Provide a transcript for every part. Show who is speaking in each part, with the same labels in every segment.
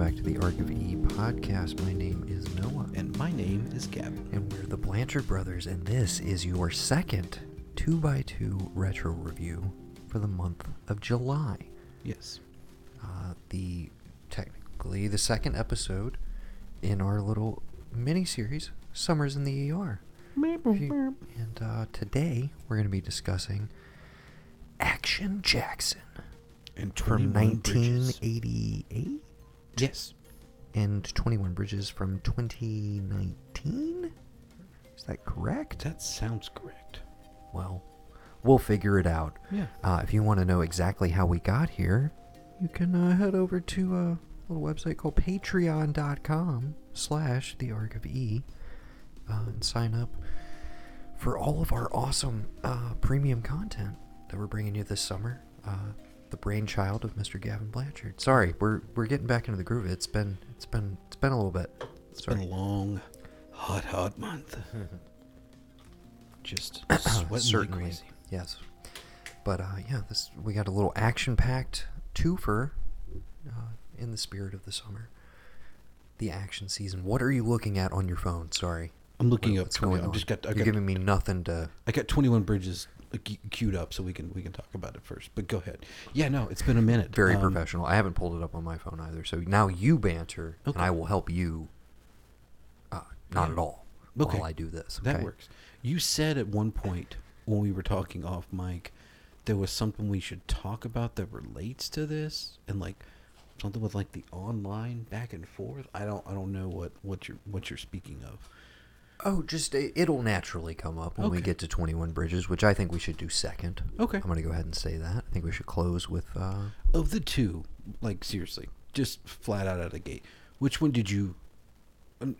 Speaker 1: Hello, and welcome back to the ARK of E podcast. My name is Noah,
Speaker 2: And my name is Gavin.
Speaker 1: and we're the Blanchard Brothers, and this is your second 2x2 retro review for the month of July.
Speaker 2: Yes.
Speaker 1: Uh, the technically the second episode in our little mini series, Summers in the ER. You- And uh, today we're going to be discussing Action Jackson
Speaker 2: And
Speaker 1: from
Speaker 2: 1988. bridges.
Speaker 1: 1988
Speaker 2: Yes.
Speaker 1: and 21 Bridges from 2019. Is that correct?
Speaker 2: That sounds correct.
Speaker 1: Well, we'll figure it out.
Speaker 2: Yeah.
Speaker 1: Uh, if you want to know exactly how we got here, you can uh, head over to a little website called patreon.com slash the ark of E uh, and sign up for all of our awesome uh, premium content that we're bringing you this summer. The brainchild of Mr. Gavin Blanchard. Sorry, we're we're getting back into the groove. It's been it's been it's been a little bit.
Speaker 2: It's
Speaker 1: Sorry.
Speaker 2: been a long, hot, hot month. Just sweating crazy.
Speaker 1: yes. But uh, yeah, this we got a little action-packed twofer uh, in the spirit of the summer. The action season. What are you looking at on your phone? Sorry.
Speaker 2: I'm looking
Speaker 1: What-
Speaker 2: up
Speaker 1: what's
Speaker 2: 20.
Speaker 1: going
Speaker 2: I'm just got. I
Speaker 1: You're
Speaker 2: got,
Speaker 1: giving me nothing to.
Speaker 2: I got 21 bridges queued up, so we can we can talk about it first. But go ahead. Yeah. No, it's been a minute.
Speaker 1: Very
Speaker 2: Um,
Speaker 1: professional. I haven't pulled it up on my phone either. So now you banter, and I will help you. Uh, not
Speaker 2: Yeah.
Speaker 1: at all.
Speaker 2: Okay.
Speaker 1: While I do this.
Speaker 2: That
Speaker 1: okay?
Speaker 2: works. You said at one point when we were talking off mic, there was something we should talk about that relates to this, and like something with like the online back and forth. I don't. I don't know what what you're what you're speaking of.
Speaker 1: Oh, just it- it'll naturally come up when we get to 21 Bridges, which I think we should do second.
Speaker 2: Okay.
Speaker 1: I'm going to go ahead and say that. I think we should close with uh,
Speaker 2: Of the two, like seriously, just flat out out of the gate, which one did you um,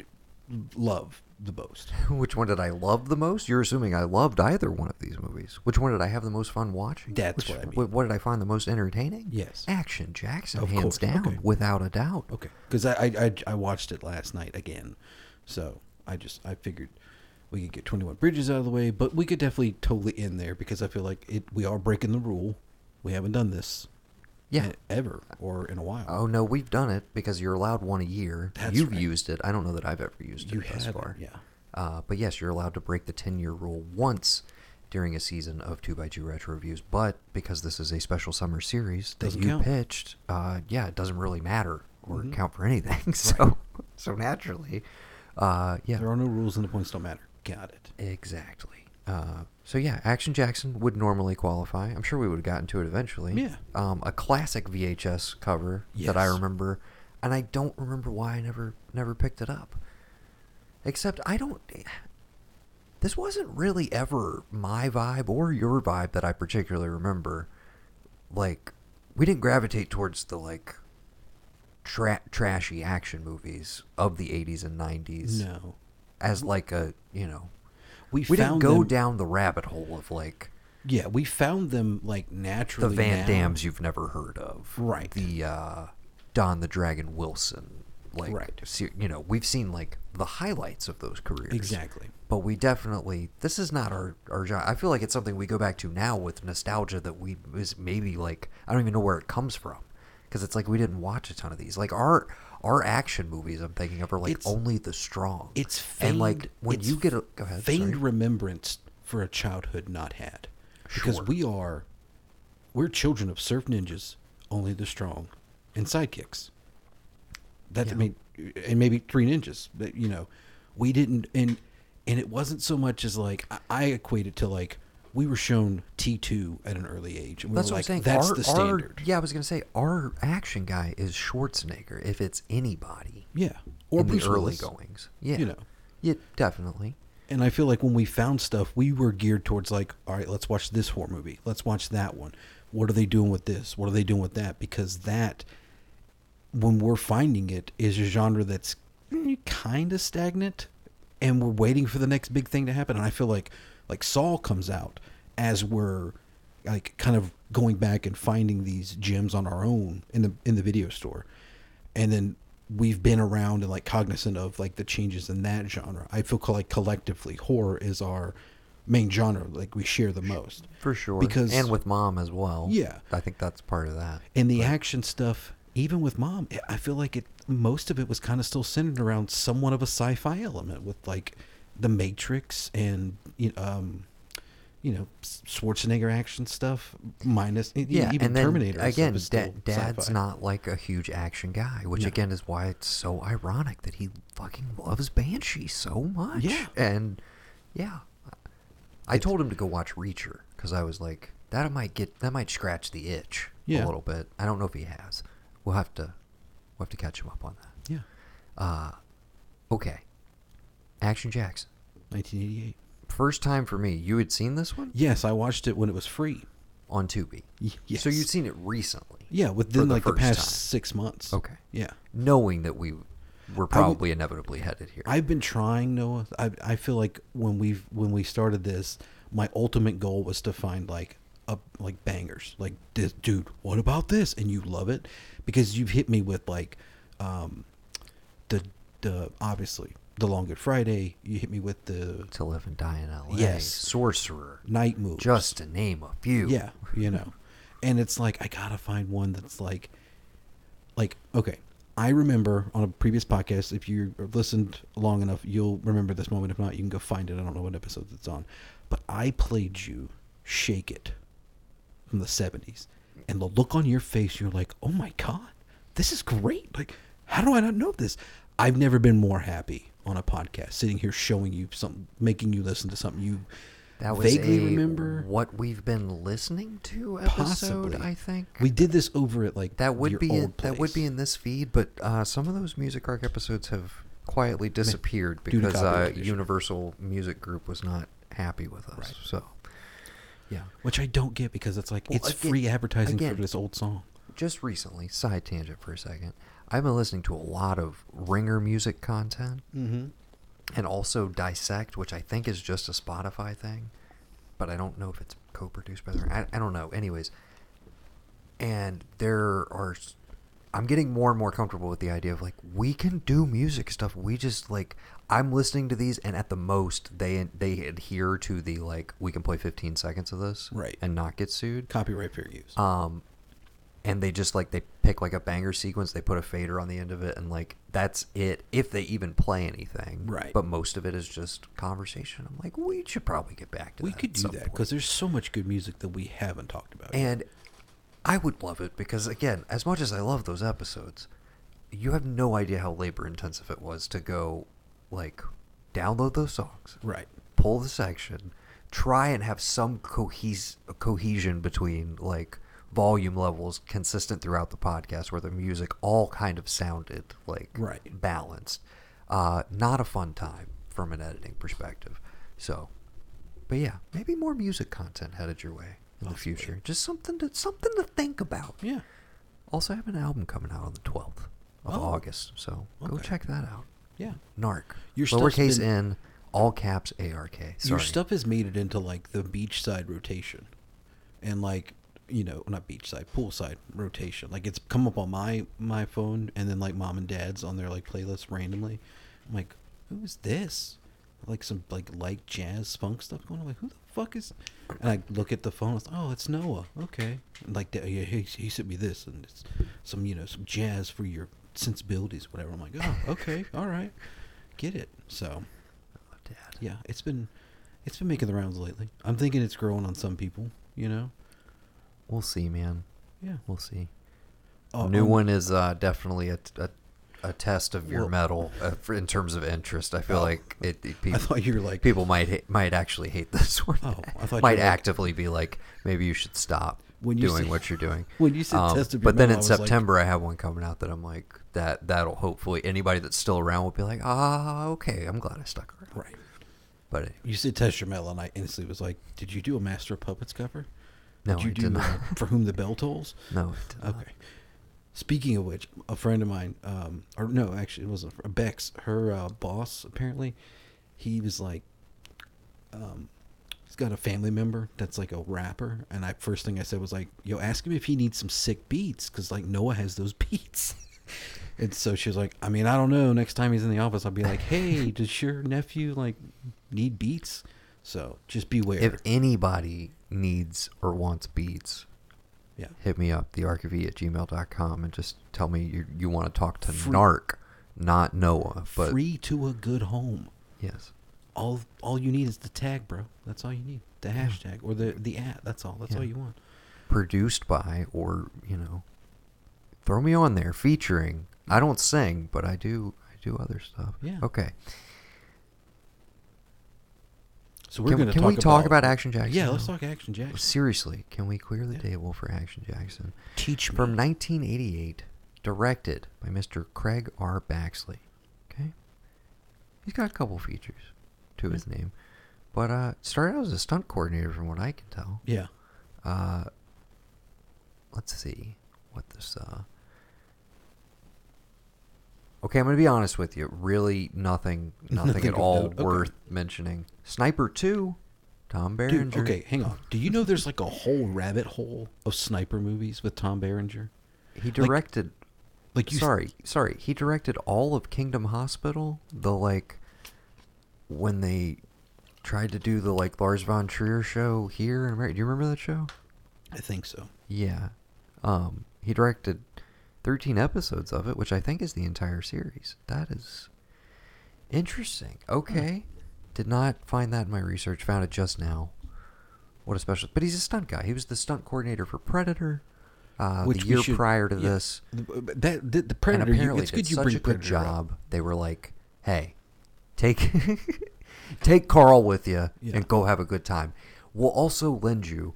Speaker 2: love the most?
Speaker 1: which one did I love the most? You're assuming I loved either one of these movies. Which one did I have the most fun watching?
Speaker 2: That's
Speaker 1: Which-
Speaker 2: what I mean.
Speaker 1: What did I find the most entertaining?
Speaker 2: Yes.
Speaker 1: Action Jackson,
Speaker 2: Of
Speaker 1: hands
Speaker 2: course,
Speaker 1: down,
Speaker 2: okay.
Speaker 1: without a doubt.
Speaker 2: Okay, because I I I watched it last night again, so I just I figured we could get Twenty One Bridges out of the way, but we could definitely totally end there because I feel like it we are breaking the rule. We haven't done this,
Speaker 1: Yeah.
Speaker 2: ever or in a while.
Speaker 1: Oh no, we've done it because you're allowed one a year.
Speaker 2: That's
Speaker 1: You've
Speaker 2: right.
Speaker 1: used it. I don't know that I've ever used
Speaker 2: You
Speaker 1: it thus far.
Speaker 2: yeah.
Speaker 1: Uh, but yes, you're allowed to break the 10 year rule once during a season of 2x2 Retro Reviews. But because this is a special summer series that
Speaker 2: Doesn't
Speaker 1: you
Speaker 2: count.
Speaker 1: pitched, uh, yeah, it doesn't really matter or
Speaker 2: Mhm.
Speaker 1: count for anything. So, so naturally, uh, yeah.
Speaker 2: There are no rules and the points don't matter. Got it.
Speaker 1: Exactly. Uh, so yeah, Action Jackson would normally qualify. I'm sure we would have gotten to it eventually.
Speaker 2: Yeah.
Speaker 1: Um, a classic VHS cover that I remember, and I don't remember why I never never picked it up. Except I don't. This wasn't really ever my vibe or your vibe that I particularly remember. Like, we didn't gravitate towards the like tra- trashy action movies of the 80s and 90s
Speaker 2: No,
Speaker 1: as like a you know
Speaker 2: we,
Speaker 1: we didn't go
Speaker 2: them,
Speaker 1: down the rabbit hole of like
Speaker 2: Yeah, we found them like naturally. the.
Speaker 1: Van
Speaker 2: now.
Speaker 1: Dams you've never heard of,
Speaker 2: Right.
Speaker 1: The uh, Don the Dragon Wilson, like
Speaker 2: Right.
Speaker 1: you know, we've seen like the highlights of those careers
Speaker 2: Exactly.
Speaker 1: But we definitely this is not our our genre. I feel like it's something we go back to now with nostalgia that we is maybe like I don't even know where it comes from because it's like we didn't watch a ton of these. Like our our action movies I'm thinking of are like
Speaker 2: It's-
Speaker 1: only the strong.
Speaker 2: It's feigned,
Speaker 1: and like when you get a go ahead
Speaker 2: feigned
Speaker 1: sorry.
Speaker 2: remembrance for a childhood not had because
Speaker 1: Sure.
Speaker 2: we are we're children of surf ninjas only the strong and sidekicks that
Speaker 1: Yeah.
Speaker 2: I mean and maybe three ninjas but you know we didn't and and it wasn't so much as like I, I equate it to like we were shown T2 at an early age and we
Speaker 1: That's
Speaker 2: were
Speaker 1: what
Speaker 2: like
Speaker 1: I'm saying.
Speaker 2: that's
Speaker 1: our,
Speaker 2: the
Speaker 1: our-
Speaker 2: standard
Speaker 1: yeah, I was gonna say our action guy is Schwarzenegger. If it's anybody
Speaker 2: yeah or
Speaker 1: the early
Speaker 2: Willis.
Speaker 1: goings, yeah,
Speaker 2: you know
Speaker 1: yeah, definitely.
Speaker 2: And I feel like when we found stuff, we were geared towards like, all right, let's watch this horror movie. Let's watch that one. What are they doing with this? What are they doing with that? Because that, when we're finding it, is a genre that's mm, kind of stagnant, and we're waiting for the next big thing to happen. And I feel like, like Saw comes out as we're like kind of going back and finding these gems on our own in the in the video store, and then we've been around and like cognizant of like the changes in that genre. I feel like collectively horror is our main genre like we share the most
Speaker 1: For sure.
Speaker 2: Because-
Speaker 1: and with mom as well.
Speaker 2: Yeah.
Speaker 1: I think that's part of that.
Speaker 2: and the action stuff even with mom, I feel like it. Most of it was kind of still centered around somewhat of a sci-fi element with like the Matrix and you know, um, you know Schwarzenegger action stuff minus
Speaker 1: Yeah,
Speaker 2: even
Speaker 1: and then
Speaker 2: Terminator
Speaker 1: again, da- Dad's
Speaker 2: sci-fi.
Speaker 1: not like a huge action guy, which
Speaker 2: No.
Speaker 1: again is why it's so ironic that he fucking loves Banshee so much.
Speaker 2: Yeah.
Speaker 1: and yeah, I
Speaker 2: It's-
Speaker 1: told him to go watch Reacher because I was like, that might get that might scratch the itch
Speaker 2: Yeah.
Speaker 1: a little bit. I don't know if he has. We'll have to we'll have to catch him up on that.
Speaker 2: Yeah,
Speaker 1: Uh, okay, Action Jackson.
Speaker 2: 1988.
Speaker 1: First time for me. You had seen this one
Speaker 2: Yes, I watched it when it was free.
Speaker 1: on Tubi.
Speaker 2: Yes.
Speaker 1: So you'd seen it recently.
Speaker 2: Yeah, within
Speaker 1: the
Speaker 2: like the
Speaker 1: first
Speaker 2: past
Speaker 1: time.
Speaker 2: six months.
Speaker 1: Okay.
Speaker 2: Yeah.
Speaker 1: knowing that we were probably inevitably headed here.
Speaker 2: I've been trying, Noah. I I feel like when we when we started this, my ultimate goal was to find like a like bangers. Like this, dude, what about this? And you love it because you've hit me with like um the the obviously the Long Good Friday. You hit me with the
Speaker 1: to live and die in L.A.
Speaker 2: Yes.
Speaker 1: Sorcerer,
Speaker 2: night moves.
Speaker 1: just to name a few.
Speaker 2: Yeah, you know. and it's like I gotta find one that's like like okay. I remember on a previous podcast, if you listened long enough, you'll remember this moment. If not, you can go find it. I don't know what episode it's on. But I played you Shake It from the 70s. And the look on your face, you're like, oh my God, this is great. Like, how do I not know this? I've never been more happy on a podcast, sitting here showing you something, making you listen to something you
Speaker 1: that was
Speaker 2: vaguely remember.
Speaker 1: what we've been listening to episode.
Speaker 2: Possibly.
Speaker 1: I think
Speaker 2: We did this over at like
Speaker 1: that would be in, that would be in this feed, but uh, some of those music arc episodes have quietly disappeared
Speaker 2: to
Speaker 1: because uh. Universal Music Group was not happy with us.
Speaker 2: Right.
Speaker 1: So, yeah.
Speaker 2: which I don't get because it's like
Speaker 1: Well,
Speaker 2: it's
Speaker 1: again-
Speaker 2: free advertising
Speaker 1: again,
Speaker 2: for this old song.
Speaker 1: just recently, side tangent for a second, I've been listening to a lot of Ringer music content
Speaker 2: Mm-hmm.
Speaker 1: and also Dissect, which I think is just a Spotify thing, but I don't know if it's co-produced by them. I, I don't know. Anyways, and there are, I'm getting more and more comfortable with the idea of like we can do music stuff. We just like I'm listening to these, and at the most they they adhere to the like we can play 15 seconds of this,
Speaker 2: Right.
Speaker 1: and not get sued.
Speaker 2: Copyright fair use.
Speaker 1: Um, and they just like they pick like a banger sequence, they put a fader on the end of it, and like that's it. If they even play anything,
Speaker 2: Right.
Speaker 1: But most of it is just conversation. I'm like, we should probably get back to that.
Speaker 2: we
Speaker 1: that.
Speaker 2: could do that because there's so much good music that we haven't talked about. yet.
Speaker 1: and I would love it because again, as much as I love those episodes, you have no idea how labor intensive it was to go like download those songs,
Speaker 2: right,
Speaker 1: pull the section, try and have some cohes- cohesion between like volume levels consistent throughout the podcast where the music all kind of sounded like
Speaker 2: Right.
Speaker 1: balanced. Uh, not a fun time from an editing perspective. So, but yeah, maybe more music content headed your way in the future. Just something to something to think about.
Speaker 2: yeah,
Speaker 1: Also, I have an album coming out on the 12th of
Speaker 2: Oh.
Speaker 1: August, so go check that out.
Speaker 2: yeah.
Speaker 1: nARK.
Speaker 2: Your
Speaker 1: lowercase
Speaker 2: been-
Speaker 1: n, all caps A R K.
Speaker 2: Your stuff has made it into like the beachside rotation, and like you know, not beachside, poolside rotation. Like it's come up on my my phone, and then like mom and dad's on their like playlist randomly. I'm like, who is this? Like some like light jazz funk stuff going on. Like, who the fuck is? And I look at the phone. It's oh, it's Noah. Okay. And like yeah, he, he sent me this, and it's some you know some jazz for your sensibilities, whatever. I'm like, oh, okay, all right, get it. So
Speaker 1: Dad.
Speaker 2: yeah, it's been it's been making the rounds lately. I'm thinking it's growing on some people. You know.
Speaker 1: We'll see, man.
Speaker 2: Yeah.
Speaker 1: We'll see.
Speaker 2: Oh,
Speaker 1: New
Speaker 2: um,
Speaker 1: one is uh, definitely a, a, a test of your
Speaker 2: Well-
Speaker 1: metal uh, for, in terms of interest. I feel
Speaker 2: Oh.
Speaker 1: like it, it
Speaker 2: I
Speaker 1: people,
Speaker 2: thought you were like
Speaker 1: people might ha- might actually hate this one.
Speaker 2: Oh, I thought you
Speaker 1: might
Speaker 2: were like-
Speaker 1: actively be like, maybe you should stop
Speaker 2: When you
Speaker 1: doing
Speaker 2: said-
Speaker 1: what you're doing.
Speaker 2: when you said
Speaker 1: Um,
Speaker 2: test of your
Speaker 1: but then
Speaker 2: metal,
Speaker 1: in
Speaker 2: I was like-
Speaker 1: September, I have one coming out that I'm like that. That'll hopefully anybody that's still around will be like, ah, okay. I'm glad I stuck around.
Speaker 2: right.
Speaker 1: But it,
Speaker 2: You said test your metal, and I instantly was like, "Did you do a Master of Puppets cover?
Speaker 1: No,
Speaker 2: you
Speaker 1: I
Speaker 2: do
Speaker 1: not.
Speaker 2: For Whom the Bell Tolls?"
Speaker 1: no, did not.
Speaker 2: Okay. Speaking of which, a friend of mine, um, or no, actually, it wasn't a Bex. Her uh, boss apparently, he was like, um, he's got a family member that's like a rapper, and I first thing I said was like, "Yo, ask him if he needs some sick beats, because like Noah has those beats." and so she was like, "I mean, I don't know. Next time he's in the office, I'll be like, hey, does your nephew like need beats?" So just beware.
Speaker 1: If anybody needs or wants beats,
Speaker 2: Yeah.
Speaker 1: hit me up, thearkofe at gmail.com, and just tell me you, you want to talk to
Speaker 2: Free-
Speaker 1: nARK, not Noah. But
Speaker 2: Free to a good home.
Speaker 1: yes.
Speaker 2: All all you need is the tag, bro. That's all you need. The hashtag or the the at. That's all. That's
Speaker 1: Yeah.
Speaker 2: all you want.
Speaker 1: produced by or you know throw me on there featuring i don't sing but i do i do other stuff
Speaker 2: Yeah.
Speaker 1: okay
Speaker 2: So we're
Speaker 1: can,
Speaker 2: gonna
Speaker 1: can
Speaker 2: talk
Speaker 1: we talk about action jackson
Speaker 2: Yeah, let's
Speaker 1: now?
Speaker 2: talk Action Jackson.
Speaker 1: seriously can we clear the
Speaker 2: Yeah.
Speaker 1: table for action jackson
Speaker 2: Teach me.
Speaker 1: from 1988 directed by mr craig r baxley okay he's got a couple features to his name but uh started out as a stunt coordinator from what i can tell
Speaker 2: yeah.
Speaker 1: Uh, let's see what this. Uh... Okay, I'm gonna be honest with you. Really, nothing, nothing,
Speaker 2: Nothing
Speaker 1: at all
Speaker 2: okay.
Speaker 1: worth mentioning. Sniper Two, Tom Berenger.
Speaker 2: Dude, okay, hang on. Do you know there's like a whole rabbit hole of sniper movies with Tom Berenger?
Speaker 1: He directed.
Speaker 2: Like you
Speaker 1: sorry, sorry. He directed all of Kingdom Hospital. The like, when they tried to do the like Lars von Trier show here in America. Do you remember that show?
Speaker 2: I think so.
Speaker 1: Yeah. Um, he directed 13 episodes of it, which I think is the entire series. That is interesting. Okay. Did not find that in my research. Found it just now. What a special. But he's a stunt guy. He was the stunt coordinator for Predator. Uh,
Speaker 2: Which
Speaker 1: the year
Speaker 2: should-
Speaker 1: prior to
Speaker 2: yeah.
Speaker 1: this.
Speaker 2: That the, the
Speaker 1: And
Speaker 2: Predator. You,
Speaker 1: apparently
Speaker 2: it's
Speaker 1: did
Speaker 2: good you
Speaker 1: such
Speaker 2: bring
Speaker 1: a good
Speaker 2: Predator up.
Speaker 1: job. They were like, "Hey, take take Carl with you
Speaker 2: Yeah.
Speaker 1: and go have a good time. We'll also lend you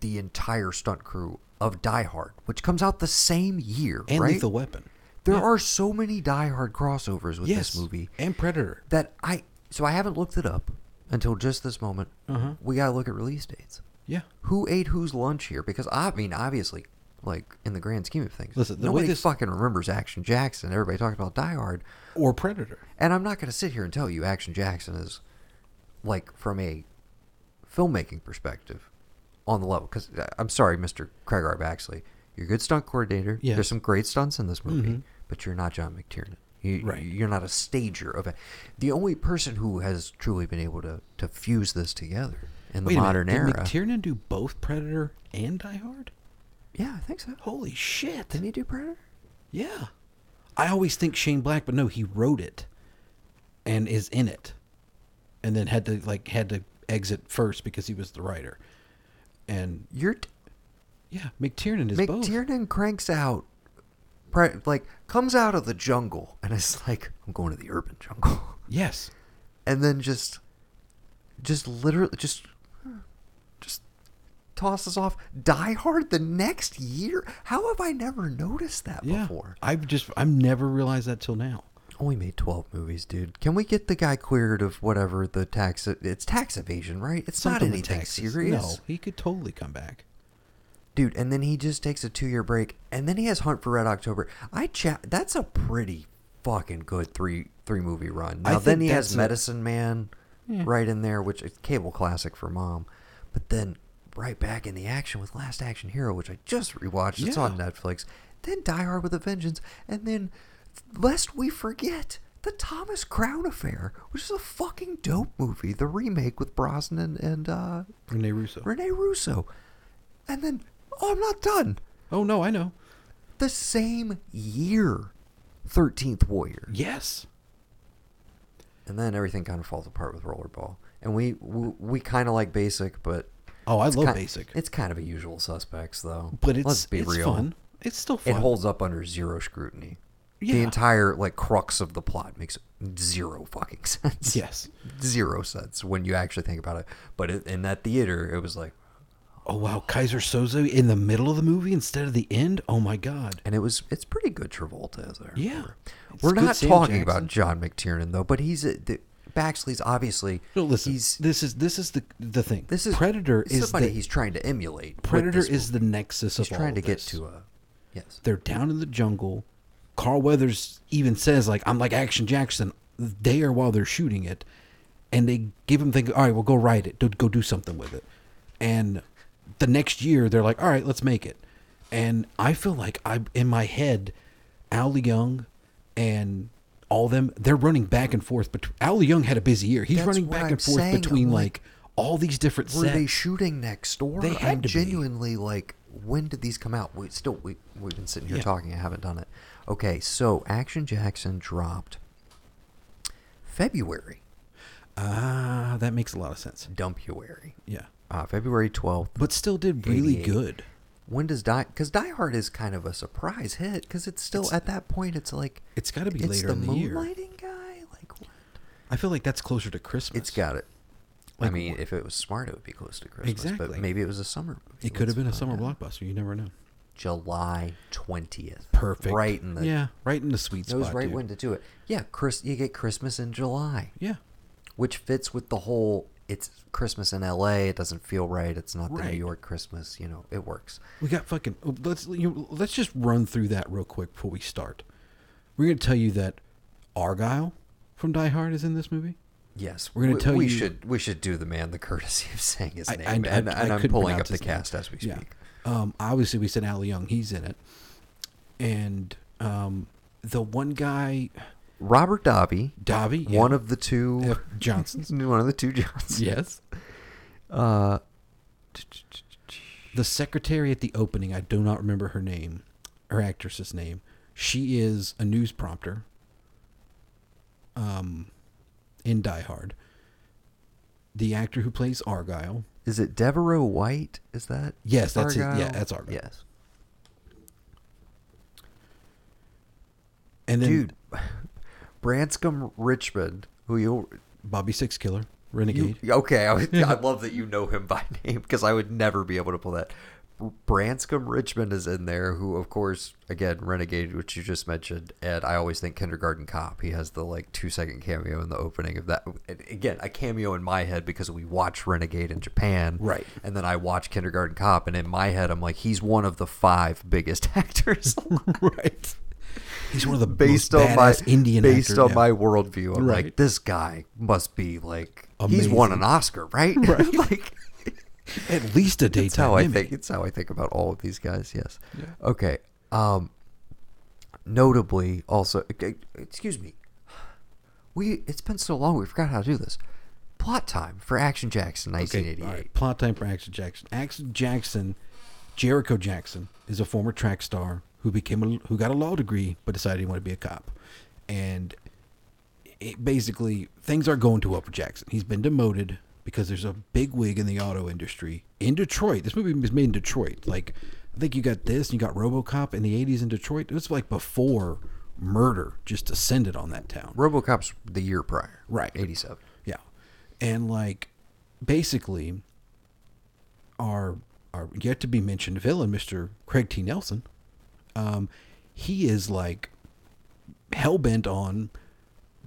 Speaker 1: the entire stunt crew of Die Hard, which comes out the same year,
Speaker 2: and
Speaker 1: right?
Speaker 2: Lethal Weapon.
Speaker 1: there
Speaker 2: Yeah.
Speaker 1: are so many Die Hard crossovers with
Speaker 2: yes,
Speaker 1: this movie
Speaker 2: and Predator.
Speaker 1: that I so I haven't looked it up until just this moment.
Speaker 2: Uh-huh.
Speaker 1: We gotta look at release dates.
Speaker 2: Yeah.
Speaker 1: Who ate whose lunch here? Because I mean, obviously, like in the grand scheme of things,
Speaker 2: Listen, the
Speaker 1: nobody
Speaker 2: this-
Speaker 1: fucking remembers Action Jackson. Everybody talks about Die Hard,
Speaker 2: Or Predator.
Speaker 1: and I'm not going to sit here and tell you Action Jackson is like from a filmmaking perspective on the level. Because I'm sorry, Mr. Craig R. Baxley, you're a good stunt coordinator.
Speaker 2: Yes.
Speaker 1: There's some great stunts in this movie,
Speaker 2: Mhm.
Speaker 1: but you're not John McTiernan. You,
Speaker 2: Right.
Speaker 1: You're not a stager of it. The only person who has truly been able to, to fuse this together in the
Speaker 2: Wait
Speaker 1: modern
Speaker 2: minute,
Speaker 1: era.
Speaker 2: Did McTiernan do both Predator and Die Hard?
Speaker 1: yeah, I think so.
Speaker 2: Holy shit!
Speaker 1: Didn't he do Predator?
Speaker 2: Yeah. I always think Shane Black, but no, he wrote it and is in it. And then had to like had to exit first because he was the writer. And
Speaker 1: You're t-
Speaker 2: yeah, McTiernan is both.
Speaker 1: McTiernan cranks out, like comes out of the jungle, and it's like I'm going to the urban jungle,
Speaker 2: Yes.
Speaker 1: and then just, just literally just, just tosses off Die Hard the next year. How have I never noticed that
Speaker 2: Yeah.
Speaker 1: before?
Speaker 2: I've just I've never realized that till now.
Speaker 1: Only made 12 movies, dude. Can we get the guy cleared of whatever the tax? It's tax evasion, right? It's
Speaker 2: Something
Speaker 1: not anything serious.
Speaker 2: No, he could totally come back.
Speaker 1: dude and then he just takes a two year break and then he has hunt for red october i chat that's a pretty fucking good three three movie run now then he has
Speaker 2: that's a-
Speaker 1: medicine man
Speaker 2: Yeah.
Speaker 1: right in there which is cable classic for mom but then right back in the action with last action hero which i just rewatched it's on netflix then die hard with a vengeance and then lest we forget the Thomas Crown Affair, which is a fucking dope movie, the remake with Brosnan and uh,
Speaker 2: Rene Russo.
Speaker 1: Rene Russo. And then, oh, I'm not done.
Speaker 2: Oh no, I know.
Speaker 1: The same year, 13th Warrior.
Speaker 2: Yes.
Speaker 1: And then everything kind of falls apart with Rollerball. And we we, we kind of like Basic, but
Speaker 2: Oh, I
Speaker 1: it's
Speaker 2: love
Speaker 1: ki-
Speaker 2: Basic.
Speaker 1: It's kind of a usual suspects, though.
Speaker 2: but it's
Speaker 1: let's be
Speaker 2: it's
Speaker 1: real.
Speaker 2: fun. It's still fun.
Speaker 1: It holds up under zero scrutiny. The entire like crux of the plot makes zero fucking sense.
Speaker 2: Yes.
Speaker 1: zero sense when you actually think about it. But it, in that theater, it was like,
Speaker 2: Oh wow, Keyser Söze in the middle of the movie instead of the end. Oh my god.
Speaker 1: and it was it's pretty good Travolta as I
Speaker 2: Yeah.
Speaker 1: We're not
Speaker 2: Sam
Speaker 1: talking
Speaker 2: Jackson.
Speaker 1: about John McTiernan though, but he's a, the, Baxley's obviously
Speaker 2: No, listen.
Speaker 1: he's
Speaker 2: this is this is the the thing.
Speaker 1: this is
Speaker 2: Predator is
Speaker 1: somebody
Speaker 2: the,
Speaker 1: he's trying to emulate.
Speaker 2: Predator is the nexus
Speaker 1: he's
Speaker 2: of
Speaker 1: trying to get to a yes.
Speaker 2: They're down in the jungle. Carl Weathers even says like I'm like Action Jackson there while they're shooting it, and they give him think all right, well go write it, go, go do something with it, and the next year they're like all right, let's make it, and I feel like I in my head, Al Leong, and all them they're running back and forth. But Al Leong had a busy year. He's
Speaker 1: That's
Speaker 2: running back
Speaker 1: I'm
Speaker 2: and forth between like,
Speaker 1: like,
Speaker 2: all these different
Speaker 1: Were
Speaker 2: sets.
Speaker 1: they shooting next door?
Speaker 2: They had
Speaker 1: I'm
Speaker 2: to be.
Speaker 1: genuinely like, when did these come out? We still we we've been sitting here
Speaker 2: Yeah.
Speaker 1: talking. I haven't done it. Okay, so Action Jackson dropped February,
Speaker 2: Ah, that makes a lot of sense.
Speaker 1: Dumpuary,
Speaker 2: Yeah.
Speaker 1: uh, February twelfth.
Speaker 2: But still did really good.
Speaker 1: When does Die? Because Die Hard is kind of a surprise hit. Because it's still
Speaker 2: It's-
Speaker 1: at that point. It's like
Speaker 2: It's got to be later
Speaker 1: the
Speaker 2: in the year.
Speaker 1: moonlighting guy. Like what?
Speaker 2: I feel like that's closer to Christmas.
Speaker 1: It's got it. I mean,
Speaker 2: what?
Speaker 1: if it was smart, it would be close to Christmas.
Speaker 2: Exactly.
Speaker 1: But maybe it was a summer movie.
Speaker 2: It could have been a summer
Speaker 1: out.
Speaker 2: blockbuster. You never know.
Speaker 1: July twentieth.
Speaker 2: Perfect.
Speaker 1: Right in the
Speaker 2: yeah, right in the sweet spot.
Speaker 1: knows
Speaker 2: spot.
Speaker 1: right
Speaker 2: dude.
Speaker 1: when to do it. Yeah, Chris, you get Christmas in July,
Speaker 2: Yeah.
Speaker 1: which fits with the whole. It's Christmas in L.A. It doesn't feel right. It's not the New York Christmas. You know, it works.
Speaker 2: We got fucking. Let's you, let's just run through that real quick before we start. We're gonna tell you that Argyle from Die Hard is in this movie.
Speaker 1: Yes,
Speaker 2: We're gonna
Speaker 1: we,
Speaker 2: tell
Speaker 1: we
Speaker 2: you-
Speaker 1: should we should do the man the courtesy of saying his
Speaker 2: I-
Speaker 1: name,
Speaker 2: I- I-
Speaker 1: and, and I'm pulling up the
Speaker 2: his name.
Speaker 1: cast as we
Speaker 2: Yeah. Um, obviously, we said Al Leong. He's in it, and um, the one guy,
Speaker 1: Robert Davi,
Speaker 2: Davi,
Speaker 1: one of the two
Speaker 2: F. Johnsons.
Speaker 1: one of the two Johnsons.
Speaker 2: yes.
Speaker 1: Uh,
Speaker 2: The secretary at the opening, I do not remember her name, her actress's name. She is a news prompter. Um, in Die Hard. The actor who plays Argyle.
Speaker 1: Is it De'voreaux White? Is that
Speaker 2: Yes, that's it. Yeah, that's Argyle.
Speaker 1: Yes,
Speaker 2: And then
Speaker 1: dude, Branscombe Richmond, who you
Speaker 2: Bobby Six Killer, Renegade.
Speaker 1: You, okay, I, I love that you know him by name because I would never be able to pull that. Branscombe Richmond is in there, who, of course, again, Renegade, which you just mentioned, and I always think Kindergarten Cop. He has the like two second cameo in the opening of that. Again, a cameo in my head because we watch Renegade in Japan,
Speaker 2: Right.
Speaker 1: And then I watch Kindergarten Cop, and in my head, I'm like, he's one of the five biggest actors.
Speaker 2: right. He's one of the
Speaker 1: based on my
Speaker 2: Indian
Speaker 1: based
Speaker 2: actor,
Speaker 1: on
Speaker 2: yeah.
Speaker 1: my worldview. I'm
Speaker 2: Right.
Speaker 1: like, this guy must be like he's won an Oscar, right?
Speaker 2: Right.
Speaker 1: like
Speaker 2: at least a
Speaker 1: it's
Speaker 2: That's
Speaker 1: how I think. It's how I think about all of these guys. Yes.
Speaker 2: Yeah.
Speaker 1: Okay. Um. Notably, also, excuse me. We it's been so long we forgot how to do this. Plot time for Action Jackson,
Speaker 2: Okay,
Speaker 1: 1988.
Speaker 2: Plot time for Action Jackson. Action Jackson, Jericho Jackson, is a former track star who became a, who got a law degree but decided he wanted to be a cop, and it, basically things are going to up for Jackson. He's been demoted because there's a big wig in the auto industry in Detroit. This movie was made in Detroit. Like I think you got this, and you got RoboCop in the '80s in Detroit. It was like before murder just ascended on that town.
Speaker 1: RoboCop's the year prior,
Speaker 2: Right.
Speaker 1: 87.
Speaker 2: Yeah. And like basically our our yet to be mentioned villain, Mr. Craig T. Nelson, um, he is like hell bent on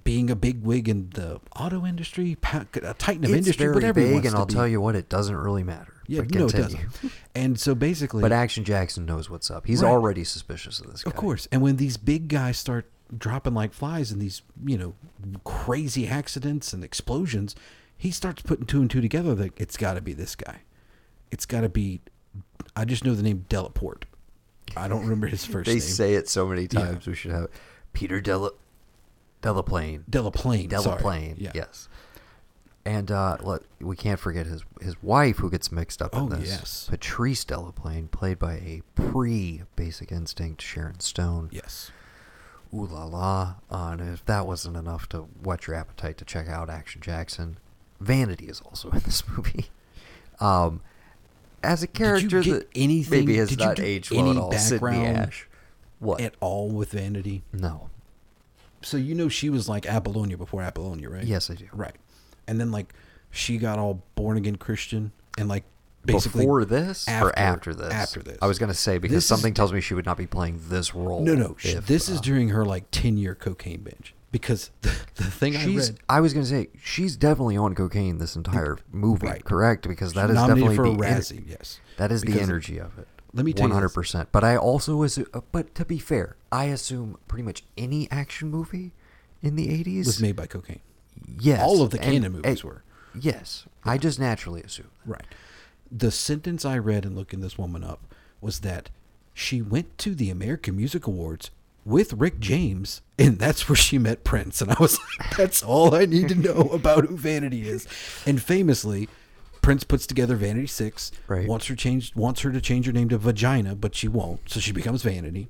Speaker 2: being a big wig in the auto industry, a titan of
Speaker 1: It's
Speaker 2: industry,
Speaker 1: very
Speaker 2: whatever
Speaker 1: big, and I'll
Speaker 2: be.
Speaker 1: tell you what, it doesn't really matter.
Speaker 2: Yeah,
Speaker 1: But
Speaker 2: no, it doesn't. And so basically,
Speaker 1: But Action Jackson knows what's up. He's
Speaker 2: Right.
Speaker 1: already suspicious of this guy.
Speaker 2: Of course. And when these big guys start dropping like flies in these, you know, crazy accidents and explosions, he starts putting two and two together that it's got to be this guy. It's got to be. I just know the name Delaporte. I don't remember his first
Speaker 1: They
Speaker 2: name.
Speaker 1: say it so many
Speaker 2: Yeah.
Speaker 1: times. We should have Peter Dela Delaplane.
Speaker 2: Delaplane.
Speaker 1: Delaplane.
Speaker 2: Yeah.
Speaker 1: Yes. And uh, let, we can't forget his his wife, who gets mixed up in
Speaker 2: Oh,
Speaker 1: this.
Speaker 2: yes.
Speaker 1: Patrice Delaplane, played by a pre Basic Instinct Sharon Stone.
Speaker 2: Yes.
Speaker 1: Ooh la la. Uh, and if that wasn't enough to whet your appetite to check out Action Jackson, Vanity is also in this movie. Um, as a character that
Speaker 2: anything-
Speaker 1: maybe has
Speaker 2: did you
Speaker 1: not aged well at
Speaker 2: any
Speaker 1: all, Ash. What?
Speaker 2: At all with Vanity.
Speaker 1: no.
Speaker 2: So you know she was like Apollonia before Apollonia, right?
Speaker 1: Yes, I do.
Speaker 2: Right. And then like she got all born again Christian and like basically
Speaker 1: Before this or
Speaker 2: after-
Speaker 1: after this?
Speaker 2: after this.
Speaker 1: I was going to say because
Speaker 2: This is-
Speaker 1: something tells me she would not be playing this role.
Speaker 2: No, no.
Speaker 1: if,
Speaker 2: this is
Speaker 1: uh,
Speaker 2: during her like ten year cocaine binge because the, the thing I read
Speaker 1: I was going to say she's definitely on cocaine this entire movie,
Speaker 2: Right.
Speaker 1: correct? Because that is
Speaker 2: nominated
Speaker 1: definitely
Speaker 2: for
Speaker 1: the
Speaker 2: Razzie. yes,
Speaker 1: That is the energy of it.
Speaker 2: Let me tell you
Speaker 1: one
Speaker 2: this.
Speaker 1: hundred percent. But I also assume. uh, But to be fair, I assume pretty much any action movie in the eighties
Speaker 2: was made by cocaine.
Speaker 1: Yes,
Speaker 2: all of the Cannon movies
Speaker 1: and-
Speaker 2: were.
Speaker 1: Yes, I just naturally assume.
Speaker 2: Right. The sentence I read in looking this woman up was that she went to the American Music Awards with Rick James, and that's where she met Prince. And I was like, that's all I need to know about who Vanity is. And famously, Prince puts together Vanity Six.
Speaker 1: Right.
Speaker 2: Wants her changed. Wants her to change her name to Vagina, but she won't. So she becomes Vanity.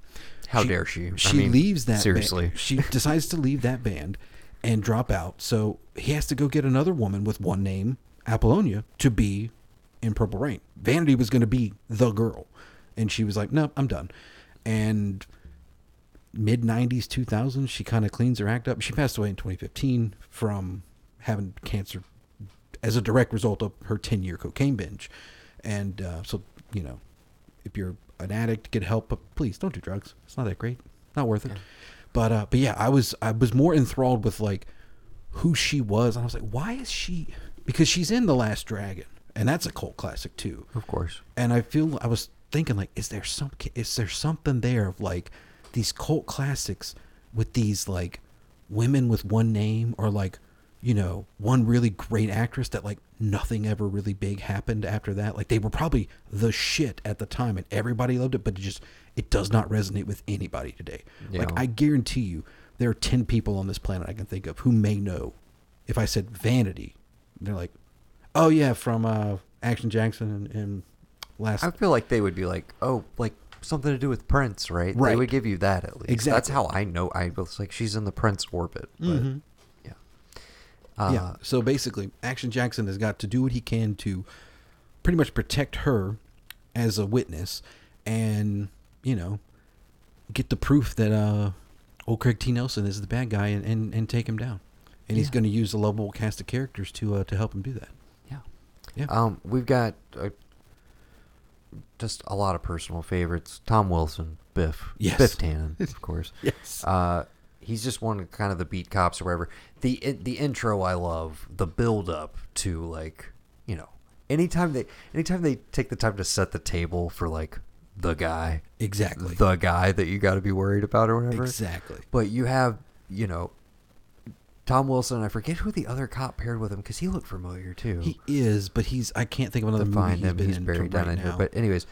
Speaker 1: How dare she? I
Speaker 2: She
Speaker 1: mean,
Speaker 2: leaves that.
Speaker 1: seriously.
Speaker 2: band. She decides to leave that band and drop out. So he has to go get another woman with one name, Apollonia, to be in Purple Rain. Vanity was going to be the girl, and she was like, "No, I'm done." And mid 90s 2000 she kind of cleans her act up she passed away in 2015 from having cancer as a direct result of her 10 year cocaine binge. And uh, so you know if you're an addict get help but please don't do drugs. It's not that great. Not worth it. But uh but yeah i was i was more enthralled with like who she was. And i was like why is she because she's in the last dragon and that's a cult classic too.
Speaker 1: Of course.
Speaker 2: and I feel I was thinking like, is there some is there something there of like these cult classics with these like women with one name or like you know one really great actress that like nothing ever really big happened after that like they were probably the shit at the time and everybody loved it but it just it does not resonate with anybody today like i guarantee you there are 10 people on this planet i can think of who may know if i said vanity they're like oh yeah from uh action jackson and, and last
Speaker 1: I feel like they would be like, oh, like something to do with Prince, right?
Speaker 2: Right.
Speaker 1: They would give you that at least.
Speaker 2: Exactly.
Speaker 1: That's how I know. I was like, she's in the Prince orbit. But
Speaker 2: Mhm.
Speaker 1: Yeah. Uh,
Speaker 2: yeah. So basically, Action Jackson has got to do what he can to pretty much protect her as a witness, and you know, get the proof that uh, old Craig T. Nelson is the bad guy, and and, and take him down. And he's
Speaker 1: Yeah.
Speaker 2: going to use a lovable cast of characters to uh, to help him do that.
Speaker 1: Yeah.
Speaker 2: Yeah.
Speaker 1: Um, we've got uh, just a lot of personal favorites. Tom Wilson, Biff.
Speaker 2: Yes.
Speaker 1: Biff Tannen, of course.
Speaker 2: Yes.
Speaker 1: Uh, he's just one of kind of the beat cops or whatever. The in- the intro I love. The build up to like you know anytime they anytime they take the time to set the table for like the guy
Speaker 2: Exactly.
Speaker 1: the guy that you got to be worried about or whatever.
Speaker 2: Exactly.
Speaker 1: But you have you know Tom Wilson. I forget who the other cop paired with him because he looked familiar too.
Speaker 2: He is, but he's. I can't think of another movie
Speaker 1: find
Speaker 2: he's
Speaker 1: him.
Speaker 2: been
Speaker 1: He's
Speaker 2: in
Speaker 1: buried
Speaker 2: right
Speaker 1: down in
Speaker 2: now.
Speaker 1: here. But anyways,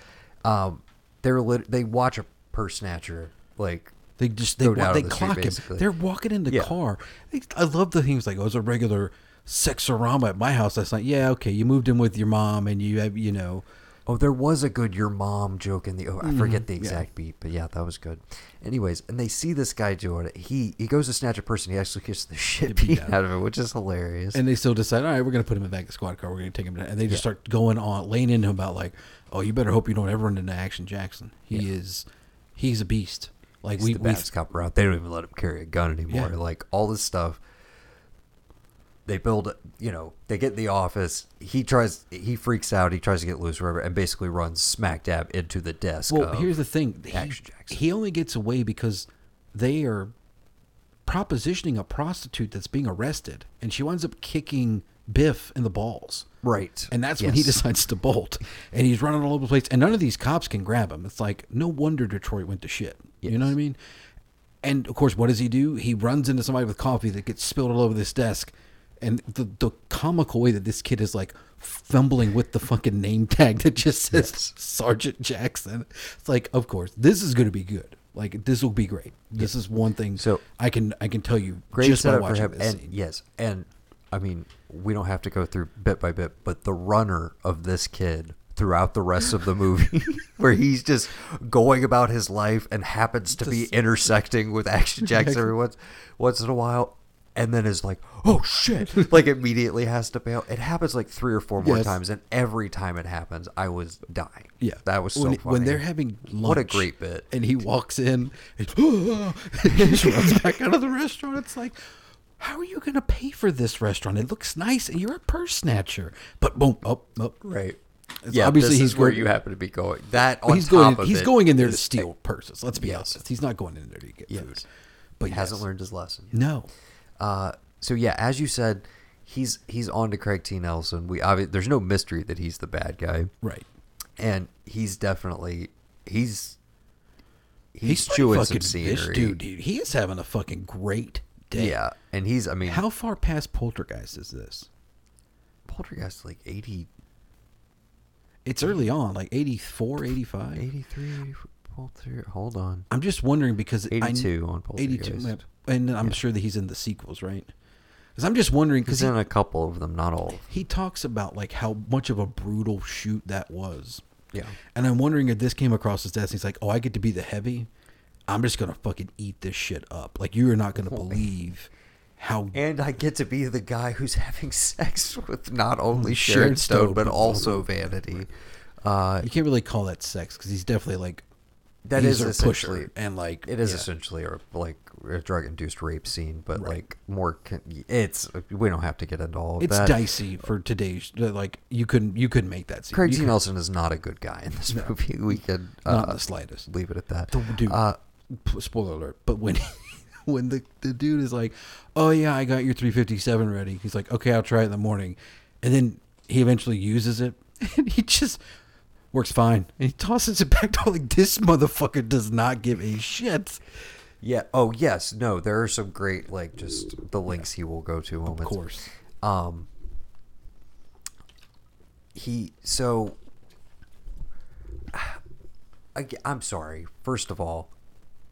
Speaker 1: um, they're lit- they watch a purse snatcher like
Speaker 2: They just they wa- they
Speaker 1: the street,
Speaker 2: clock him. They're walking in the
Speaker 1: Yeah.
Speaker 2: car. I love the things like, "Oh, it was a regular sexorama at my house last night." Yeah, okay, you moved in with your mom, and you have you know.
Speaker 1: Oh, there was a good your mom joke in the. Oh, I forget the
Speaker 2: Mhm, yeah.
Speaker 1: exact beat, but yeah, that was good. Anyways, and they see this guy doing it. He he goes to snatch a person. He actually gets the shit
Speaker 2: beat
Speaker 1: out of it, which is hilarious.
Speaker 2: And they still decide, all right, we're gonna put him in the back of the squad car. We're gonna take him down, and they just
Speaker 1: Yeah.
Speaker 2: start going on, laying into him about like, "Oh, you better hope you don't ever run into Action Jackson. He
Speaker 1: Yeah.
Speaker 2: is, he's a beast." Like
Speaker 1: He's
Speaker 2: we
Speaker 1: the
Speaker 2: we
Speaker 1: bad cop route. They don't even let him carry a gun anymore.
Speaker 2: Yeah.
Speaker 1: Like all this stuff. They build, you know, they get in the office. He tries, he freaks out. He tries to get loose, whatever, and basically runs smack dab into the desk.
Speaker 2: Well, here's the thing. He, he only gets away because they are propositioning a prostitute that's being arrested, and she winds up kicking Biff in the balls.
Speaker 1: right,
Speaker 2: And that's when he decides to bolt. And he's running all over the place. And none of these cops can grab him. It's like, no wonder Detroit went to shit. You know what I mean? And of course, what does he do? He runs into somebody with coffee that gets spilled all over this desk. And the, the comical way that this kid is like fumbling with the fucking name tag that just says
Speaker 1: Yes.
Speaker 2: Sergeant Jackson. It's like, of course, this is going to be good. Like this will be great. This is one thing.
Speaker 1: So-
Speaker 2: I can I can tell you
Speaker 1: great
Speaker 2: just by
Speaker 1: setup for
Speaker 2: watching
Speaker 1: him.
Speaker 2: this
Speaker 1: And
Speaker 2: scene.
Speaker 1: yes, and I mean, we don't have to go through bit by bit, but the runner of this kid throughout the rest of the movie, where he's just going about his life and happens to be intersecting with Action Jackson every once once in a while. And then is like, oh shit! like immediately has to bail. It happens like three or four more
Speaker 2: Yes.
Speaker 1: times, and every time it happens, I was dying.
Speaker 2: Yeah,
Speaker 1: that was so
Speaker 2: when,
Speaker 1: funny.
Speaker 2: when they're having lunch.
Speaker 1: What a great bit.
Speaker 2: And he walks in, oh, and he just runs back out of the restaurant. It's like, how are you going to pay for this restaurant? It looks nice, and you're a purse snatcher. But boom, up, up.
Speaker 1: Right.
Speaker 2: It's
Speaker 1: yeah,
Speaker 2: obviously
Speaker 1: this
Speaker 2: he's
Speaker 1: where
Speaker 2: going-
Speaker 1: you happen to be going. That on
Speaker 2: he's
Speaker 1: top
Speaker 2: going.
Speaker 1: of
Speaker 2: He's going in there to steal purses. Let's be
Speaker 1: Yes.
Speaker 2: honest. He's not going in there to get
Speaker 1: Yes.
Speaker 2: food. But
Speaker 1: He hasn't learned his lesson.
Speaker 2: No.
Speaker 1: Uh, so yeah, as you said, he's he's on to Craig T. Nelson. We obvi- there's no mystery that he's the bad guy,
Speaker 2: Right.
Speaker 1: and he's definitely he's he's,
Speaker 2: He's
Speaker 1: chewing some scenery.
Speaker 2: dude, dude. He is having a fucking great day.
Speaker 1: Yeah, and he's I mean,
Speaker 2: How far past Poltergeist is this?
Speaker 1: Poltergeist like 80,
Speaker 2: It's early on, like 84, 85.
Speaker 1: 83, Polter. Hold on,
Speaker 2: I'm just wondering because I-
Speaker 1: 82 on Poltergeist.
Speaker 2: 82 and I'm
Speaker 1: Yeah.
Speaker 2: sure that he's in the sequels right Because I'm just wondering because
Speaker 1: He's in a couple of them, not all.
Speaker 2: he talks about like how much of a brutal shoot that was.
Speaker 1: Yeah.
Speaker 2: And I'm wondering if this came across his desk. He's like, "Oh, I get to be the heavy. I'm just gonna fucking eat this shit up. Like you are not gonna believe how
Speaker 1: And I get to be the guy who's having sex with not only
Speaker 2: Sharon
Speaker 1: Sharon Stone,
Speaker 2: Stone,
Speaker 1: but also Vanity. Uh,
Speaker 2: you can't really call that sex because he's definitely like
Speaker 1: that is
Speaker 2: a
Speaker 1: essentially
Speaker 2: pusher and like
Speaker 1: it is
Speaker 2: yeah.
Speaker 1: essentially a, like a drug-induced rape scene, but
Speaker 2: Right.
Speaker 1: like more. Con- it's we don't have to get into all of
Speaker 2: It's
Speaker 1: that.
Speaker 2: dicey for today's like you couldn't you couldn't make that scene.
Speaker 1: Craig T. Nelson is not a good guy in this movie. We could uh,
Speaker 2: not the slightest.
Speaker 1: leave it at that.
Speaker 2: Dude,
Speaker 1: Uh,
Speaker 2: spoiler alert. But when when the, the dude is like, "Oh yeah, I got your 357 ready," he's like, "Okay, I'll try it in the morning," and then he eventually uses it, and he just works fine, and he tosses it back to like this motherfucker does not give a shit.
Speaker 1: yeah. Oh yes. No. There are some great like just the links he will go to moments.
Speaker 2: Of course,
Speaker 1: Um, he so. I, am sorry. First of all,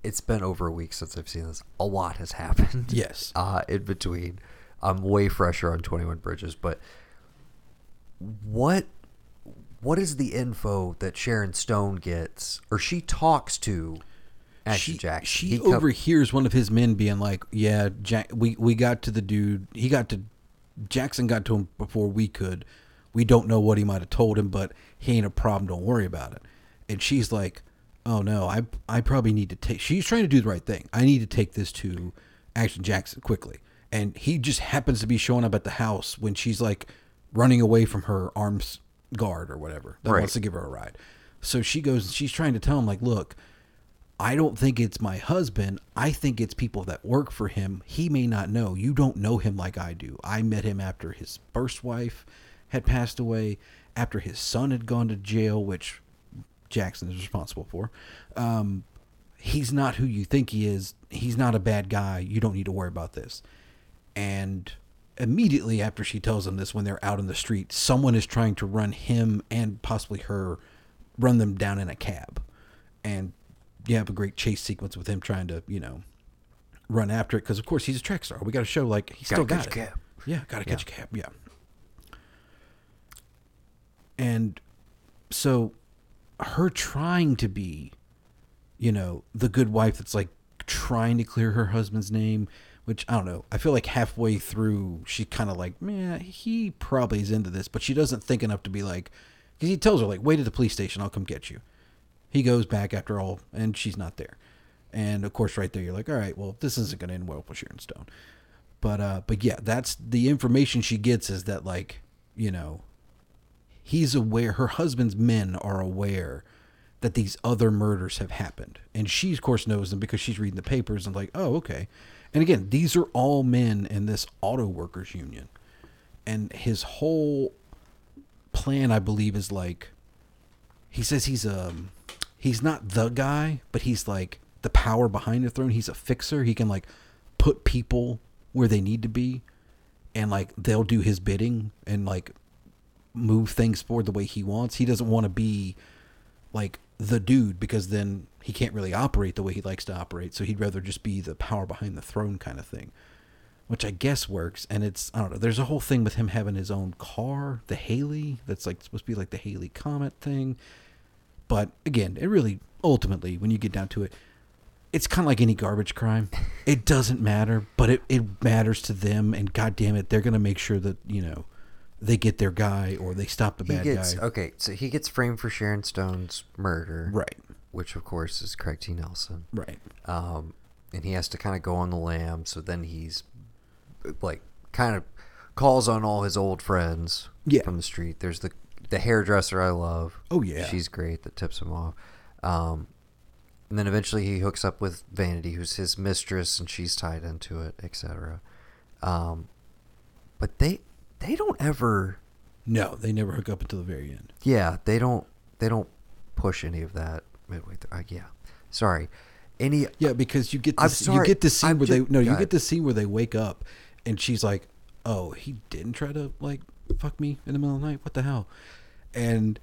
Speaker 1: it's been over a week since I've seen this. A lot has happened.
Speaker 2: Yes.
Speaker 1: Uh, in between, I'm way fresher on Twenty One Bridges, but what what is the info that Sharon Stone gets, or she talks to Action
Speaker 2: she,
Speaker 1: Jackson?
Speaker 2: she
Speaker 1: He
Speaker 2: overhears one of his men being like, "Yeah, Jack, we we got to the dude. He got to Jackson got to him before we could. We don't know what he might have told him, but he ain't a problem. Don't worry about it." And she's like, "Oh no, I I probably need to take." She's trying to do the right thing. I need to take this to Action Jackson quickly. And he just happens to be showing up at the house when she's like running away from her arms guard or whatever that
Speaker 1: Right.
Speaker 2: wants to give her a ride. So she goes. and She's trying to tell him like, "Look." I don't think it's my husband. I think it's people that work for him. He may not know. You don't know him like I do. I met him after his first wife had passed away, after his son had gone to jail, which Jackson is responsible for. Um, he's not who you think he is. He's not a bad guy. You don't need to worry about this. And immediately after she tells him this, when they're out in the street, someone is trying to run him and possibly her, run them down in a cab. And you have a great chase sequence with him trying to, you know, run after it because, of course, he's a track star. We got to show like he's
Speaker 1: Gotta
Speaker 2: still got
Speaker 1: catch
Speaker 2: it.
Speaker 1: a cab.
Speaker 2: Yeah, got to
Speaker 1: Yeah.
Speaker 2: catch a cab. Yeah. And so her trying to be, you know, the good wife that's like trying to clear her husband's name, which I don't know. I feel like halfway through, she kind of like, man, he probably is into this, but she doesn't think enough to be like, because he tells her, like, wait at the police station, I'll come get you. He goes back after all, and she's not there. And of course, right there, you're like, all right, well, this isn't going to end well for Sharon Stone. But, uh, but yeah, that's the information she gets is that, like, you know, he's aware, her husband's men are aware that these other murders have happened. And she, of course, knows them because she's reading the papers and, like, oh, okay. And again, these are all men in this auto workers union. And his whole plan, I believe, is like, he says he's um he's not the guy, but he's like the power behind the throne. He's a fixer. He can like put people where they need to be and like they'll do his bidding and like move things forward the way he wants. He doesn't want to be like the dude because then he can't really operate the way he likes to operate. So he'd rather just be the power behind the throne kind of thing. Which I guess works, and it's I don't know. There's a whole thing with him having his own car, the Haley, that's like supposed to be like the Haley Comet thing. But again, it really ultimately, when you get down to it, it's kind of like any garbage crime. It doesn't matter, but it, it matters to them. And God damn it, they're going to make sure that, you know, they get their guy or they stop the
Speaker 1: he
Speaker 2: bad
Speaker 1: gets
Speaker 2: guy.
Speaker 1: okay. So he gets framed for Sharon Stone's murder,
Speaker 2: Right.
Speaker 1: Which of course is Craig T. Nelson.
Speaker 2: Right.
Speaker 1: um, and he has to kind of go on the lam. So then he's like kind of calls on all his old friends
Speaker 2: Yeah.
Speaker 1: from the street. There's the the hairdresser I love.
Speaker 2: Oh, yeah.
Speaker 1: she's great. That tips him off. Um, and then eventually he hooks up with Vanity, who's his mistress, and she's tied into it, etc. Um, but they they don't ever.
Speaker 2: No, they never hook up until the very end.
Speaker 1: Yeah, they don't. They don't push any of that midway through. Uh, yeah, sorry. Any
Speaker 2: Yeah, because you get
Speaker 1: I'm
Speaker 2: this, you get the scene
Speaker 1: I'm
Speaker 2: where
Speaker 1: ju-
Speaker 2: they no, you
Speaker 1: God.
Speaker 2: get the scene where they wake up and she's like, "Oh, he didn't try to like fuck me in the middle of the night. What the hell?" And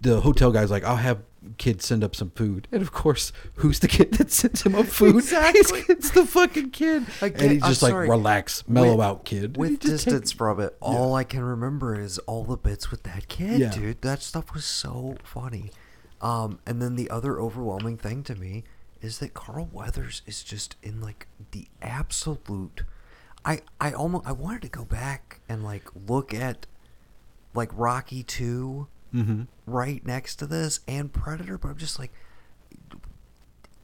Speaker 2: the hotel guy's like, "I'll have kid send up some food, and of course, who's the kid that sends him up food?
Speaker 1: Exactly.
Speaker 2: It's, the fucking kid,
Speaker 1: Again,
Speaker 2: and he's
Speaker 1: I'm
Speaker 2: just like,
Speaker 1: sorry.
Speaker 2: relax, mellow
Speaker 1: With-
Speaker 2: out, kid.
Speaker 1: With distance
Speaker 2: take-
Speaker 1: from it, all I can remember is all the bits with that kid,
Speaker 2: Yeah.
Speaker 1: dude. That stuff was so funny. Um, and then the other overwhelming thing to me is that Carl Weathers is just in like the absolute. I I almost I wanted to go back and like look at like Rocky two
Speaker 2: Mhm.
Speaker 1: right next to this and Predator, but I'm just like,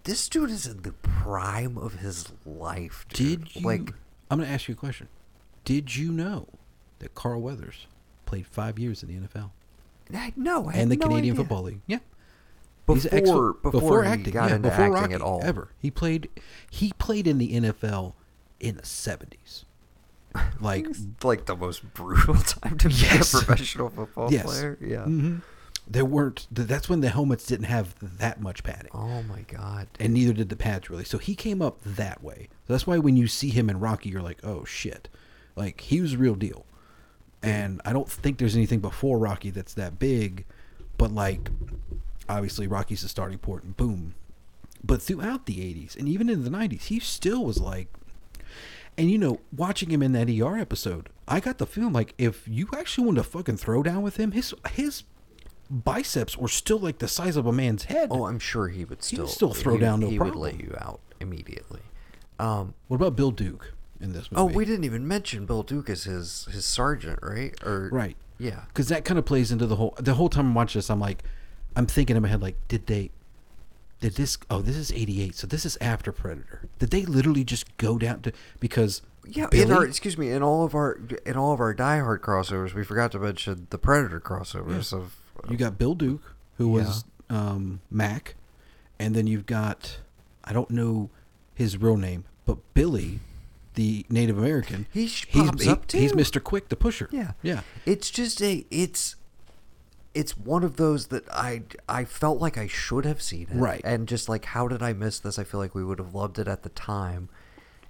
Speaker 1: this dude is in the prime of his life. Dude.
Speaker 2: Did you?
Speaker 1: like?
Speaker 2: I'm going to ask you a question. Did you know that Carl Weathers played five years in the NFL
Speaker 1: I- No, I
Speaker 2: and the
Speaker 1: no
Speaker 2: Canadian
Speaker 1: idea.
Speaker 2: Football League? Yeah.
Speaker 1: Before, before, he got
Speaker 2: yeah,
Speaker 1: into
Speaker 2: before
Speaker 1: acting
Speaker 2: Rocky,
Speaker 1: at all.
Speaker 2: Ever. He played he played in the NFL in the 70s. Like
Speaker 1: like the most brutal time to be a professional football
Speaker 2: yes.
Speaker 1: player. Yeah.
Speaker 2: Mhm. There weren't that's when the helmets didn't have that much padding.
Speaker 1: Oh my god.
Speaker 2: and neither did the pads really. So he came up that way. So that's why when you see him in Rocky, you're like, oh shit, like he was the real deal. And I don't think there's anything before Rocky that's that big, but like obviously Rocky's the starting point, and boom. But throughout the '80s and even in the '90s, he still was like. And you know, watching him in that ER episode, I got the feeling like if you actually wanted to fucking throw down with him, his his biceps were still like the size of a man's head.
Speaker 1: Oh, I'm sure he would
Speaker 2: He
Speaker 1: still
Speaker 2: would still throw
Speaker 1: he-
Speaker 2: down no
Speaker 1: He would lay you out immediately. Um,
Speaker 2: What about Bill Duke in this movie?
Speaker 1: oh, we didn't even mention Bill Duke as his his sergeant, right? Or
Speaker 2: Right.
Speaker 1: Yeah.
Speaker 2: Because that kind of plays into the whole. The whole time I'm watching this, I'm like, I'm thinking in my head, like, did they, did this? Oh, this is '88, so this is after Predator. Did they literally just go down to because?
Speaker 1: Yeah,
Speaker 2: Billy,
Speaker 1: in our excuse me, in all of our in all of our Die Hard crossovers, we forgot to mention the Predator crossovers of
Speaker 2: you got Bill Duke, who was um, Mac, and then you've got, I don't know his real name, but Billy, the Native American.
Speaker 1: He
Speaker 2: he's
Speaker 1: pops
Speaker 2: he-
Speaker 1: up,
Speaker 2: he's. Mr. Quick, the pusher.
Speaker 1: Yeah.
Speaker 2: yeah.
Speaker 1: It's just a it's it's one of those that I I felt like I should have seen it.
Speaker 2: Right.
Speaker 1: And just like how did I miss this? I feel like we would have loved it at the time.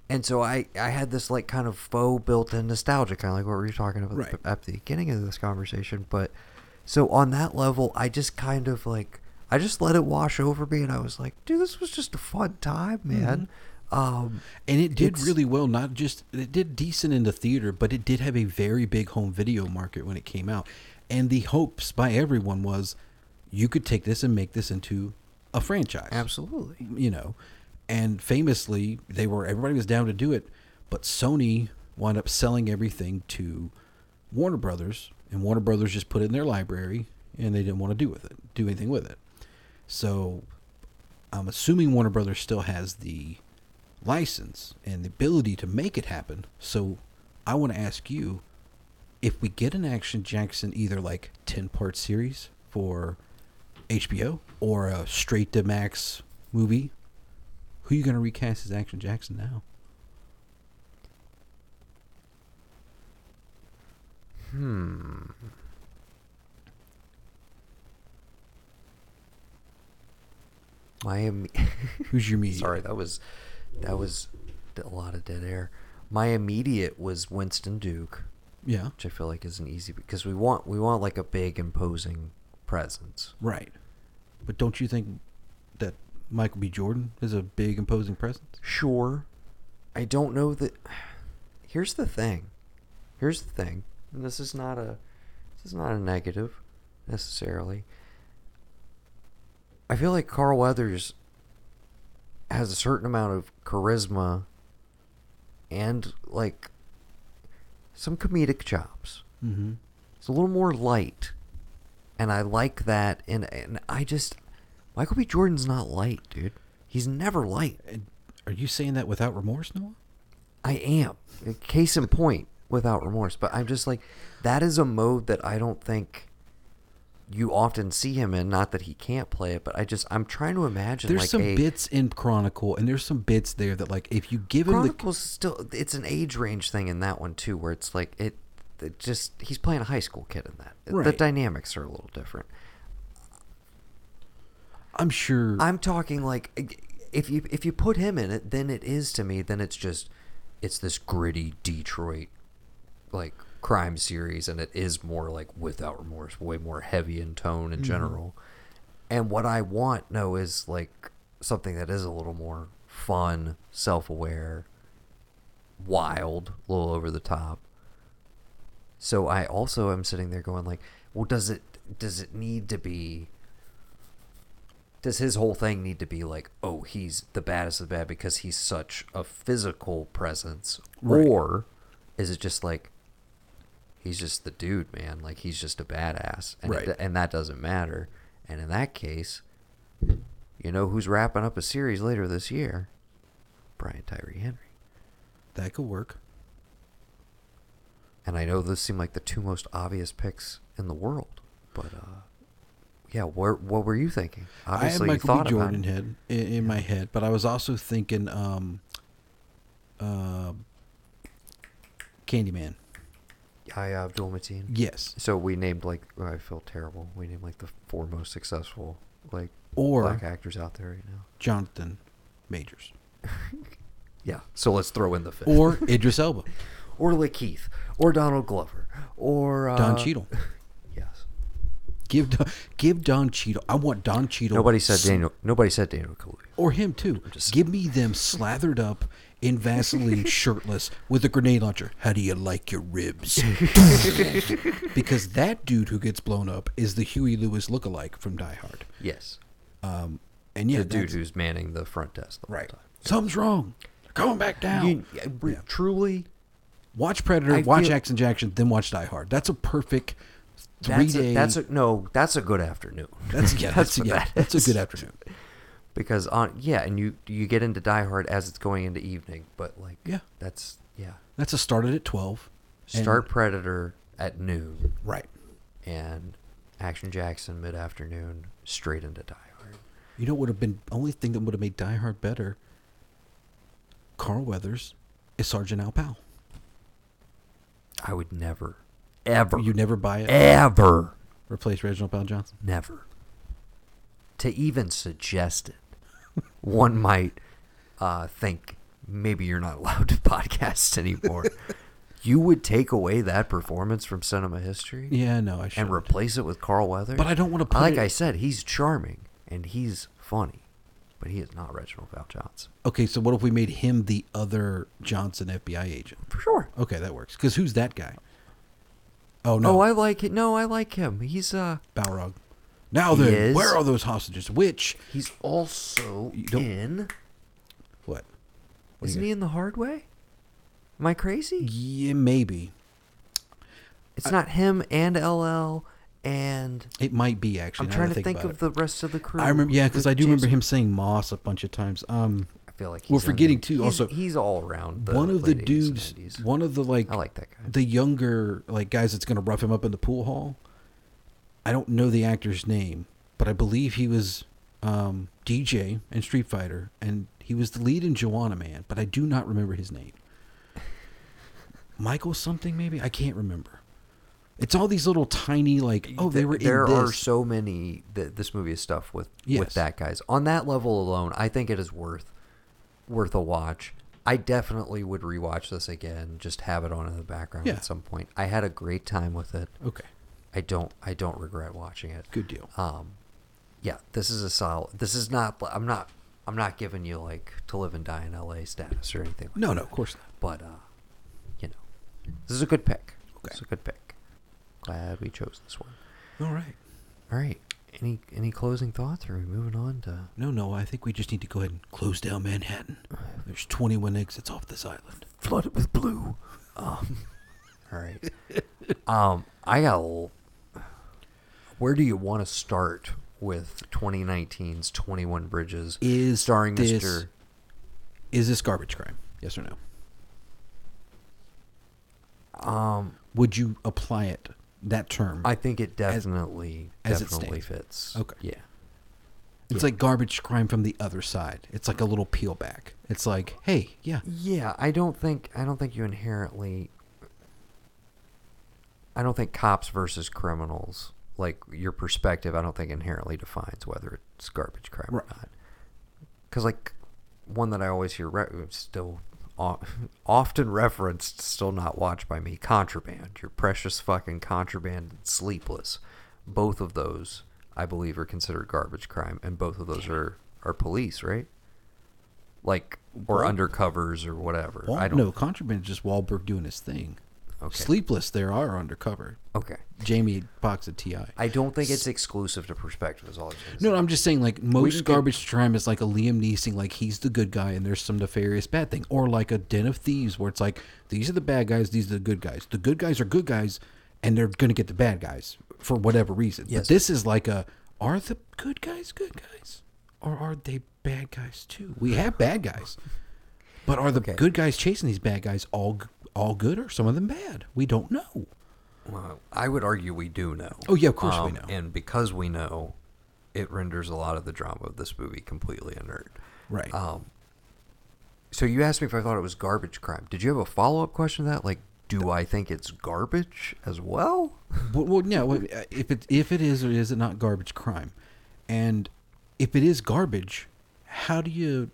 Speaker 1: And so I I had this like kind of faux built-in nostalgia kind of like what we were talking about
Speaker 2: Right.
Speaker 1: at the beginning of this conversation, but so on that level, I just kind of like I just let it wash over me and I was like, dude, this was just a fun time, man. Um
Speaker 2: And it did really well. Not just it did decent in the theater, but it did have a very big home video market when it came out. And the hopes by everyone was you could take this and make this into a franchise.
Speaker 1: absolutely.
Speaker 2: You know, and famously they were everybody was down to do it, but Sony wound up selling everything to Warner Brothers, and Warner Brothers just put it in their library, and they didn't want to do with it, do anything with it. So I'm assuming Warner Brothers still has the license and the ability to make it happen. So I want to ask you if we get an Action Jackson either like 10 part series for HBO or a straight to Max movie, who are you going to recast as Action Jackson now?
Speaker 1: Hmm. Miami.
Speaker 2: Who's your media?
Speaker 1: Sorry, that was that was a lot of dead air. My immediate was Winston Duke,
Speaker 2: Yeah.
Speaker 1: which I feel like isn't easy because we want we want like a big imposing presence.
Speaker 2: Right. But don't you think that Michael B. Jordan is a big imposing presence?
Speaker 1: Sure. I don't know that. Here's the thing. Here's the thing. And this is not a. This is not a negative, necessarily. I feel like Carl Weathers has a certain amount of charisma and like some comedic chops.
Speaker 2: Mm-hmm.
Speaker 1: It's a little more light, and I like that. And and I just Michael B. Jordan's not light, dude. He's never light.
Speaker 2: Are you saying that without remorse, Noah?
Speaker 1: I am. Case in point, without remorse. But I'm just like, that is a mode that I don't think you often see him in. Not that he can't play it, but I just I'm trying to imagine
Speaker 2: There's
Speaker 1: like
Speaker 2: some
Speaker 1: a
Speaker 2: bits in Chronicle, and there's some bits there that, like, if you give him the
Speaker 1: Chronicles still. It's an age range thing in that one too, where it's like it. it just he's playing a high school kid in that. The dynamics are a little different.
Speaker 2: I'm sure.
Speaker 1: I'm talking like if you if you put him in it, then it is to me. Then it's just it's this gritty Detroit like crime series, and it is more like without remorse, way more heavy in tone in mm-hmm. general. And what I want, no, is like something that is a little more fun, self aware, wild, a little over the top. So I also am sitting there going like, well, does it does it need to be does his whole thing need to be like, oh, he's the baddest of the bad because he's such a physical presence?
Speaker 2: Right.
Speaker 1: Or is it just like he's just the dude, man. Like he's just a badass, and
Speaker 2: Right.
Speaker 1: it, and that doesn't matter. And in that case, you know who's wrapping up a series later this year? Brian Tyree Henry.
Speaker 2: That could work.
Speaker 1: And I know those seem like the two most obvious picks in the world, but uh, yeah, where, what were you thinking?
Speaker 2: I had
Speaker 1: Obviously,
Speaker 2: Michael B. Jordan head in, in my head, but I was also thinking um, uh, Candyman.
Speaker 1: Yahya Abdul Mateen.
Speaker 2: Yes.
Speaker 1: So we named like oh, I feel terrible. We named like the four most successful like
Speaker 2: Or
Speaker 1: black actors out there right now.
Speaker 2: Jonathan Majors.
Speaker 1: Yeah. So let's throw in the fifth.
Speaker 2: Or Idris Elba.
Speaker 1: or Lakeith, or Donald Glover, or uh,
Speaker 2: Don Cheadle.
Speaker 1: Yes.
Speaker 2: Give Don, give Don Cheadle. I want Don Cheadle.
Speaker 1: Nobody said
Speaker 2: sl-
Speaker 1: Daniel. Nobody said Daniel Kaluuya.
Speaker 2: Or him too.
Speaker 1: just-
Speaker 2: Give me them slathered up in Vaseline, shirtless, with a grenade launcher. How do you like your ribs? because that dude who gets blown up is the Huey Lewis lookalike from Die Hard.
Speaker 1: Yes.
Speaker 2: Um, and yeah,
Speaker 1: the dude who's manning the front desk the
Speaker 2: right.
Speaker 1: whole time.
Speaker 2: Something's wrong. They're coming back down.
Speaker 1: You- yeah, Truly,
Speaker 2: watch Predator,
Speaker 1: I
Speaker 2: watch
Speaker 1: feel-
Speaker 2: Jackson Jackson, then watch Die Hard. That's a perfect three
Speaker 1: that's
Speaker 2: day.
Speaker 1: a, that's a no. That's a good afternoon.
Speaker 2: that's yeah. That's,
Speaker 1: what
Speaker 2: yeah.
Speaker 1: that
Speaker 2: That's a good afternoon.
Speaker 1: Because on yeah, and you you get into Die Hard as it's going into evening, but like
Speaker 2: Yeah.
Speaker 1: that's yeah.
Speaker 2: That's a started at twelve.
Speaker 1: Start Predator at noon
Speaker 2: right.
Speaker 1: and Action Jackson mid afternoon straight into Die Hard.
Speaker 2: You know what would have been only thing that would have made Die Hard better? Carl Weathers is Sergeant Al Powell.
Speaker 1: I would never, ever,
Speaker 2: You never buy it.
Speaker 1: ever,
Speaker 2: Replace Reginald Powell Johnson.
Speaker 1: never. To even suggest it, one might uh, think maybe you're not allowed to podcast anymore. you would take away that performance from cinema history
Speaker 2: Yeah, no, I should.
Speaker 1: and replace it with Carl Weathers.
Speaker 2: But I don't wanna put
Speaker 1: Like
Speaker 2: it-
Speaker 1: I said, he's charming and he's funny, but he is not Reginald VelJohnson
Speaker 2: okay, so what if we made him the other Johnson FBI agent?
Speaker 1: for sure.
Speaker 2: Okay, that works. Because who's that guy? Oh no,
Speaker 1: Oh, I like it. No, I like him. He's uh,
Speaker 2: Balrog. Now then,
Speaker 1: is.
Speaker 2: where are those hostages? Which
Speaker 1: he's also
Speaker 2: You don't-
Speaker 1: in.
Speaker 2: what? What do
Speaker 1: Isn't
Speaker 2: you
Speaker 1: he in the hard way? Am I crazy?
Speaker 2: Yeah, maybe.
Speaker 1: It's not him and LL and
Speaker 2: It might be actually.
Speaker 1: I'm
Speaker 2: now
Speaker 1: trying to think
Speaker 2: about
Speaker 1: of
Speaker 2: it.
Speaker 1: the rest of the crew.
Speaker 2: I remember, yeah, because
Speaker 1: with
Speaker 2: I do remember
Speaker 1: James-
Speaker 2: him saying Moss a bunch of times. Um,
Speaker 1: I feel like
Speaker 2: We're
Speaker 1: in
Speaker 2: forgetting, too,
Speaker 1: he's-
Speaker 2: also-
Speaker 1: he's all around.
Speaker 2: One of the
Speaker 1: late 80s and
Speaker 2: dudes,
Speaker 1: 90s.
Speaker 2: one of the like,
Speaker 1: I like that guy.
Speaker 2: the younger like guys that's gonna rough him up in the pool hall. I don't know the actor's name, but I believe he was um, DJ in Street Fighter, and he was the lead in Juwanna Mann, but I do not remember his name. Michael something maybe I can't remember. It's all these little tiny like oh they
Speaker 1: Th-
Speaker 2: were in
Speaker 1: there are so many that this movie is stuff with
Speaker 2: Yes.
Speaker 1: with that guys on that level alone i think it is worth worth a watch i definitely would rewatch this again just have it on in the background
Speaker 2: Yeah.
Speaker 1: at some point i had a great time with it
Speaker 2: okay,
Speaker 1: i don't i don't regret watching it
Speaker 2: good deal.
Speaker 1: um yeah this is a solid this is not i'm not i'm not giving you like to live and die in la status or anything like
Speaker 2: No,
Speaker 1: that.
Speaker 2: no, of course not.
Speaker 1: but uh you know this is a good pick
Speaker 2: Okay.
Speaker 1: it's a good pick glad we chose this one
Speaker 2: All right.
Speaker 1: all right. Any any closing thoughts? Or are we moving on to?
Speaker 2: No, no, I think we just need to go ahead and close down Manhattan. There's 21 exits off this island.
Speaker 1: Flooded with blue. Um, all right. um, I got. Where do you want to start with 2019's 21 Bridges?
Speaker 2: Is
Speaker 1: starring
Speaker 2: this-
Speaker 1: Mr.
Speaker 2: Is this garbage crime? Yes or no?
Speaker 1: Um,
Speaker 2: Would you apply it that term?
Speaker 1: I think it definitely
Speaker 2: as it
Speaker 1: definitely
Speaker 2: stands.
Speaker 1: fits.
Speaker 2: Okay.
Speaker 1: Yeah.
Speaker 2: it's
Speaker 1: yeah.
Speaker 2: like garbage crime from the other side. It's like a little peel back. It's like, hey, yeah,
Speaker 1: Yeah, I don't think I don't think you inherently I don't think cops versus criminals like your perspective I don't think inherently defines whether it's garbage crime
Speaker 2: Right.
Speaker 1: or not. Cuz like one that I always hear re- still often referenced still not watched by me contraband your precious fucking contraband and sleepless both of those I believe, are considered garbage crime, and both of those are are police, right? Like or
Speaker 2: Well-
Speaker 1: undercovers or whatever.
Speaker 2: Wal-
Speaker 1: I don't.
Speaker 2: no, Contraband is just Wahlberg doing his thing.
Speaker 1: Okay.
Speaker 2: Sleepless, there are undercover.
Speaker 1: Okay.
Speaker 2: Jamie Foxx at Ti.
Speaker 1: I don't think it's exclusive to perspective. Is all I'm saying.
Speaker 2: No, no, I'm just saying like most
Speaker 1: get-
Speaker 2: garbage crime is like a Liam Neeson, like he's the good guy and there's some nefarious bad thing, or like a Den of Thieves where it's like these are the bad guys, these are the good guys. The good guys are good guys, and they're gonna get the bad guys for whatever reason.
Speaker 1: Yes.
Speaker 2: But this is like a are the good guys good guys, or are they bad guys too? We have bad guys, but are the
Speaker 1: Okay.
Speaker 2: good guys chasing these bad guys all all good or some of them bad? We don't know.
Speaker 1: Well, I would argue we do know.
Speaker 2: Oh, yeah, of course we
Speaker 1: Um,
Speaker 2: know.
Speaker 1: And because we know, it renders a lot of the drama of this movie completely inert.
Speaker 2: Right.
Speaker 1: Um, so you asked me if I thought it was garbage crime. Did you have a follow up question to that? Like, do I think it's garbage as well?
Speaker 2: Well, well yeah. Well, if it if it is or is it not garbage crime, and if it is garbage, how do you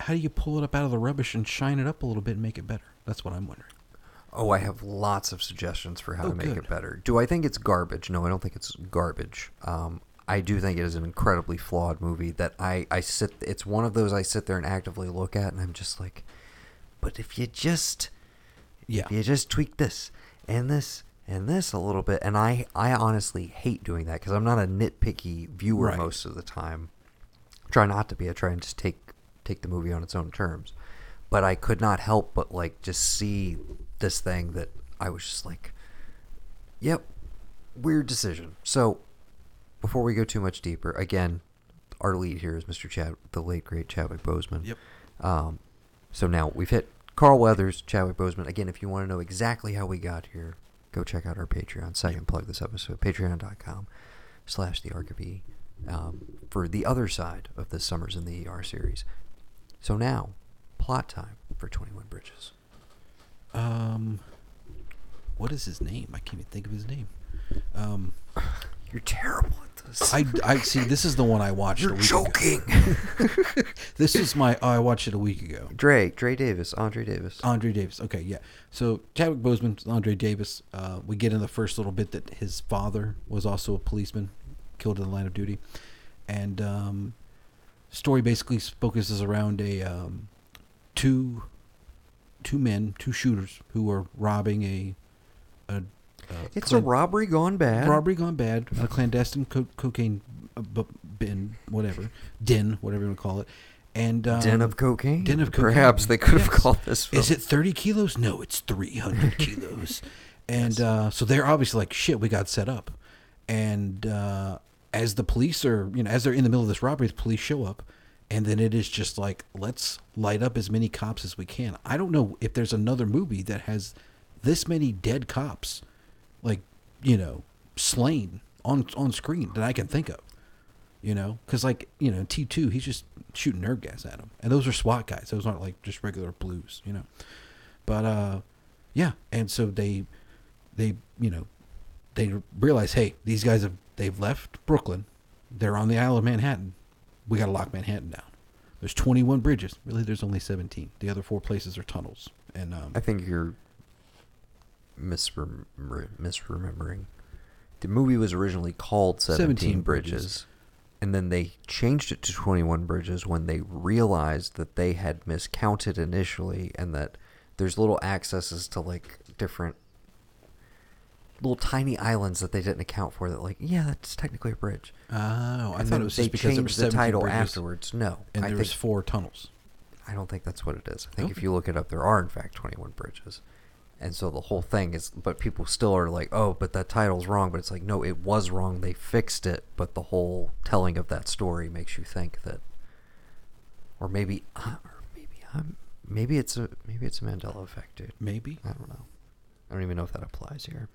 Speaker 2: how do you pull it up out of the rubbish and shine it up a little bit and make it better? That's what I'm wondering.
Speaker 1: Oh, I have lots of suggestions for how
Speaker 2: Oh,
Speaker 1: to make
Speaker 2: good.
Speaker 1: it better. Do I think it's garbage? No, I don't think it's garbage. Um, I do think it is an incredibly flawed movie that I, I sit. It's one of those I sit there and actively look at, and I'm just like, but if you just
Speaker 2: Yeah.
Speaker 1: if you just tweak this and this and this a little bit, and I I honestly hate doing that because I'm not a nitpicky viewer
Speaker 2: Right.
Speaker 1: most of the time. Try not to be. I try and just take take the movie on its own terms. But I could not help but like just see this thing that I was just like, yep, weird decision. So before we go too much deeper, again, our lead here is Mr. Chad, the late great Chadwick Boseman.
Speaker 2: Yep.
Speaker 1: Um, so now we've hit Carl Weathers, Chadwick Boseman. Again, if you want to know exactly how we got here, go check out our Patreon. Second plug this episode, patreon.com slash the um, for the other side of the Summers in the ER series. So now, plot time for 21 Bridges.
Speaker 2: Um, what is his name? I can't even think of his name. Um,
Speaker 1: You're terrible at this.
Speaker 2: I, I see. This is the one I watched. a
Speaker 1: You're
Speaker 2: week ago.
Speaker 1: joking.
Speaker 2: This is my. Oh, I watched it a week ago.
Speaker 1: Dre, Dre Davis, Andre Davis.
Speaker 2: Andre Davis. Okay, yeah. So Chadwick Boseman, Andre Davis. Uh, we get in the first little bit that his father was also a policeman, killed in the line of duty, and um, story basically focuses around a um, two two men, two shooters who were robbing a a. a
Speaker 1: It's a robbery gone bad.
Speaker 2: robbery gone bad, a clandestine co- cocaine uh, bu- bin, whatever, den, whatever you want to call it, and um,
Speaker 1: Den of cocaine.
Speaker 2: Den of cocaine.
Speaker 1: Perhaps they could have called this. Film.
Speaker 2: Is it 30 kilos? No, it's 300 kilos. And
Speaker 1: Yes.
Speaker 2: uh, so they're obviously like, shit, we got set up. And uh, as the police are, you know, as they're in the middle of this robbery, the police show up. And then it is just like, let's light up as many cops as we can. I don't know if there's another movie that has this many dead cops, like, you know, slain on on screen that I can think of. You know, because like you know, T two, he's just shooting nerve gas at him, and those are SWAT guys. Those aren't like just regular blues. You know, but uh, yeah, and so they, they you know, they realize, hey, these guys have they've left Brooklyn, they're on the Isle of Manhattan. We got to lock Manhattan down. There's 21 bridges. Really, there's only 17. The other four places are tunnels. And um,
Speaker 1: I think you're misrem- misremembering. The movie was originally called 17,
Speaker 2: 17
Speaker 1: Bridges,
Speaker 2: Bridges.
Speaker 1: and then they changed it to 21 Bridges when they realized that they had miscounted initially and that there's little accesses to like different little tiny islands that they didn't account for that like yeah that's technically a bridge
Speaker 2: oh, I
Speaker 1: And
Speaker 2: thought it was just because there were
Speaker 1: the
Speaker 2: 17
Speaker 1: title
Speaker 2: bridges,
Speaker 1: afterwards no
Speaker 2: and
Speaker 1: I
Speaker 2: there
Speaker 1: think
Speaker 2: was four tunnels.
Speaker 1: I don't think that's what it is. I think if you look it up, there are in fact 21 bridges. And so the whole thing is, but people still are like, oh, but that title's wrong. But it's like, no, it was wrong. They fixed it. But the whole telling of that story makes you think that, or maybe, uh, or maybe I'm, maybe it's a, maybe it's a Mandela effect, dude.
Speaker 2: Maybe.
Speaker 1: I don't know. I don't even know if that applies here.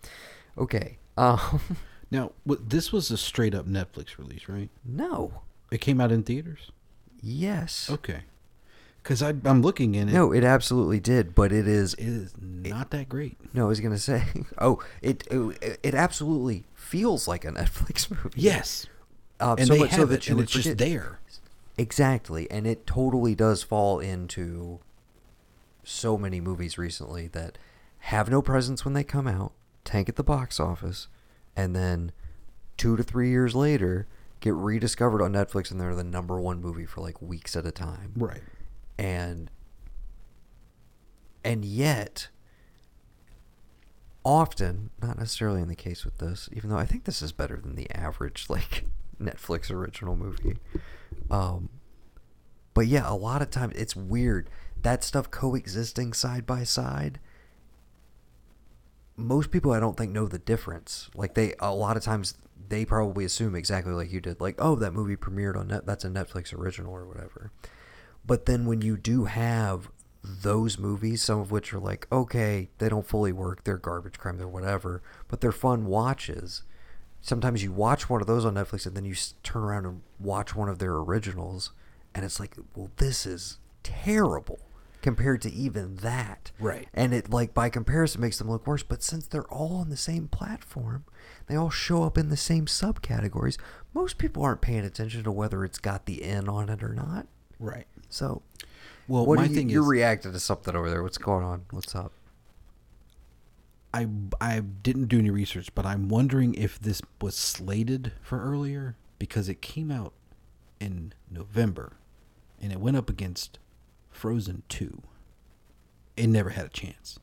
Speaker 1: Okay. Um,
Speaker 2: Now, what, this was a straight up Netflix release, right?
Speaker 1: no.
Speaker 2: It came out in theaters.
Speaker 1: Yes.
Speaker 2: Okay. Because I'm looking in it.
Speaker 1: No, it absolutely did, but it is
Speaker 2: it is not that great.
Speaker 1: No, I was gonna say. Oh, it it, it absolutely feels like a Netflix movie.
Speaker 2: Yes.
Speaker 1: uh,
Speaker 2: and
Speaker 1: so
Speaker 2: they
Speaker 1: much
Speaker 2: have
Speaker 1: so
Speaker 2: it,
Speaker 1: that
Speaker 2: and it's just there.
Speaker 1: Exactly, and it totally does fall into so many movies recently that have no presence when they come out, tank at the box office, and then two to three years later get rediscovered on Netflix and they're the number one movie for like weeks at a time.
Speaker 2: Right.
Speaker 1: And and yet often, not necessarily in the case with this, even though I think this is better than the average like Netflix original movie. Um but yeah, a lot of times it's weird that stuff coexisting side by side most people I don't think know the difference. Like they a lot of times they probably assume exactly like you did, like oh that movie premiered on net that's a Netflix original or whatever. But then when you do have those movies, some of which are like okay they don't fully work, they're garbage crime, they're whatever, but they're fun watches. Sometimes you watch one of those on Netflix and then you turn around and watch one of their originals, and it's like well this is terrible compared to even that.
Speaker 2: Right.
Speaker 1: and it like by comparison makes them look worse. But since they're all on the same platform they all show up in the same subcategories most people aren't paying attention to whether it's got the n on it or not.
Speaker 2: Right.
Speaker 1: so
Speaker 2: Well,
Speaker 1: what
Speaker 2: my
Speaker 1: you,
Speaker 2: thing
Speaker 1: you're
Speaker 2: is,
Speaker 1: reacting to something over there. What's going on? What's up?
Speaker 2: I I didn't do any research, but I'm wondering if this was slated for earlier because it came out in November, and it went up against Frozen Two. It never had a chance.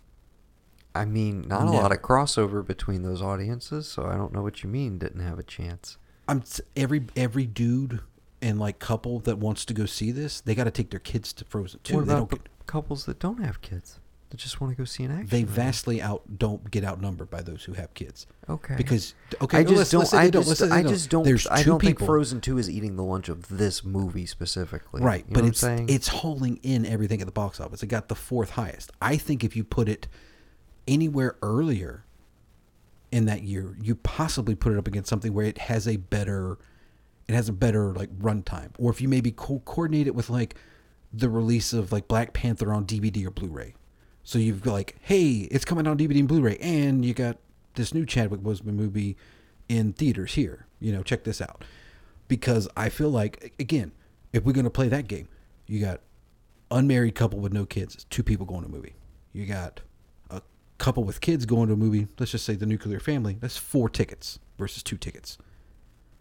Speaker 1: i mean not a lot of crossover between those audiences so i don't know what you mean didn't have a chance
Speaker 2: I'm every every dude and like couple that wants to go see this, they got to take their kids to Frozen Two.
Speaker 1: what
Speaker 2: They
Speaker 1: about
Speaker 2: don't
Speaker 1: the couples that don't have kids that just want to go see an action
Speaker 2: they vastly out don't get outnumbered by those who have kids.
Speaker 1: okay
Speaker 2: Because okay,
Speaker 1: I just don't. I
Speaker 2: don't.
Speaker 1: just,
Speaker 2: they
Speaker 1: I
Speaker 2: don't.
Speaker 1: just don't.
Speaker 2: There's
Speaker 1: I
Speaker 2: two
Speaker 1: don't think
Speaker 2: people.
Speaker 1: Frozen Two is eating the lunch of this movie specifically.
Speaker 2: Right,
Speaker 1: You know
Speaker 2: but
Speaker 1: what
Speaker 2: it's
Speaker 1: I'm saying?
Speaker 2: it's hauling in everything at the box office. It got the fourth highest. I think if you put it anywhere earlier in that year, you possibly put it up against something where it has a better it has a better like runtime. Or if you maybe co- coordinate it with like the release of like Black Panther on DVD or Blu-ray. So you've got like, hey, it's coming on DVD and Blu-ray, and you got this new Chadwick Boseman movie in theaters here. You know, check this out. Because I feel like again, if we're gonna play that game, you got unmarried couple with no kids, two people going to a movie. You got a couple with kids going to a movie. Let's just say the nuclear family. That's four tickets versus two tickets.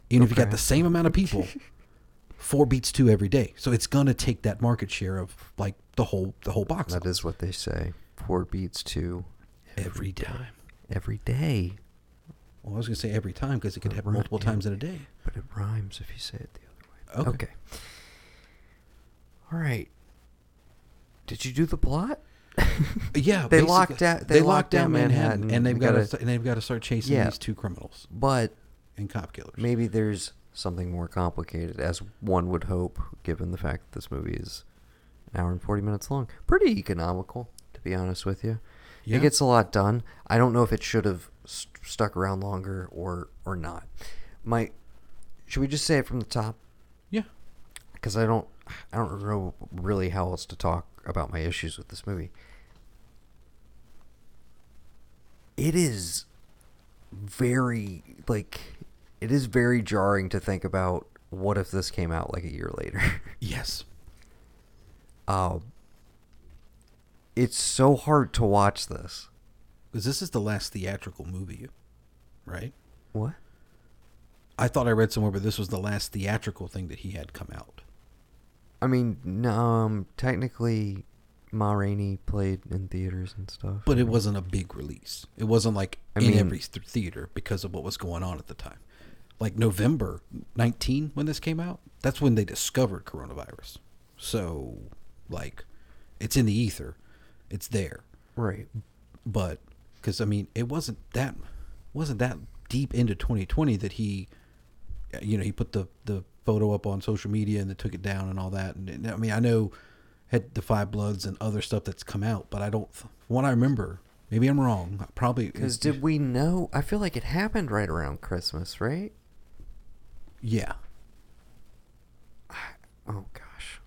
Speaker 2: Even if you got the same amount of people, four beats two every day. So it's gonna take that market share of like the whole the whole box.
Speaker 1: That is what they say. Four beats two
Speaker 2: every time.
Speaker 1: every day,
Speaker 2: Well, I was gonna say every time because it could
Speaker 1: But
Speaker 2: happen multiple times in a day.
Speaker 1: but it rhymes if you say it the other way.
Speaker 2: Okay.
Speaker 1: Okay. All right. Did you do the plot?
Speaker 2: Yeah,
Speaker 1: They locked out- they locked down Manhattan.
Speaker 2: and they've got to and they've got to start chasing
Speaker 1: Yeah.
Speaker 2: these two criminals
Speaker 1: But
Speaker 2: and cop killers.
Speaker 1: maybe there's something more complicated, as one would hope, given the fact that this movie is an hour and 40 minutes long. Pretty economical, to be honest with you.
Speaker 2: Yeah.
Speaker 1: It gets a lot done. I don't know if it should have st- stuck around longer or, or not. My, should we just say it from the top?
Speaker 2: Yeah.
Speaker 1: Because I don't, I don't know really how else to talk about my issues with this movie. It is very like it is very jarring to think about what if this came out like a year later.
Speaker 2: Yes.
Speaker 1: um, it's so hard to watch this.
Speaker 2: Because this is the last theatrical movie, right?
Speaker 1: What?
Speaker 2: I thought I read somewhere, but this was the last theatrical thing that he had come out.
Speaker 1: I mean, um, technically, Ma Rainey played in theaters and stuff.
Speaker 2: But it wasn't a big release. It wasn't like
Speaker 1: I
Speaker 2: in
Speaker 1: mean-
Speaker 2: every th- theater because of what was going on at the time. Like November 19 when this came out, that's when they discovered coronavirus. So, like, it's in the ether. It's there.
Speaker 1: right.
Speaker 2: but because I mean, it wasn't that wasn't that deep into 2020 that he, you know, he put the the photo up on social media and then took it down and all that. And, and, I mean, I know had the Five Bloods and other stuff that's come out, but I don't. What I remember, maybe I'm wrong. Probably
Speaker 1: Because did we know? I feel like it happened right around Christmas, right?
Speaker 2: Yeah,
Speaker 1: Oh gosh.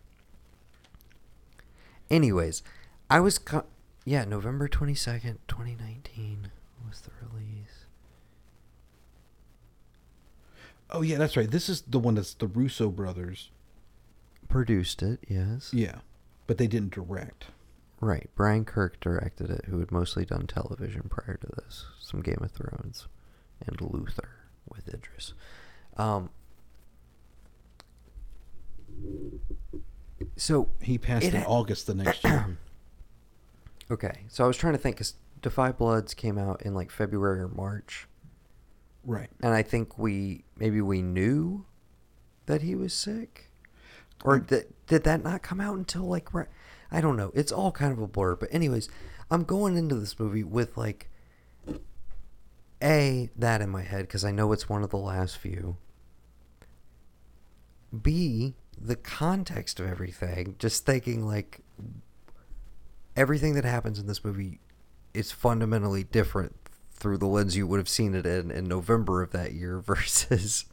Speaker 1: Anyways, I was co- yeah, November 22nd, 2019 was the release.
Speaker 2: Oh yeah, that's right. This is the one that's the Russo brothers.
Speaker 1: Produced it, yes.
Speaker 2: Yeah, but they didn't direct.
Speaker 1: Right. Brian Kirk directed it, who had mostly done television prior to this. Some Game of Thrones and Luther, with Idris. Um, so
Speaker 2: He passed in
Speaker 1: ha-
Speaker 2: August the next year.
Speaker 1: okay, so I was trying to think because Da 5 Bloods came out in like February or March,
Speaker 2: right.
Speaker 1: and I think we maybe we knew that he was sick, or did did that not come out until like right? I don't know. It's all kind of a blur. But anyways, I'm going into this movie with like a that in my head because I know it's one of the last few. B the context of everything, just thinking like everything that happens in this movie is fundamentally different through the lens you would have seen it in in November of that year versus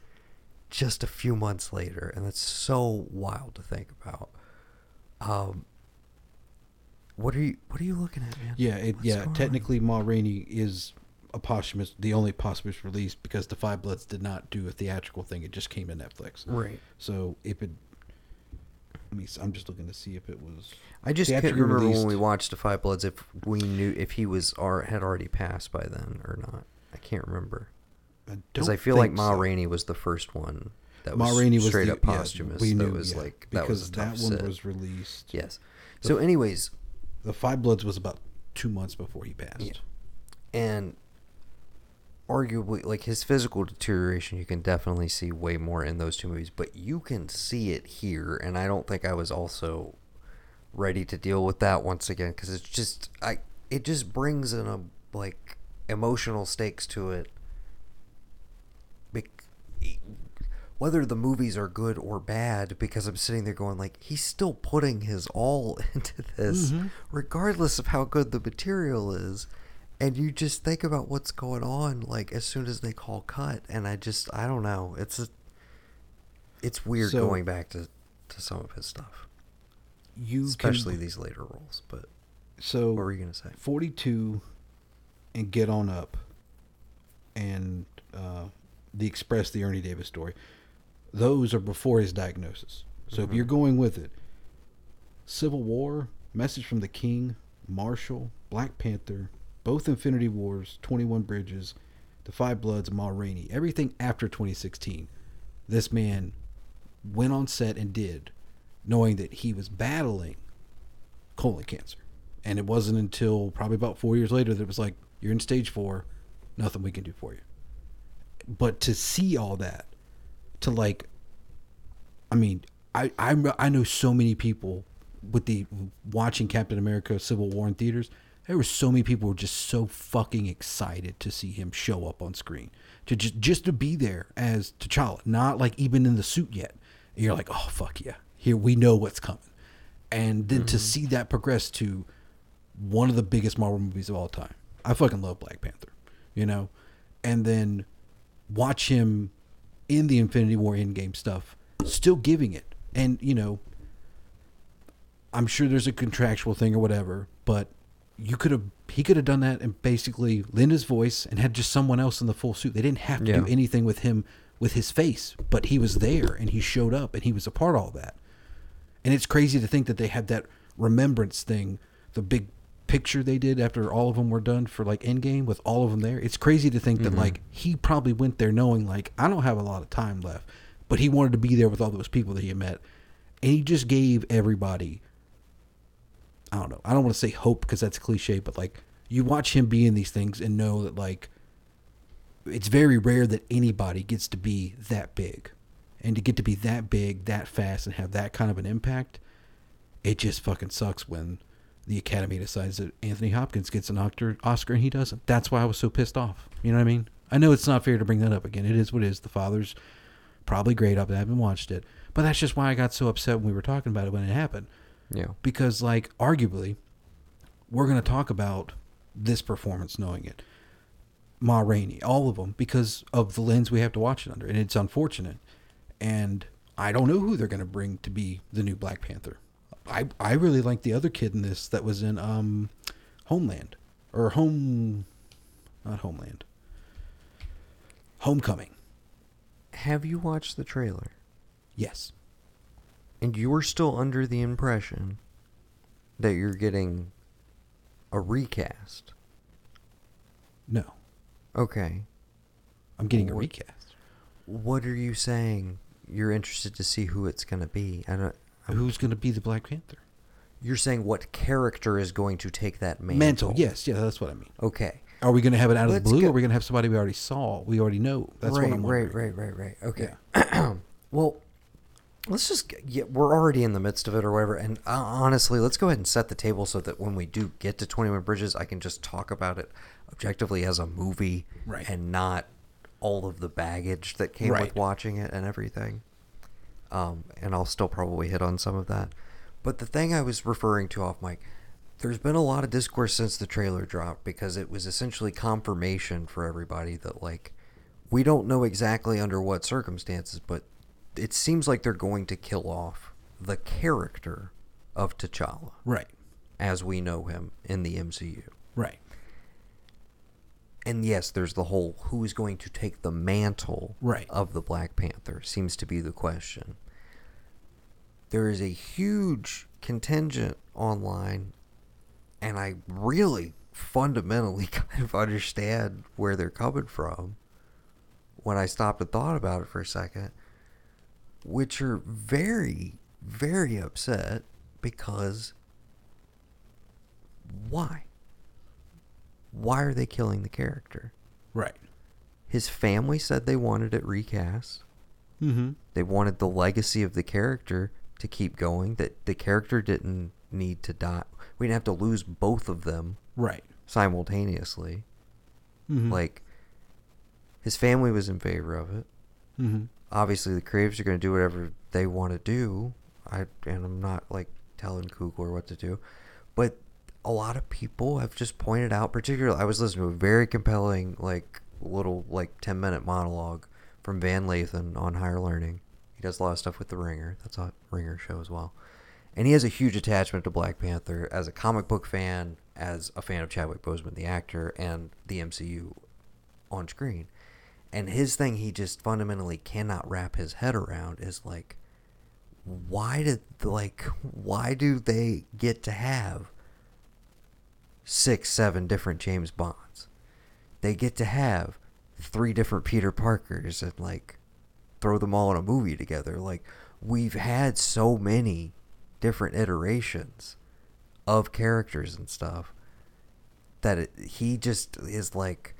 Speaker 1: just a few months later, and that's so wild to think about. Um, what are you What are you looking at, man?
Speaker 2: Yeah, it, yeah.
Speaker 1: going on?
Speaker 2: Technically, Ma Rainey is a posthumous, the only posthumous release because the Five Bloods did not do a theatrical thing. It just came to Netflix.
Speaker 1: right.
Speaker 2: So if it, let me. s- I'm just looking to see if it was.
Speaker 1: I just
Speaker 2: theatrically
Speaker 1: remember when we watched the Five Bloods if we knew if he was or had already passed by then or not. I can't remember because I
Speaker 2: don't
Speaker 1: feel like Ma
Speaker 2: so.
Speaker 1: Rainey was the first one that
Speaker 2: Ma
Speaker 1: was
Speaker 2: Rainey was
Speaker 1: straight
Speaker 2: the,
Speaker 1: up
Speaker 2: yeah,
Speaker 1: posthumous.
Speaker 2: we
Speaker 1: that was
Speaker 2: yeah,
Speaker 1: like that
Speaker 2: because
Speaker 1: was
Speaker 2: that one
Speaker 1: sit.
Speaker 2: was released.
Speaker 1: yes. So, anyways,
Speaker 2: The Five Bloods was about two months before he passed.
Speaker 1: Yeah. and arguably like his physical deterioration you can definitely see way more in those two movies but you can see it here and i don't think i was also ready to deal with that once again because it's just i it just brings in a like emotional stakes to it whether the movies are good or bad because i'm sitting there going like he's still putting his all into this
Speaker 2: Mhm.
Speaker 1: regardless of how good the material is and you just think about what's going on like as soon as they call cut and i just i don't know it's a it's weird
Speaker 2: So-
Speaker 1: going back to to some of his stuff
Speaker 2: You
Speaker 1: especially
Speaker 2: can,
Speaker 1: these later roles but
Speaker 2: So
Speaker 1: what were you gonna say
Speaker 2: 42 and Get On Up and uh, The Express, the Ernie Davis story, those are before his diagnosis. So if
Speaker 1: Mhm.
Speaker 2: you're going with it, Civil War, Message from the King, Marshall, Black Panther, both Infinity Wars, 21 Bridges, The Five Bloods, Ma Rainey, everything after 2016, this man went on set and did, knowing that he was battling colon cancer. And it wasn't until probably about four years later that it was like, you're in stage four, nothing we can do for you. But to see all that, to like, I mean, I, I, I know so many people with the watching Captain America Civil War in theaters. There were so many people who were just so fucking excited to see him show up on screen. To just just to be there as T'Challa, not like even in the suit yet. And you're like, oh fuck yeah. Here we know what's coming. And then to mm-hmm. see that progress to one of the biggest Marvel movies of all time. I fucking love Black Panther, you know? And then watch him in the Infinity War Endgame stuff, still giving it. And, you know, I'm sure there's a contractual thing or whatever, but you could have he could have done that and basically lend his voice and had just someone else in the full suit. They didn't have to do anything with him with his face, but he was there and he showed up and he was a part of all that. And it's crazy to think that they had that remembrance thing, the big picture they did after all of them were done for like Endgame with all of them there. It's crazy to think that
Speaker 1: Mhm.
Speaker 2: like he probably went there knowing like I don't have a lot of time left, but he wanted to be there with all those people that he had met, and he just gave everybody. I don't know. I don't want to say hope because that's cliche, but like you watch him be in these things and know that like it's very rare that anybody gets to be that big. And to get to be that big, that fast, and have that kind of an impact, it just fucking sucks when the Academy decides that Anthony Hopkins gets an Oscar, and he doesn't. That's why I was so pissed off. You know what I mean? I know it's not fair to bring that up again. It is what it is. The father's probably great. up. I haven't watched it, but that's just why I got so upset when we were talking about it when it happened
Speaker 1: yeah.
Speaker 2: Because like arguably we're going to talk about this performance knowing it. Ma rainey all of them because of the lens we have to watch it under and it's unfortunate. And i don't know who they're going to bring to be the new black panther. I i really like the other kid in this that was in um homeland or home not homeland. Homecoming.
Speaker 1: Have you watched the trailer?
Speaker 2: Yes
Speaker 1: and you're still under the impression that you're getting a recast
Speaker 2: no
Speaker 1: okay
Speaker 2: i'm getting a recast
Speaker 1: what are you saying? You're interested to see who it's going to be. I don't. I'm-
Speaker 2: Who's going to be the Black Panther?
Speaker 1: You're saying what character is going to take that mantle?
Speaker 2: Mantle. Yes, yeah, that's what I mean.
Speaker 1: Okay.
Speaker 2: Are we going to have it out of
Speaker 1: Let's
Speaker 2: the blue,
Speaker 1: go-
Speaker 2: or are we going to have somebody we already saw? We already know. That's
Speaker 1: right,
Speaker 2: what I'm
Speaker 1: right,
Speaker 2: wondering.
Speaker 1: right, right, right. Okay. well, let's just get, yeah, we're already in the midst of it or whatever. And uh, honestly, let's go ahead and set the table so that when we do get to Twenty One Bridges, I can just talk about it objectively as a movie,
Speaker 2: Right.
Speaker 1: and not all of the baggage that came
Speaker 2: Right.
Speaker 1: with watching it and everything. Um, and I'll still probably hit on some of that. But the thing I was referring to off mic, there's been a lot of discourse since the trailer dropped because it was essentially confirmation for everybody that like we don't know exactly under what circumstances, but it seems like they're going to kill off the character of T'Challa
Speaker 2: Right,
Speaker 1: as we know him in the MCU.
Speaker 2: right.
Speaker 1: And yes, there's the whole who is going to take the mantle
Speaker 2: Right.
Speaker 1: of the Black Panther seems to be the question. There is a huge contingent online, and I really fundamentally kind of understand where they're coming from when I stopped and thought about it for a second, which are very, very upset because why? Why are they killing the character?
Speaker 2: Right.
Speaker 1: His family said they wanted it recast.
Speaker 2: Mm-hmm.
Speaker 1: They wanted the legacy of the character to keep going. That the character didn't need to die. We didn't have to lose both of them
Speaker 2: Right.
Speaker 1: simultaneously.
Speaker 2: Mm-hmm.
Speaker 1: Like his family was in favor of it.
Speaker 2: Mm-hmm.
Speaker 1: Obviously, the creatives are going to do whatever they want to do. I and I'm not like telling Coogler what to do, but a lot of people have just pointed out. Particularly, I was listening to a very compelling, like little like ten minute monologue from Van Lathan on Higher Learning. He does a lot of stuff with the Ringer. That's a Ringer show as well, and he has a huge attachment to Black Panther as a comic book fan, as a fan of Chadwick Boseman, the actor, and the MCU on screen. And his thing he just fundamentally cannot wrap his head around is like why did like why do they get to have six, seven different James Bonds? They get to have three different Peter Parkers and like throw them all in a movie together. Like we've had so many different iterations of characters and stuff that it, he just is like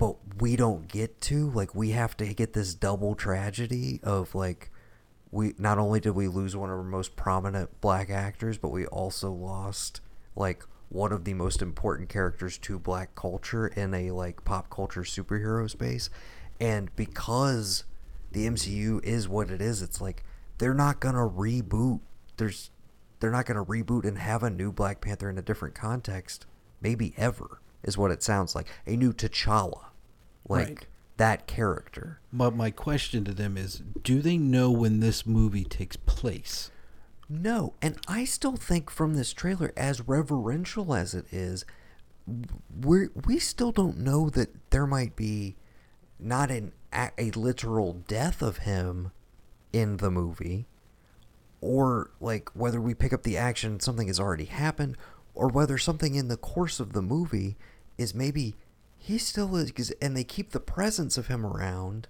Speaker 1: but we don't get to like we have to get this double tragedy of like we not only did we lose one of our most prominent black actors but we also lost like one of the most important characters to black culture in a like pop culture superhero space. And because the MCU is what it is it's like they're not going to reboot there's they're not going to reboot and have a new Black Panther in a different context maybe ever is what it sounds like. A new T'Challa like
Speaker 2: Right.
Speaker 1: that character
Speaker 2: But my question to them is, do they know when this movie takes place?
Speaker 1: No, and I still think from this trailer, as reverential as it is, we we still don't know that there might be not an a, a literal death of him in the movie, or like whether we pick up the action something has already happened, or whether something in the course of the movie is maybe he still is, and they keep the presence of him around,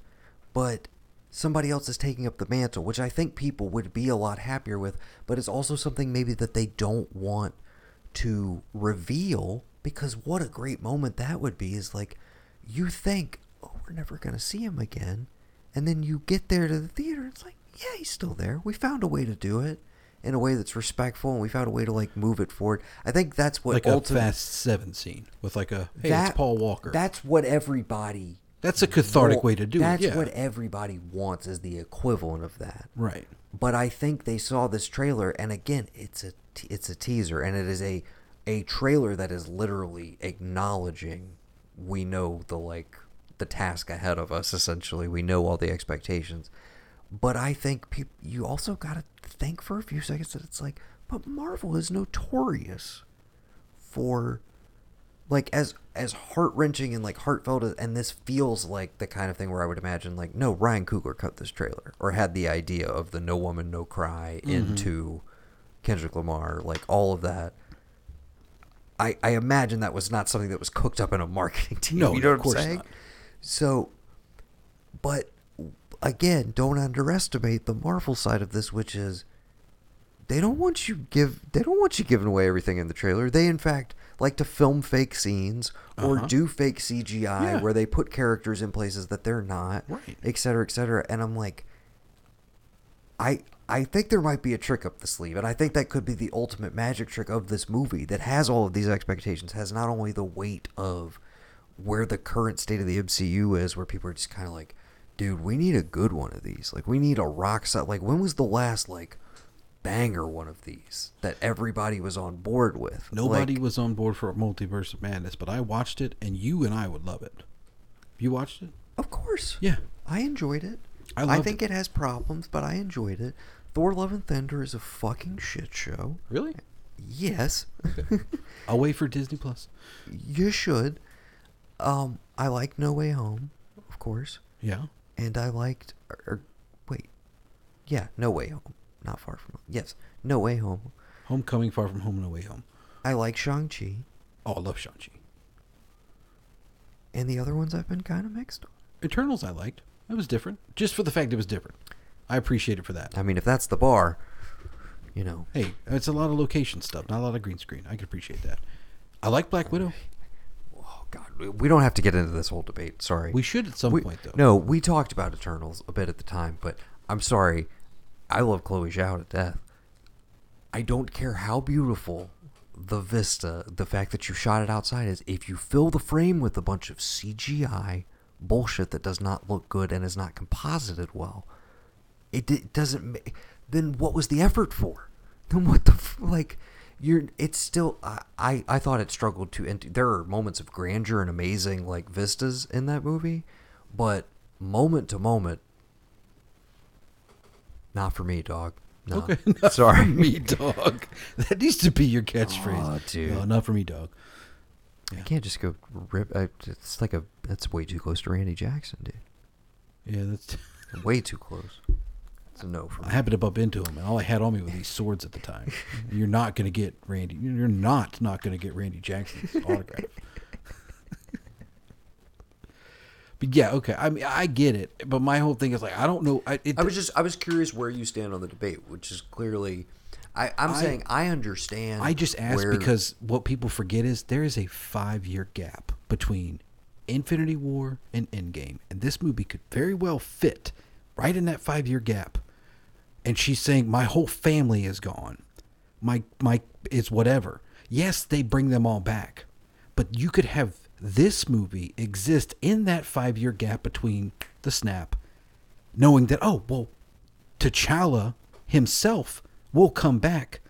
Speaker 1: but somebody else is taking up the mantle, which I think people would be a lot happier with, but it's also something maybe that they don't want to reveal because what a great moment that would be is like you think, oh, we're never going to see him again. And then you get there to the theater, it's like, yeah, he's still there. We found a way to do it in a way that's respectful and we found a way to like move it forward. I think that's what
Speaker 2: like a Fast Seven scene with like a hey,
Speaker 1: that-
Speaker 2: it's Paul Walker.
Speaker 1: That's what everybody
Speaker 2: That's a cathartic
Speaker 1: wa-
Speaker 2: way to do
Speaker 1: That's
Speaker 2: it. Yeah.
Speaker 1: what everybody wants is the equivalent of that.
Speaker 2: right.
Speaker 1: But I think they saw this trailer, and again, it's a it's a teaser, and it is a a trailer that is literally acknowledging we know the like the task ahead of us. Essentially, we know all the expectations. But I think peop- you also got to think for a few seconds that it's like, but Marvel is notorious for like as as heart wrenching and like heartfelt as, and this feels like the kind of thing where I would imagine like no Ryan Coogler cut this trailer or had the idea of the No Woman No Cry mm-hmm. into Kendrick Lamar like all of that. I I imagine that was not something that was cooked up in a marketing team.
Speaker 2: No,
Speaker 1: you know
Speaker 2: of
Speaker 1: what
Speaker 2: course
Speaker 1: I'm saying?
Speaker 2: not.
Speaker 1: So, but again, don't underestimate the Marvel side of this, which is they don't want you give they don't want you giving away everything in the trailer. They in fact like to film fake scenes or
Speaker 2: Uh-huh.
Speaker 1: do fake CGI
Speaker 2: Yeah.
Speaker 1: where they put characters in places that they're not,
Speaker 2: Right.
Speaker 1: et cetera, et cetera. And I'm like, I I think there might be a trick up the sleeve, and I think that could be the ultimate magic trick of this movie that has all of these expectations, has not only the weight of where the current state of the MCU is, where people are just kind of like, dude, we need a good one of these. Like, we need a rock solid. Like, when was the last like banger one of these that everybody was on board with?
Speaker 2: Nobody
Speaker 1: Like,
Speaker 2: was on board for Multiverse of Madness, but I watched it, and you and I would love it. You watched it?
Speaker 1: Of course.
Speaker 2: Yeah.
Speaker 1: I enjoyed it.
Speaker 2: I
Speaker 1: I, think
Speaker 2: it.
Speaker 1: it. has problems, but I enjoyed it. Thor: Love and Thunder is a fucking shit show.
Speaker 2: Really?
Speaker 1: Yes,
Speaker 2: I'll wait for Disney Plus.
Speaker 1: you should. Um, I like No Way Home, of course,
Speaker 2: Yeah.
Speaker 1: And I liked. Or, or, wait, yeah, No Way Home, not Far From Home. Yes, No Way Home.
Speaker 2: Homecoming, Far From Home, and Away Home.
Speaker 1: I like Shang Chi,
Speaker 2: Oh, I love Shang-Chi.
Speaker 1: and the other ones I've been kind of mixed on.
Speaker 2: Eternals I liked. It was different. Just for the fact it was different. I appreciate it for that.
Speaker 1: I mean, if that's the bar, you know,
Speaker 2: Hey, it's a lot of location stuff, not a lot of green screen. I can appreciate that. I like Black Widow.
Speaker 1: God, we- don't have to get into this whole debate. Sorry,
Speaker 2: We should at some
Speaker 1: We-
Speaker 2: point though.
Speaker 1: No, we talked about Eternals a bit at the time, but I'm sorry. I love Chloe Zhao to death. I don't care how beautiful the vista, the fact that you shot it outside is. If you fill the frame with a bunch of CGI bullshit that does not look good and is not composited well, it, d- doesn't. Then what was the effort for? Then what the f- like? You're. It's still. I. I, I thought it struggled to. And there are moments of grandeur and amazing like vistas in that movie, but moment to moment, not for me, dog. No.
Speaker 2: Okay, not
Speaker 1: sorry.
Speaker 2: for me, dog. That needs to be your catchphrase.
Speaker 1: Aw, dude.
Speaker 2: No, not for me, dog.
Speaker 1: I can't just go rip. I, it's like a. That's way too close to Randy Jackson, dude.
Speaker 2: Yeah, that's.
Speaker 1: Way too close. It's a no for
Speaker 2: I happened to bump into him, and all I had on me were these swords at the time. You're not gonna get Randy. You're not not gonna get Randy Jackson's autograph. but yeah, okay. I mean, I get it, but my whole thing is like, I don't know. I, it,
Speaker 1: I was just. I was curious where you stand on the debate, which is clearly. I, I'm
Speaker 2: I-
Speaker 1: saying I understand.
Speaker 2: I just asked
Speaker 1: where-
Speaker 2: because what people forget is there is a five year gap between Infinity War and Endgame. And this movie could very well fit right in that five year gap. And she's saying, My whole family is gone. My my it's whatever. Yes, they bring them all back. But you could have this movie exist in that five year gap between the snap, knowing that, oh, well, T'Challa himself will come back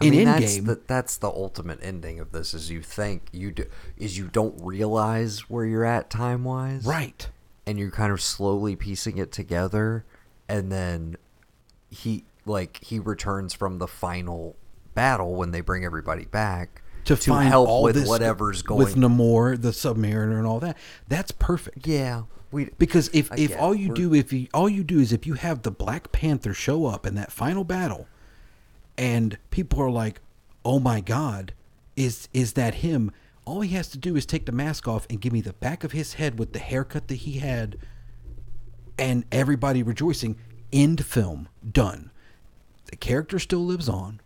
Speaker 1: I
Speaker 2: in
Speaker 1: mean, that's the, that's the ultimate ending of this. Is you think you do is you don't realize where you're at time wise,
Speaker 2: right.
Speaker 1: and you're kind of slowly piecing it together, and then he like he returns from the final battle when they bring everybody back
Speaker 2: To, find
Speaker 1: help
Speaker 2: all
Speaker 1: with
Speaker 2: this
Speaker 1: whatever's going.
Speaker 2: with Namor, the Submariner, and all that. That's perfect.
Speaker 1: yeah, we
Speaker 2: Because if,
Speaker 1: I
Speaker 2: if all you
Speaker 1: We're-
Speaker 2: do if you all you do is if you have the Black Panther show up in that final battle, and people are like, "Oh my God, is is that him?" All he has to do is take the mask off and give me the back of his head with the haircut that he had, and everybody rejoicing. End film done. The character still lives on,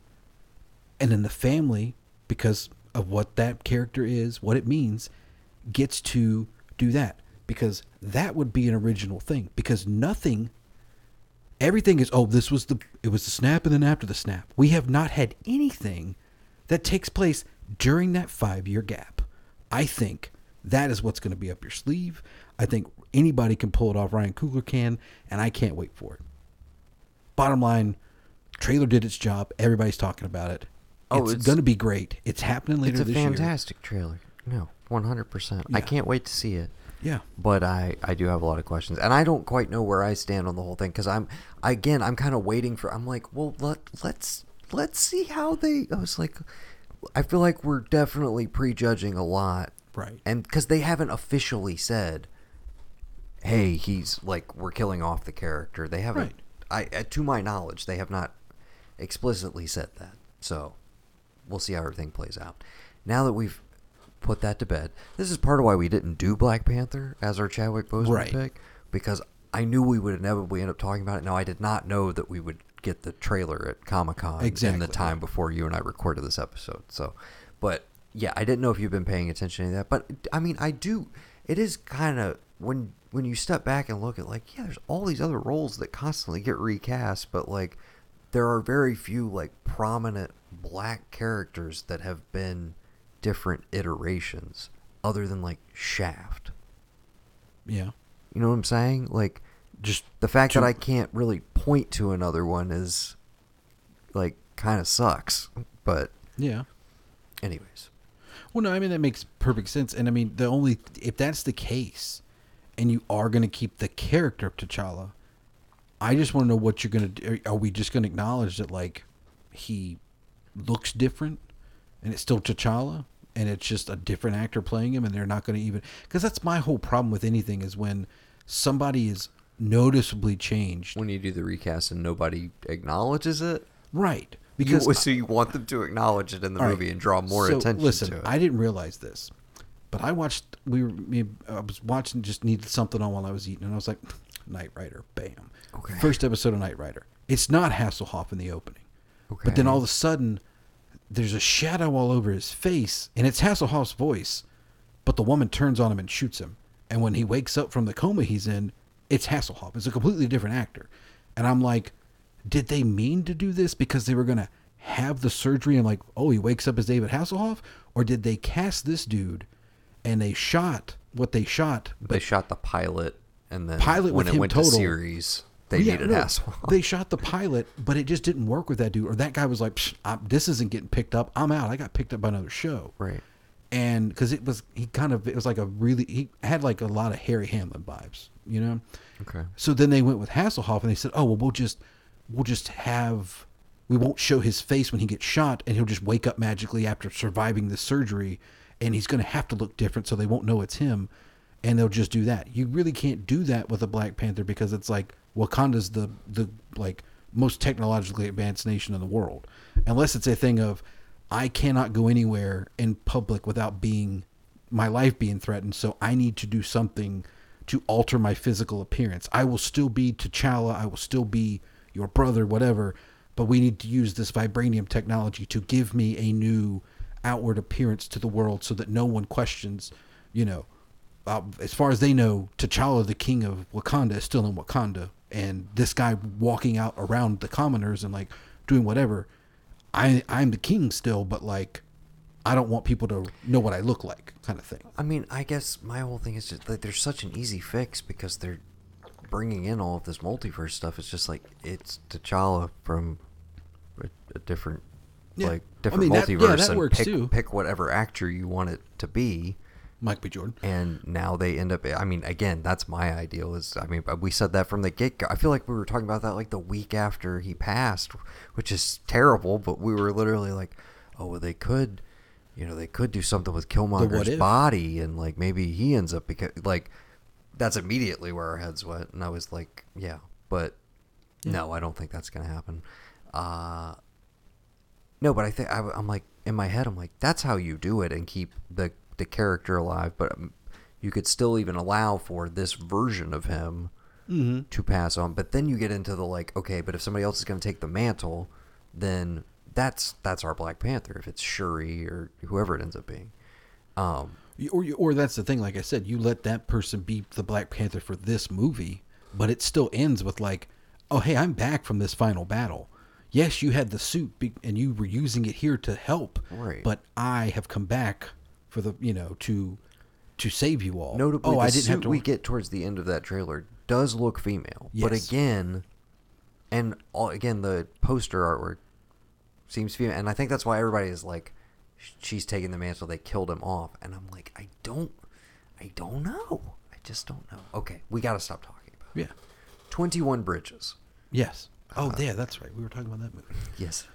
Speaker 2: and then the family, because of what that character is, what it means, gets to do that because that would be an original thing because nothing everything is oh this was the it was the snap and then after the snap. We have not had anything that takes place during that 5 year gap. I think that is what's going to be up your sleeve. I think anybody can pull it off. Ryan coogler can and i can't wait for it bottom line trailer did its job everybody's talking about it
Speaker 1: Oh,
Speaker 2: it's,
Speaker 1: it's-
Speaker 2: going to be great it's happening later
Speaker 1: it's a
Speaker 2: this year
Speaker 1: fantastic trailer. No, one hundred percent. I can't wait to see it.
Speaker 2: yeah
Speaker 1: but I, I do have a lot of questions and i don't quite know where i stand on the whole thing because i'm again i'm kind of waiting for i'm like well let, let's let's see how they i was like i feel like we're definitely prejudging a lot
Speaker 2: Right.
Speaker 1: and because they haven't officially said hey he's like we're killing off the character they haven't
Speaker 2: Right.
Speaker 1: I uh, to my knowledge they have not explicitly said that so we'll see how everything plays out now that we've put that to bed this is part of why we didn't do black panther as our chadwick boseman
Speaker 2: Right.
Speaker 1: pick because I knew we would inevitably end up talking about it. Now I did not know that we would get the trailer at Comic Con in the time before you and I recorded this episode. So, but yeah, I didn't know if you've been paying attention to that. But I mean, I do. It is kind of when when you step back and look at like, yeah, there's all these other roles that constantly get recast, but like there are very few like prominent black characters that have been different iterations other than like Shaft.
Speaker 2: Yeah.
Speaker 1: You know what I'm saying? Like, just the fact
Speaker 2: To-
Speaker 1: that I can't really point to another one is, like, kind of sucks. But,
Speaker 2: Yeah.
Speaker 1: anyways,
Speaker 2: Well, no, I mean that makes perfect sense. And I mean the only if that's the case, and you are going to keep the character of T'Challa, I just want to know what you're going to do. Are we just going to acknowledge that like he looks different, and it's still T'Challa, and it's just a different actor playing him, and they're not going to even because that's my whole problem with anything is when somebody is noticeably changed.
Speaker 1: when you do the recast and nobody acknowledges it,
Speaker 2: right.
Speaker 1: because
Speaker 2: Because
Speaker 1: so you want them to acknowledge it in the
Speaker 2: All right.
Speaker 1: movie and draw more
Speaker 2: So,
Speaker 1: attention
Speaker 2: listen,
Speaker 1: to it.
Speaker 2: Listen, I didn't realize this, but I watched. We were. I was watching. Just needed something on while I was eating, and I was like, Knight Rider. Bam.
Speaker 1: Okay.
Speaker 2: First episode of Knight Rider. It's not Hasselhoff in the opening, but then all of a sudden, there's a shadow all over his face, and it's Hasselhoff's voice, but the woman turns on him and shoots him. And when he wakes up from the coma he's in, it's Hasselhoff. It's a completely different actor, and I'm like, did they mean to do this because they were gonna have the surgery and like, oh, he wakes up as David Hasselhoff, or did they cast this dude and they shot what they shot?
Speaker 1: they shot the pilot, and then
Speaker 2: Pilot
Speaker 1: when
Speaker 2: with
Speaker 1: it
Speaker 2: him
Speaker 1: went
Speaker 2: total.
Speaker 1: to series, they
Speaker 2: Yeah,
Speaker 1: needed
Speaker 2: no. They shot the pilot, but it just didn't work with that dude. Or that guy was like, Psh, I, "This isn't getting picked up. I'm out. I got picked up by another show."
Speaker 1: Right.
Speaker 2: And because it was, he kind of, it was like a really, he had like a lot of Harry Hamlin vibes, you know.
Speaker 1: Okay.
Speaker 2: So then they went with Hasselhoff, and they said, "Oh well, we'll just, we'll just have, we won't show his face when he gets shot, and he'll just wake up magically after surviving the surgery, and he's going to have to look different, so they won't know it's him, and they'll just do that. You really can't do that with a Black Panther because it's like Wakanda's the the like most technologically advanced nation in the world, unless it's a thing of, I cannot go anywhere in public without being, my life being threatened, so I need to do something." to alter my physical appearance. I will still be T'Challa. I will still be your brother, whatever. But we need to use this vibranium technology to give me a new outward appearance to the world, so that no one questions. You know, uh, as far as they know, T'Challa, the king of Wakanda, is still in Wakanda, and this guy walking out around the commoners and like doing whatever. I I'm the king still, but like. I don't want people to know what I look like, kind of thing.
Speaker 1: I mean, I guess my whole thing is just that there's such an easy fix because they're bringing in all of this multiverse stuff. It's just like it's T'Challa from a, a different,
Speaker 2: Yeah.
Speaker 1: like
Speaker 2: I
Speaker 1: different
Speaker 2: mean, that- yeah,
Speaker 1: multiverse,
Speaker 2: that
Speaker 1: and
Speaker 2: works
Speaker 1: pick
Speaker 2: too.
Speaker 1: pick whatever actor you want it to be.
Speaker 2: Mike B. Jordan.
Speaker 1: And now they end up. I mean, again, that's my ideal. Is I mean, we said that from the get go. I feel like we were talking about that like the week after he passed, which is terrible. But we were literally like, oh, well, they could, you know, they could do something with Killmonger's body, and like maybe he ends up because like that's immediately where our heads went, and I was like, yeah, but no, I don't think that's gonna happen. Uh, no, but I think I, am like in my head, I'm like, that's how you do it and keep the the character alive. But um, you could still even allow for this version of him
Speaker 2: Mm-hmm.
Speaker 1: to pass on. But then you get into the like, okay, but if somebody else is going to take the mantle, then that's that's our Black Panther. If it's Shuri or whoever it ends up being. Um,
Speaker 2: Or, or that's the thing. Like I said, you let that person be the Black Panther for this movie, but it still ends with like, oh hey, I'm back from this final battle. Yes, you had the suit be- and you were using it here to help,
Speaker 1: Right.
Speaker 2: but I have come back for the you know to to save you all.
Speaker 1: Notably,
Speaker 2: oh,
Speaker 1: the
Speaker 2: I didn't
Speaker 1: suit
Speaker 2: have to.
Speaker 1: we get towards the end of that trailer does look female,
Speaker 2: Yes.
Speaker 1: but again, and all, again the poster artwork seems female, and I think that's why everybody is like, she's taking the mantle. They killed him off, and I'm like, I don't, I don't know. I just don't know. Okay, we got to stop talking about. it.
Speaker 2: yeah.
Speaker 1: Twenty One Bridges.
Speaker 2: Yes. Oh,
Speaker 1: Uh,
Speaker 2: yeah, that's right. We were talking about that movie.
Speaker 1: Yes.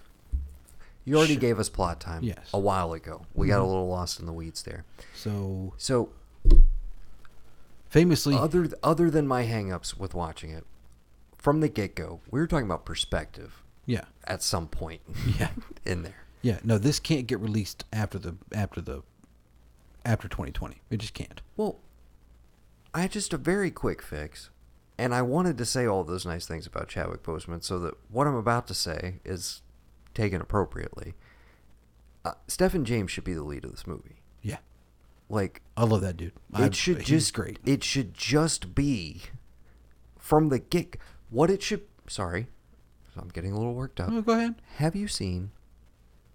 Speaker 1: You already
Speaker 2: Sure.
Speaker 1: gave us plot time.
Speaker 2: Yes.
Speaker 1: A while ago, we got a
Speaker 2: Mhm.
Speaker 1: little lost in the weeds there.
Speaker 2: So
Speaker 1: So
Speaker 2: famously,
Speaker 1: other other than my hangups with watching it from the get go, we were talking about perspective
Speaker 2: yeah,
Speaker 1: at some point
Speaker 2: yeah,
Speaker 1: in there.
Speaker 2: yeah. No, this can't get released after the after the after 2020. It just can't.
Speaker 1: Well, I had just a very quick fix. And I wanted to say all those nice things about Chadwick Boseman so that what I'm about to say is taken appropriately. Uh, Stephan James should be the lead of this movie.
Speaker 2: Yeah.
Speaker 1: Like
Speaker 2: I love that dude.
Speaker 1: it
Speaker 2: I-
Speaker 1: should just
Speaker 2: great.
Speaker 1: It should just be from the get. What it should. Sorry, I'm getting a little worked up.
Speaker 2: Oh, go ahead.
Speaker 1: Have you seen?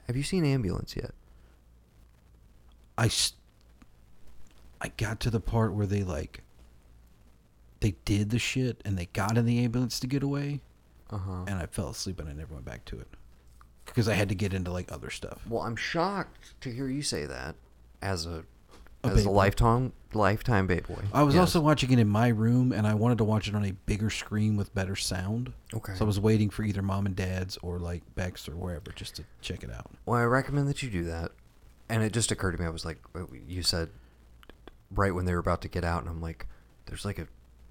Speaker 1: Have you seen Ambulance yet?
Speaker 2: I, s- I got to the part where they like they did the shit and they got in the ambulance to get away
Speaker 1: Uh huh.
Speaker 2: and I fell asleep and I never went back to it because I had to get into like other stuff.
Speaker 1: Well, I'm shocked to hear you say that as a,
Speaker 2: A
Speaker 1: as a lifetime lifetime babe boy.
Speaker 2: I was
Speaker 1: Yes.
Speaker 2: also watching it in my room and I wanted to watch it on a bigger screen with better sound.
Speaker 1: Okay.
Speaker 2: So I was waiting for either mom and dad's or like Bex or wherever just to check it out.
Speaker 1: Well, I recommend that you do that. And it just occurred to me. I was like, uh, you said right when they were about to get out, and I'm like, there's like a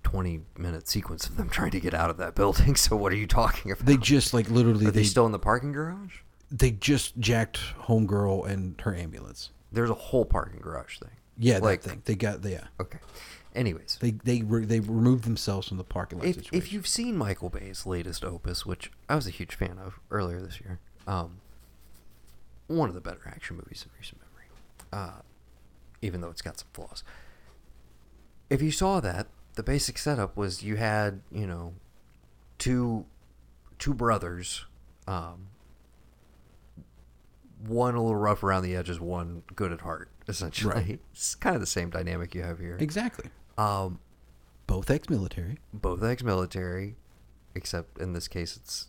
Speaker 1: 20 minute sequence of them trying to get out of that building. So what are you talking about?
Speaker 2: They just like literally
Speaker 1: Are they
Speaker 2: they
Speaker 1: still in the parking garage?
Speaker 2: they just jacked homegirl and her ambulance.
Speaker 1: There's a whole parking garage thing.
Speaker 2: Yeah,
Speaker 1: Like-
Speaker 2: that thing. They got yeah.
Speaker 1: Okay. Anyways,
Speaker 2: They they re- they removed themselves from the parking lot
Speaker 1: if,
Speaker 2: situation.
Speaker 1: if you've seen Michael Bay's latest opus, which I was a huge fan of earlier this year, um, one of the better action movies in recent memory, uh, even though it's got some flaws. If you saw that, the basic setup was you had you know two two brothers, um, one a little rough around the edges, one good at heart. Essentially,
Speaker 2: Right.
Speaker 1: it's kind of the same dynamic you have here.
Speaker 2: exactly.
Speaker 1: Um,
Speaker 2: Both ex-military.
Speaker 1: both ex-military, except in this case it's.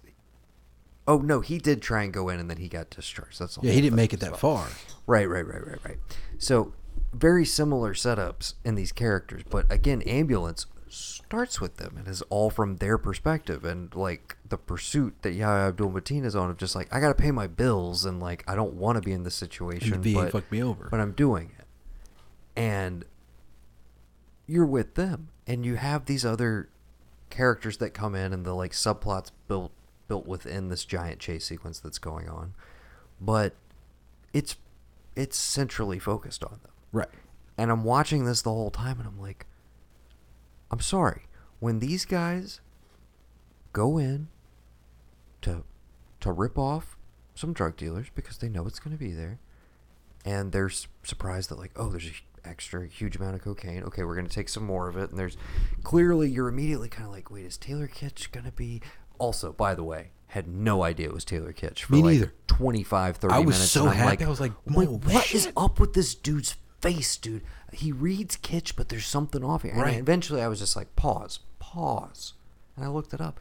Speaker 1: Oh no, he did try and go in, and then he got discharged. That's the
Speaker 2: Yeah, he didn't make it that
Speaker 1: well.
Speaker 2: far.
Speaker 1: Right, right, right, right, right. So very similar setups in these characters, but again, ambulance starts with them and is all from their perspective, and like the pursuit that Yahya Abdul Mateen is on of just like I got to pay my bills, and like I don't want to be in this situation,
Speaker 2: And the VA
Speaker 1: but,
Speaker 2: fucked me over.
Speaker 1: but I'm doing it, and you're with them and you have these other characters that come in and the like subplots built built within this giant chase sequence that's going on but it's it's centrally focused on them
Speaker 2: Right.
Speaker 1: and i'm watching this the whole time and i'm like i'm sorry when these guys go in to to rip off some drug dealers because they know it's going to be there and they're s- surprised that like oh there's a extra huge amount of cocaine okay we're going to take some more of it and there's clearly you're immediately kind of like wait is taylor kitsch going to be also by the way had no idea it was taylor kitsch for
Speaker 2: Me
Speaker 1: like
Speaker 2: neither.
Speaker 1: 25 30
Speaker 2: I was
Speaker 1: minutes
Speaker 2: so happy.
Speaker 1: like,
Speaker 2: I was like,
Speaker 1: wait
Speaker 2: "Oh,
Speaker 1: what is
Speaker 2: shit."
Speaker 1: up with this dude's face dude he reads kitsch but there's something off here and
Speaker 2: Right.
Speaker 1: eventually i was just like pause pause and i looked it up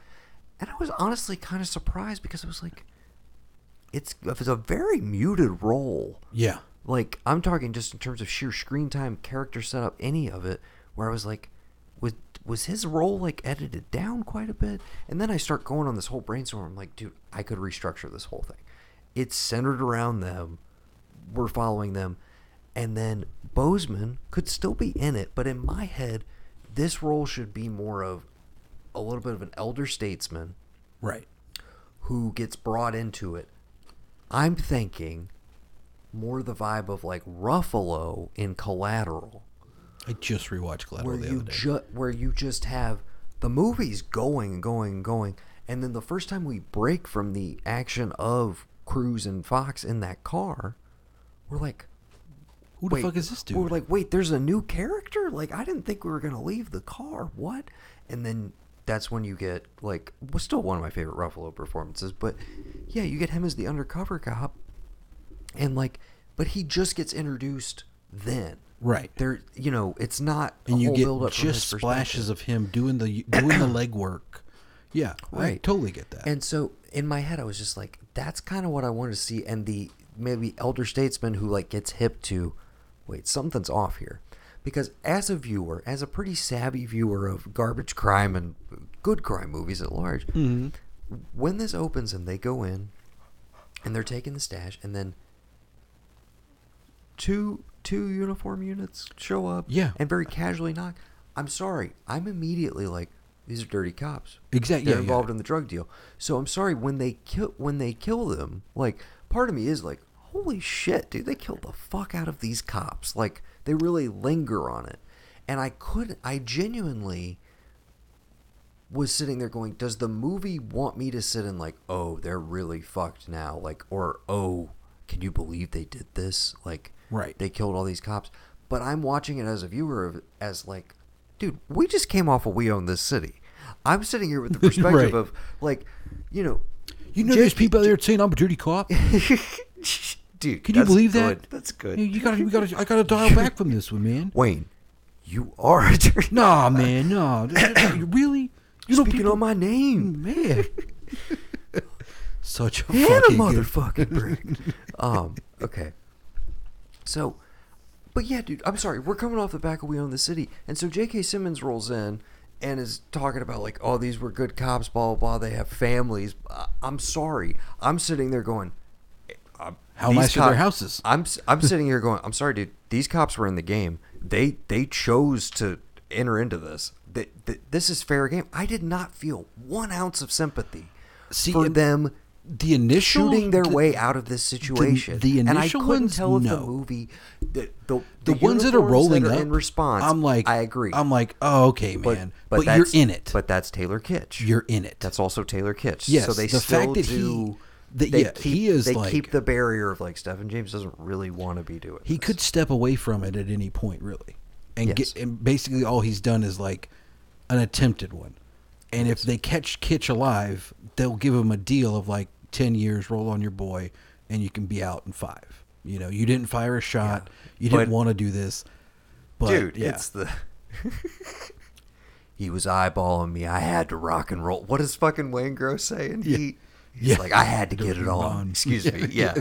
Speaker 1: and i was honestly kind of surprised because it was like it's it's a very muted role
Speaker 2: Yeah.
Speaker 1: like I'm talking just in terms of sheer screen time, character setup, any of it, where I was like, was was his role like edited down quite a bit? And then I start going on this whole brainstorm. I'm like, dude, I could restructure this whole thing. It's centered around them. We're following them, and then Boseman could still be in it, but in my head, this role should be more of a little bit of an elder statesman
Speaker 2: Right.
Speaker 1: who gets brought into it. I'm thinking more the vibe of like Ruffalo in Collateral,
Speaker 2: I just rewatched Collateral the other day.
Speaker 1: ju- where you just have the movies going and going and going, and then the first time we break from the action of Cruise and Foxx in that car, we're like,
Speaker 2: Who the
Speaker 1: wait,
Speaker 2: fuck is this dude?
Speaker 1: We're like, wait, there's a new character. Like, I didn't think we were gonna leave the car. What? And then that's when you get like, was still one of my favorite Ruffalo performances. But yeah, you get him as the undercover cop, and like, but he just gets introduced then.
Speaker 2: Right.
Speaker 1: There, you know, it's not
Speaker 2: and you
Speaker 1: whole
Speaker 2: get just splashes of him doing the doing the legwork. Yeah, I
Speaker 1: Right.
Speaker 2: totally get that.
Speaker 1: And so in my head, I was just like, that's kind of what I wanted to see. And the maybe elder statesman who like gets hip to, wait, something's off here. Because as a viewer, as a pretty savvy viewer of garbage crime and good crime movies at large,
Speaker 2: Mhm.
Speaker 1: when this opens and they go in and they're taking the stash and then two two uniform units show up
Speaker 2: Yeah.
Speaker 1: and very casually knock i'm sorry i'm immediately like these are dirty cops
Speaker 2: Exactly.
Speaker 1: they're
Speaker 2: yeah, yeah.
Speaker 1: involved in the drug deal so i'm sorry when they kill when they kill them like part of me is like holy shit dude they killed the fuck out of these cops like they really linger on it and i couldn't. i genuinely was sitting there going, does the movie want me to sit in like, oh, they're really fucked now, like, or oh, can you believe they did this? Like,
Speaker 2: Right.
Speaker 1: They killed all these cops. But I'm watching it as a viewer of, as like, dude, we just came off of We Own This City. I'm sitting here with the perspective
Speaker 2: Right.
Speaker 1: of like, you know,
Speaker 2: You know,
Speaker 1: Jake-
Speaker 2: there's people out there saying I'm a dirty cop.
Speaker 1: dude.
Speaker 2: Can you believe
Speaker 1: good.
Speaker 2: that?
Speaker 1: That's good.
Speaker 2: You, you gotta, you gotta, I gotta dial back from this one, man.
Speaker 1: Wayne, you are a dirty.
Speaker 2: Nah, man, no. really? You know,
Speaker 1: Speaking
Speaker 2: people,
Speaker 1: on my name.
Speaker 2: man. Such a
Speaker 1: and
Speaker 2: fucking good-
Speaker 1: motherfucking brick. um, okay. So, but yeah, dude, I'm sorry. We're coming off the back of We Own the City. And so J.K. Simmons rolls in and is talking about, like, oh, these were good cops, blah, blah, blah. They have families. I'm sorry. I'm sitting there going,
Speaker 2: How
Speaker 1: these
Speaker 2: nice are their houses?
Speaker 1: I'm, I'm sitting here going, I'm sorry, dude. These cops were in the game. They, they chose to enter into this. Th- th- this is fair game. I did not feel one ounce of sympathy
Speaker 2: See,
Speaker 1: for them
Speaker 2: The initial
Speaker 1: shooting their
Speaker 2: the-
Speaker 1: way out of this situation.
Speaker 2: the
Speaker 1: and I
Speaker 2: initial
Speaker 1: couldn't
Speaker 2: ones,
Speaker 1: tell if the
Speaker 2: no.
Speaker 1: movie, the the,
Speaker 2: the, ones that are rolling
Speaker 1: that are
Speaker 2: up
Speaker 1: in response.
Speaker 2: I'm like,
Speaker 1: I agree.
Speaker 2: I'm like, oh, okay, man.
Speaker 1: but,
Speaker 2: But, you're in it.
Speaker 1: But that's Taylor Kitsch.
Speaker 2: you're in it.
Speaker 1: that's also Taylor Kitsch.
Speaker 2: Yes,
Speaker 1: so they
Speaker 2: the
Speaker 1: still
Speaker 2: fact that he- that-
Speaker 1: they
Speaker 2: yeah,
Speaker 1: keep,
Speaker 2: he is
Speaker 1: They
Speaker 2: like-
Speaker 1: keep the barrier of like Stephan James doesn't really want to be doing.
Speaker 2: he
Speaker 1: this.
Speaker 2: could step away from it at any point, really, and
Speaker 1: Yes.
Speaker 2: get. And basically, all he's done is like an attempted one. And if they catch Kitsch alive, they'll give him a deal of like ten years. Roll on your boy, and you can be out in five. You know, you didn't fire a shot.
Speaker 1: Yeah.
Speaker 2: You didn't want to do this. But
Speaker 1: dude.
Speaker 2: yeah.
Speaker 1: It's the. he was eyeballing me. I had to rock and roll. What does fucking Waingro say? And he, he's
Speaker 2: Yeah.
Speaker 1: like, I had to get it on. Excuse me. Yeah.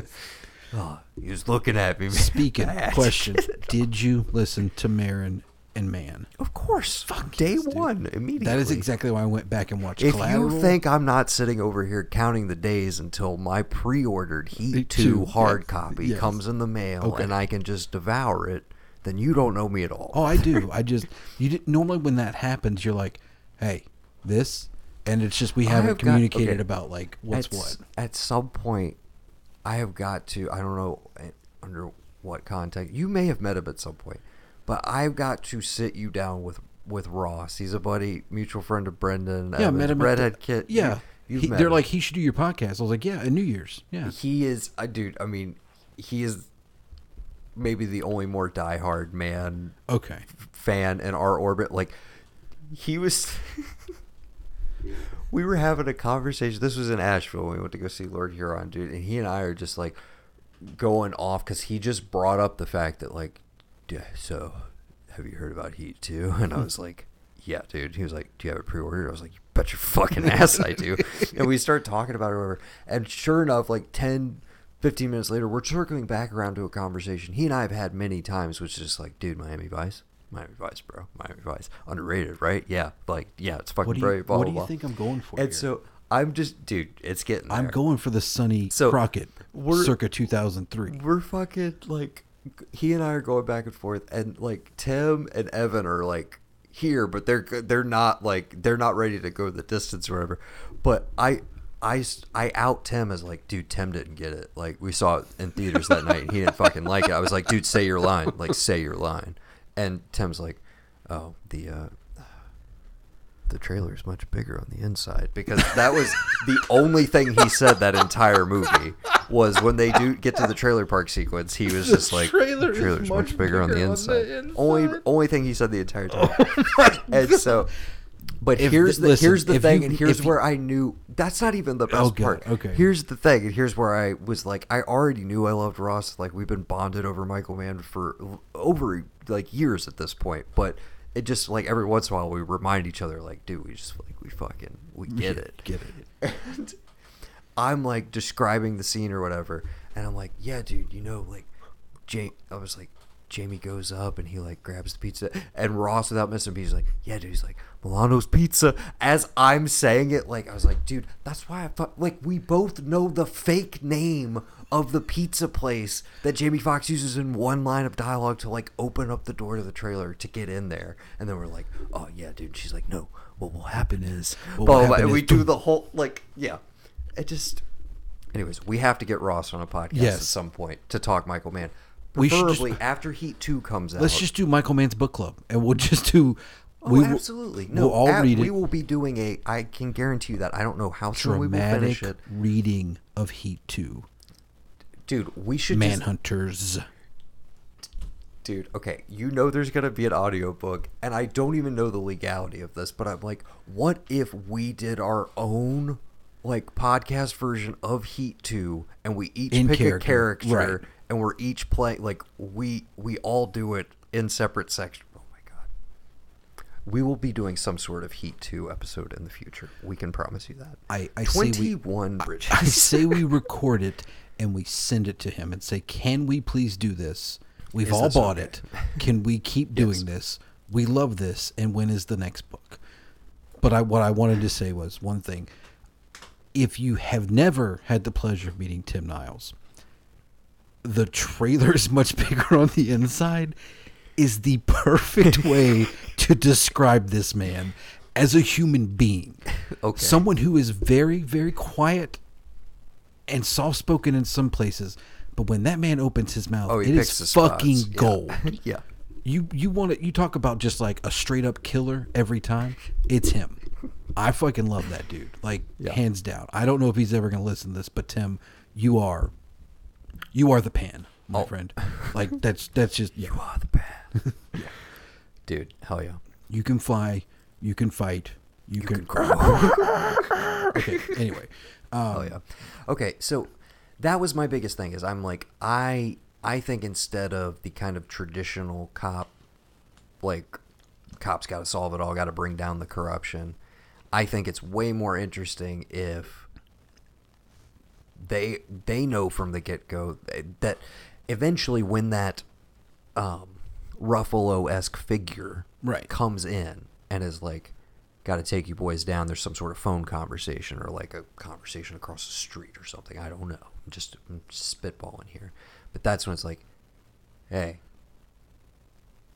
Speaker 1: Oh, he was looking at me. man.
Speaker 2: Speaking
Speaker 1: I had to
Speaker 2: question,
Speaker 1: get it on.
Speaker 2: did you listen to Maron and Mann?
Speaker 1: Of course. Fuck
Speaker 2: day dude.
Speaker 1: one, immediately.
Speaker 2: That is exactly why I went back and watched
Speaker 1: If
Speaker 2: Collateral.
Speaker 1: you think I'm not sitting over here counting the days until my pre-ordered Heat
Speaker 2: Heat
Speaker 1: 2
Speaker 2: 2,
Speaker 1: hard
Speaker 2: yes,
Speaker 1: copy
Speaker 2: yes.
Speaker 1: comes in the mail
Speaker 2: Okay.
Speaker 1: and I can just devour it, then you don't know me at all.
Speaker 2: Oh, I do. I just you did, normally when that happens, you're like, "Hey, this," and it's just we haven't
Speaker 1: have got-
Speaker 2: communicated
Speaker 1: okay.
Speaker 2: about like what's
Speaker 1: at,
Speaker 2: what.
Speaker 1: At some point, I have got to. I don't know eh, under what context. You may have met him at some point, but I've got to sit you down with with Ross. He's a buddy, mutual friend of Brendan.
Speaker 2: Yeah,
Speaker 1: Evans,
Speaker 2: met him.
Speaker 1: Redhead
Speaker 2: the,
Speaker 1: Kid.
Speaker 2: Yeah,
Speaker 1: you,
Speaker 2: He- they're
Speaker 1: him.
Speaker 2: like, he should do your podcast. I was like, yeah, at New Year's. Yeah,
Speaker 1: he is a dude. I mean, he is maybe the only more diehard man
Speaker 2: okay.
Speaker 1: fan in our orbit. Like he was. we were having a conversation. This was in Asheville when we went to go see Lord Huron, dude, and he and I are just like going off because he just brought up the fact that like, "Yeah, so have you heard about Heat 2? And I was like, yeah, dude. He was like, do you have it pre-ordered? I was like, you bet your fucking ass I do. and we start talking about it, or whatever. And sure enough, like 10, 15 minutes later, we're circling back around to a conversation he and I have had many times, which is just like, dude, Miami Vice. Miami Vice, bro. Miami Vice. Underrated, right? Yeah. Like, yeah, it's fucking
Speaker 2: What you.
Speaker 1: Blah,
Speaker 2: What
Speaker 1: blah,
Speaker 2: do you
Speaker 1: blah.
Speaker 2: think I'm going for?
Speaker 1: And
Speaker 2: here?
Speaker 1: so I'm just, dude, it's getting there.
Speaker 2: I'm going for the Sonny
Speaker 1: So,
Speaker 2: Crockett,
Speaker 1: we're-
Speaker 2: circa 2003.
Speaker 1: We're fucking like he and I are going back and forth, and like Tim and Evan are like here, but they're they're not like they're not ready to go the distance or whatever. But I. I, I out Tim as like, dude, Tim didn't get it. Like, we saw it in theaters that night and he didn't fucking like it. I was like, dude, say your line. Like, say your line. And Tim's like, oh, the, uh, the trailer is much bigger on the inside because that was the only thing he said that entire movie was when they do get to the trailer park sequence he was just like
Speaker 2: trailer
Speaker 1: the
Speaker 2: is
Speaker 1: trailer's much,
Speaker 2: much
Speaker 1: bigger, on, the
Speaker 2: bigger on
Speaker 1: inside.
Speaker 2: the
Speaker 1: only
Speaker 2: inside.
Speaker 1: only thing he said the entire time and so but
Speaker 2: If
Speaker 1: here's
Speaker 2: the-
Speaker 1: the
Speaker 2: listen,
Speaker 1: here's the thing
Speaker 2: you-
Speaker 1: and here's
Speaker 2: if you-
Speaker 1: where I knew that's not even the best
Speaker 2: Oh, God,
Speaker 1: part
Speaker 2: okay.
Speaker 1: here's the thing and here's where I was like I already knew I loved Ross like we've been bonded over Michael Mann for over like years at this point but it just like every once in a while we remind each other like dude we just like we fucking we get it
Speaker 2: Get it.
Speaker 1: and I'm like describing the scene or whatever, and I'm like, yeah, dude, you know, like, Jay, I was like, Jamie goes up and he like grabs the pizza, and Ross, without missing a beat, like, yeah, dude, he's like Milano's Pizza. As I'm saying it, like I was like, dude, that's why I thought, like, we both know the fake name of the pizza place that Jamie Foxx uses in one line of dialogue to like open up the door to the trailer to get in there, and then we're like, oh yeah, dude. She's like, no, what will happen is,
Speaker 2: What will happen
Speaker 1: and we
Speaker 2: is-
Speaker 1: do the whole like, yeah. It just, anyways, we have to get Ross on a podcast at some point to talk Michael Mann.
Speaker 2: We should just-
Speaker 1: after Heat Two comes out.
Speaker 2: Let's just do Michael Mann's book club, and we'll just do
Speaker 1: Oh,
Speaker 2: We
Speaker 1: absolutely. No,
Speaker 2: we'll all
Speaker 1: ab-
Speaker 2: read
Speaker 1: we will be doing a. I can guarantee you that. I don't know how soon we will finish it,
Speaker 2: reading of Heat Two.
Speaker 1: dude. We should just
Speaker 2: Manhunters.
Speaker 1: dude okay you know there's gonna be an audiobook and i don't even know the legality of this but i'm like what if we did our own like podcast version of heat 2 and we each
Speaker 2: In
Speaker 1: pick
Speaker 2: character,
Speaker 1: a character
Speaker 2: right.
Speaker 1: and we're each playing like we we all do it in separate sections we will be doing some sort of heat 2 episode in the future we can promise you that
Speaker 2: I- I say we-
Speaker 1: 21 bridges
Speaker 2: I say we record it and we send it to him and say, "Can we please do this? We've
Speaker 1: Is
Speaker 2: all bought
Speaker 1: okay?"
Speaker 2: it. Can we keep doing
Speaker 1: Yes.
Speaker 2: this? We love this. And when is the next book?" But I, what I wanted to say was one thing: if you have never had the pleasure of meeting Tim Niles, the trailer is much bigger on the inside. Is the perfect way to describe this man as a human being.
Speaker 1: Okay.
Speaker 2: Someone who is very very quiet and soft spoken in some places but when that man opens his mouth
Speaker 1: oh
Speaker 2: it is fucking
Speaker 1: spots. Yeah.
Speaker 2: gold.
Speaker 1: Yeah.
Speaker 2: You you want to you talk about just like a straight up killer every time? It's him. I fucking love that dude. Like
Speaker 1: Yeah.
Speaker 2: hands down. I don't know if he's ever gonna listen to this but tim you are you are the pan my
Speaker 1: Oh.
Speaker 2: friend like that's that's just
Speaker 1: you are the bad dude hell yeah
Speaker 2: you can fly you can fight you, can, okay anyway um,
Speaker 1: Oh yeah. Okay, so that was my biggest thing is I'm like I I think instead of the kind of traditional cop like cops got to solve it all, got to bring down the corruption. I think it's way more interesting if they they know from the get-go that eventually when that um Ruffalo-esque figure
Speaker 2: Right.
Speaker 1: comes in and is like got to take you boys down there's some sort of phone conversation or like a conversation across the street or something i don't know. I'm just, I'm just spitballing here. But that's when it's like hey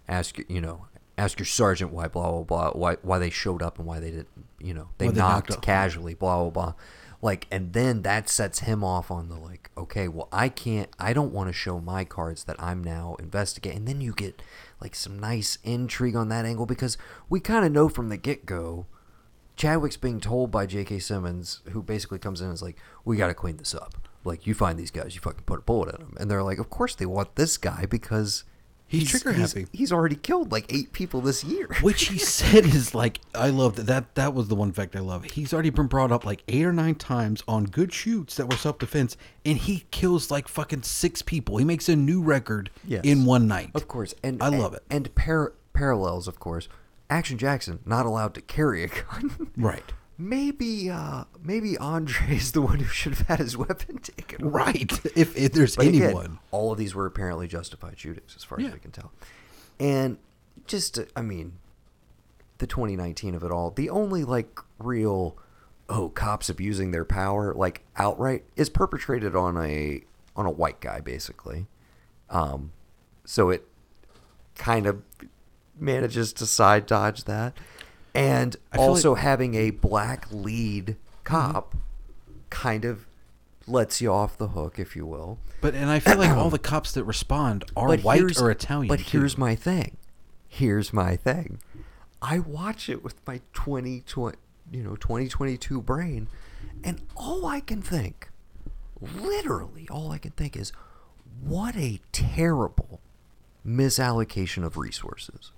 Speaker 1: ask your- you know ask your sergeant why blah blah blah why why they showed up and why they didn't, you know they
Speaker 2: they
Speaker 1: knocked
Speaker 2: knocked
Speaker 1: casually blah blah blah like and then that sets him off on the like okay well i can't i don't want to show my cards that i'm now investigating. And then you get like some nice intrigue on that angle because we kind of know from the get-go chadwick's being told by j.k simmons who basically comes in and is like we got to clean this up. Like you find these guys you fucking put a bullet in them and they're like of course they want this guy because
Speaker 2: He's trigger
Speaker 1: he's,
Speaker 2: happy.
Speaker 1: he's already killed like eight people this year
Speaker 2: which he said is like I love that that that was the one fact I love. He's already been brought up like eight or nine times on good shoots that were self defense, and he kills like fucking six people. He makes a new record
Speaker 1: Yes.
Speaker 2: in one night.
Speaker 1: Of course, and
Speaker 2: I
Speaker 1: and-
Speaker 2: love it.
Speaker 1: And par- parallels, of course. Action Jackson not allowed to carry a gun.
Speaker 2: Right.
Speaker 1: Maybe, uh, maybe Andre is the one who should have had his weapon taken. away.
Speaker 2: Right. If, if there's
Speaker 1: But again,
Speaker 2: anyone.
Speaker 1: all of these were apparently justified shootings, as far
Speaker 2: Yeah.
Speaker 1: as I can tell. And just, uh, I mean, the 2019 of it all, the only like real, oh, cops abusing their power, like outright, is perpetrated on a on a white guy, basically. Um, so it kind of manages to side dodge that, and also
Speaker 2: like- Mm-hmm.
Speaker 1: having a black lead cop kind of lets you off the hook, if you will.
Speaker 2: But and I feel like all the cops that respond are
Speaker 1: But
Speaker 2: white or Italian.
Speaker 1: But
Speaker 2: too.
Speaker 1: here's my thing. Here's my thing. I watch it with my 2020, you know, 2022 brain, and all I can think, literally all I can think is, what a terrible misallocation of resources.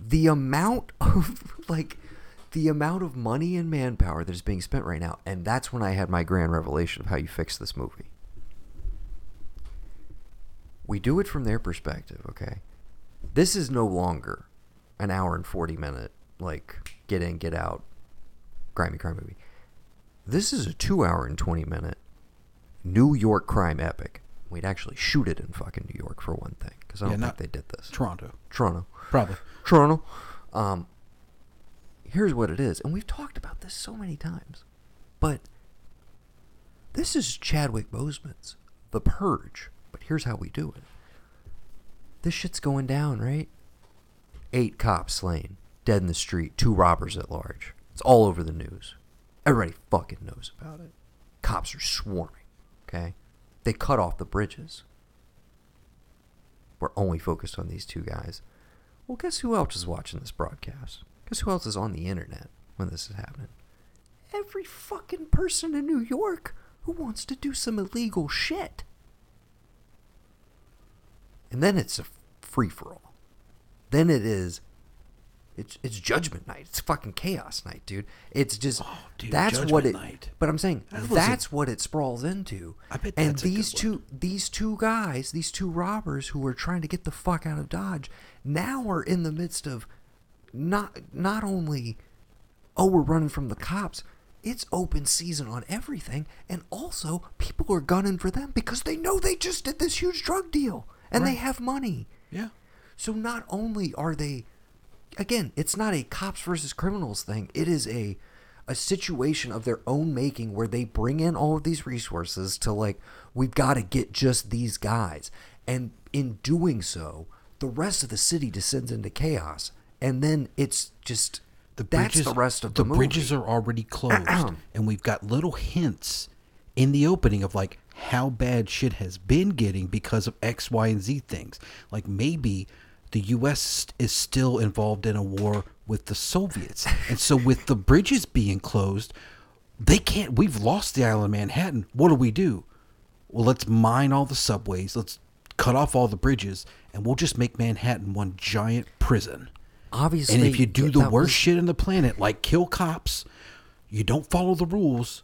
Speaker 1: The amount of like the amount of money and manpower that is being spent right now, and that's when I had my grand revelation of how you fix this movie we do it from their perspective, okay? This is no longer an hour and 40 minute, like, get in, get out, grimy crime movie. This is a two hour and 20 minute New York crime epic. We'd actually shoot it in fucking New York for one thing, because I don't
Speaker 2: not-
Speaker 1: think they did this.
Speaker 2: Toronto.
Speaker 1: Toronto.
Speaker 2: Probably.
Speaker 1: Toronto. Um, here's what it is, and we've talked about this so many times, but this is Chadwick Boseman's The Purge. But here's how we do it. This shit's going down, right? Eight cops slain, dead in the street, two robbers at large. It's all over the news. Everybody fucking knows about it. Cops are swarming, okay? They cut off the bridges. We're only focused on these two guys. Well, guess who else is watching this broadcast? Guess who else is on the internet when this is happening? Every fucking person in New York who wants to do some illegal shit. And then it's a free for all. Then it is. It's it's judgment night. It's fucking chaos night, dude. It's just
Speaker 2: Oh, dude,
Speaker 1: that's what it.
Speaker 2: Night.
Speaker 1: But I'm saying
Speaker 2: That was a-
Speaker 1: that's what it sprawls into.
Speaker 2: I bet
Speaker 1: and
Speaker 2: that's
Speaker 1: these two these two guys, these two robbers who are trying to get the fuck out of Dodge, now we're in the midst of not not only oh we're running from the cops, it's open season on everything, and also people are gunning for them because they know they just did this huge drug deal and they have money.
Speaker 2: Yeah.
Speaker 1: So not only are they again, it's not a cops versus criminals thing. It is a a situation of their own making where they bring in all of these resources to like we've got to get just these guys. And in doing so, the rest of the city descends into chaos. And then it's just
Speaker 2: The
Speaker 1: that's
Speaker 2: bridges,
Speaker 1: the rest of the,
Speaker 2: the bridges are already closed, and we've got little hints in the opening of like how bad shit has been getting because of X, Y, and Z things. Like maybe the U.S. is still involved in a war with the Soviets, and so with the bridges being closed, they can't. We've lost the island of Manhattan. What do we do? Well, let's mine all the subways. Let's cut off all the bridges, and we'll just make Manhattan one giant prison.
Speaker 1: Obviously,
Speaker 2: And if you do the worst
Speaker 1: was-
Speaker 2: shit on the planet, like kill cops, you don't follow the rules,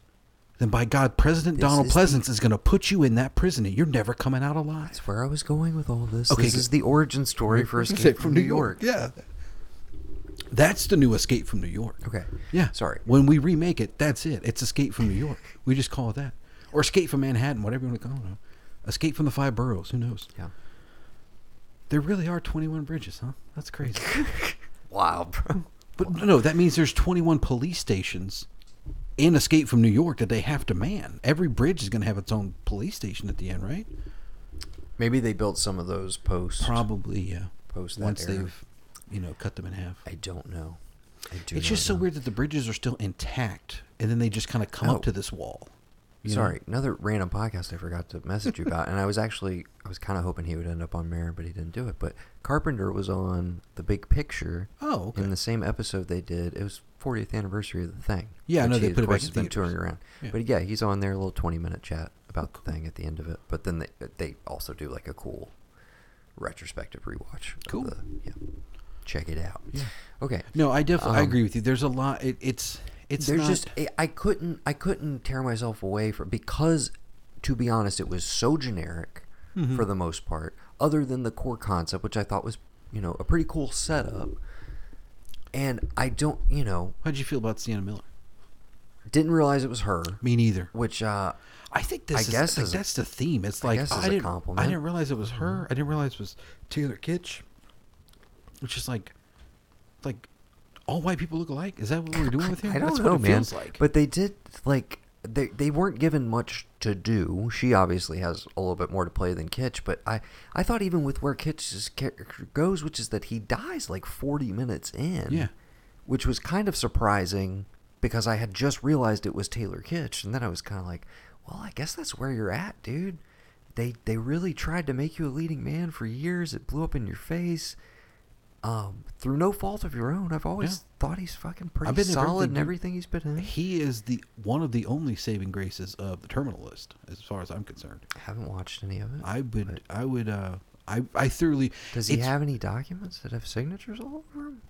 Speaker 2: then by God, President
Speaker 1: This
Speaker 2: Donald
Speaker 1: is the-
Speaker 2: Pleasence is going to put you in that prison and you're never coming out alive.
Speaker 1: That's where I was going with all this.
Speaker 2: Okay,
Speaker 1: this is the origin story for Escape from New York.
Speaker 2: Yeah. That's the new Escape from New York.
Speaker 1: Okay.
Speaker 2: Yeah.
Speaker 1: Sorry.
Speaker 2: When we remake it, that's it. It's Escape from New York. We just call it that. Or Escape from Manhattan, whatever you want to call it. Escape from the Five Boroughs. Who knows?
Speaker 1: Yeah.
Speaker 2: There really are 21 bridges, huh? That's crazy.
Speaker 1: Wow, bro.
Speaker 2: But no, no, that means there's 21 police stations in Escape from New York that they have to man. Every bridge is going to have its own police station at the end, right?
Speaker 1: Maybe they built some of those posts.
Speaker 2: Probably, yeah.
Speaker 1: Post that
Speaker 2: Once they've, you know, cut them in half.
Speaker 1: I don't know. I do.
Speaker 2: It's just so weird that the bridges are still intact, and then they just kind of come
Speaker 1: Oh.
Speaker 2: up to this wall. You know?
Speaker 1: Sorry, another random podcast I forgot to message you about, and I was actually I was kind of hoping he would end up on Mirror, but he didn't do it. But Carpenter was on The Big Picture.
Speaker 2: Oh, okay.
Speaker 1: In the same episode they did, it was 40th anniversary of the thing.
Speaker 2: Yeah, I know
Speaker 1: he,
Speaker 2: they
Speaker 1: of
Speaker 2: put it back
Speaker 1: course,
Speaker 2: in
Speaker 1: has been touring around.
Speaker 2: Yeah.
Speaker 1: But yeah, he's on there a little 20 minute chat about the thing at the end of it. But then they they also do like a cool retrospective rewatch.
Speaker 2: Cool.
Speaker 1: the- yeah, check it out.
Speaker 2: Yeah.
Speaker 1: Okay.
Speaker 2: No, I definitely I
Speaker 1: Um,
Speaker 2: agree with you. There's a lot. It, it's it's
Speaker 1: there's
Speaker 2: not,
Speaker 1: just I- I couldn't I couldn't tear myself away from because to be honest it was so generic
Speaker 2: Mm-hmm.
Speaker 1: for the most part other than the core concept which I thought was you know a pretty cool setup and I don't you know
Speaker 2: How'd you feel about Sienna Miller?
Speaker 1: didn't realize it was her
Speaker 2: Me neither.
Speaker 1: which uh
Speaker 2: I think this
Speaker 1: I
Speaker 2: is
Speaker 1: guess
Speaker 2: like, that's the theme. It's like I
Speaker 1: a
Speaker 2: didn't
Speaker 1: compliment. Mm-hmm.
Speaker 2: I didn't realize it was her. I didn't realize it was Taylor Kitsch. Which is like like all white people look alike. Is that what we're doing with here?
Speaker 1: I don't
Speaker 2: that's
Speaker 1: know
Speaker 2: what it
Speaker 1: man
Speaker 2: like.
Speaker 1: but they did like they they weren't given much to do she obviously has a little bit more to play than Kitsch, but I I thought even with where Kitsch's character goes which is that he dies like 40 minutes in
Speaker 2: Yeah.
Speaker 1: which was kind of surprising because I had just realized it was Taylor Kitsch, and then I was kind of like, well, I guess that's where you're at, dude. They they really tried to make you a leading man for years. It blew up in your face. Um, through no fault of your own. I've always
Speaker 2: Yeah.
Speaker 1: thought he's fucking pretty
Speaker 2: I've been
Speaker 1: solid
Speaker 2: everything,
Speaker 1: in everything he's been in.
Speaker 2: he is the one of the only saving graces of the terminal list, as far as I'm concerned.
Speaker 1: I haven't watched any of it.
Speaker 2: I would I would uh I I thoroughly
Speaker 1: Does he have any documents that have signatures all over him?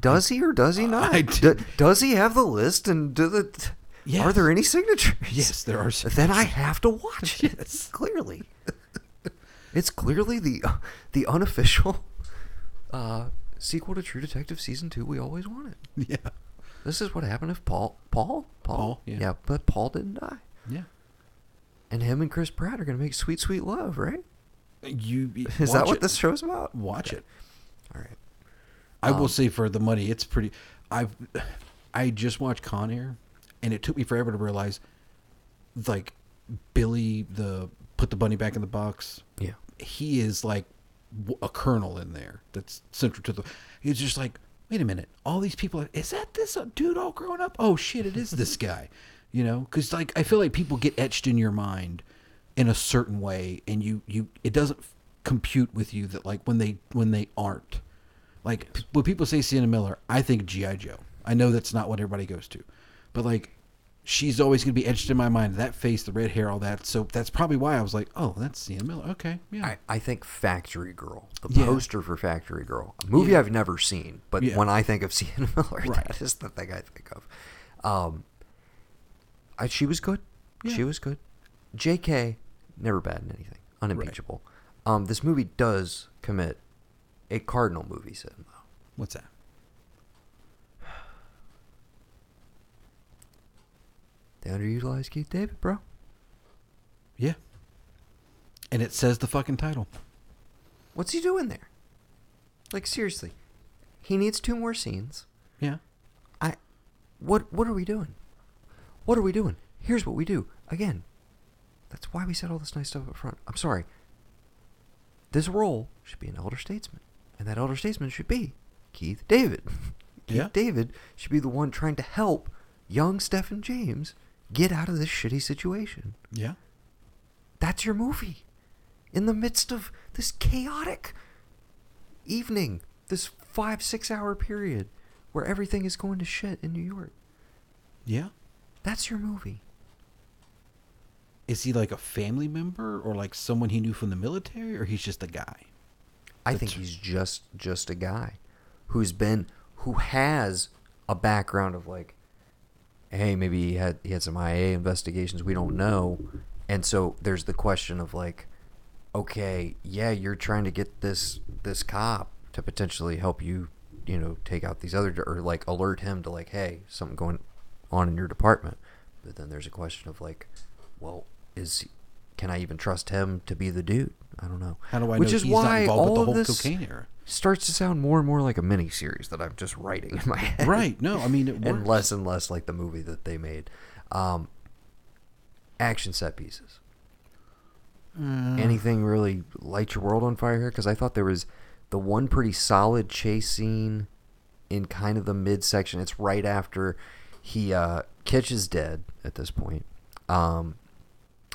Speaker 1: does he or does he not?
Speaker 2: I
Speaker 1: Do- does he have the list and do the?
Speaker 2: Yes.
Speaker 1: Are there any signatures?
Speaker 2: Yes, there are
Speaker 1: Then I have to watch it.
Speaker 2: Yes.
Speaker 1: Clearly, it's clearly the the unofficial uh, sequel to True Detective season two we always wanted.
Speaker 2: Yeah.
Speaker 1: This is what happened if Paul Paul Paul,
Speaker 2: Paul, yeah.
Speaker 1: but Paul didn't die,
Speaker 2: Yeah.
Speaker 1: and him and Chris Pratt are gonna make sweet sweet love, right?
Speaker 2: You
Speaker 1: Is that what
Speaker 2: it.
Speaker 1: this show's about?
Speaker 2: Watch it.
Speaker 1: All right.
Speaker 2: I will
Speaker 1: Um,
Speaker 2: say for the money, it's pretty. I've I just watched Con Air, and it took me forever to realize, like, Billy the put the bunny back in the box. He is like a colonel in there. That's central to the. He's just like, wait a minute, all these people. Is that this uh, dude all grown up? Oh shit, it is this guy. You know, because like I feel like people get etched in your mind in a certain way, and you you it doesn't compute with you that like when they when they aren't. Like p- when people say Sienna Miller, I think GI Joe. I know that's not what everybody goes to, but like she's always going to be etched in my mind. That face, the red hair, all that. So that's probably why I was like, oh, that's Sienna Miller. Okay, yeah.
Speaker 1: I, I think Factory Girl, the
Speaker 2: Yeah.
Speaker 1: poster for Factory Girl, a movie
Speaker 2: Yeah.
Speaker 1: I've never seen, but
Speaker 2: Yeah.
Speaker 1: when I think of Sienna Miller,
Speaker 2: Right.
Speaker 1: that is the thing I think of. Um, I, she was good. She was good. J.K. never bad in anything, unimpeachable. Um, this movie does commit a cardinal movie sin though.
Speaker 2: What's that?
Speaker 1: They underutilized Keith David, bro.
Speaker 2: Yeah. And it says the fucking title.
Speaker 1: What's he doing there? Like seriously, he needs two more scenes.
Speaker 2: Yeah.
Speaker 1: I, what what are we doing? What are we doing? Here's what we do. Again, that's why we said all this nice stuff up front. I'm sorry. This role should be an elder statesman, and that elder statesman should be Keith David. Keith
Speaker 2: Yeah.
Speaker 1: David should be the one trying to help young Stephan James get out of this shitty situation.
Speaker 2: Yeah.
Speaker 1: That's your movie. In the midst of this chaotic evening, this five, six hour period where everything is going to shit in New York.
Speaker 2: Yeah.
Speaker 1: That's your movie.
Speaker 2: Is he like a family member or like someone he knew from the military or he's just a guy?
Speaker 1: I
Speaker 2: That's-
Speaker 1: think he's just just a guy who's been who has a background of like hey, maybe he had he had some IA investigations we don't know. And so there's the question of like okay, yeah, you're trying to get this this cop to potentially help you, you know, take out these other or like alert him to like, hey, something going on in your department. But then there's a question of like, well, is can I even trust him to be the dude? I don't know.
Speaker 2: How do I
Speaker 1: Which
Speaker 2: know
Speaker 1: is
Speaker 2: he's
Speaker 1: why
Speaker 2: not involved with the whole
Speaker 1: this
Speaker 2: cocaine era?
Speaker 1: Starts to sound more and more like a mini series that I'm just writing in my head.
Speaker 2: Right. No, I mean
Speaker 1: and less and less like the movie that they made. Um, action set pieces.
Speaker 2: Uh,
Speaker 1: Anything really light your world on fire here? Because I thought there was the one pretty solid chase scene in kind of the midsection. It's right after he uh, Kitsch is dead at this point. Um,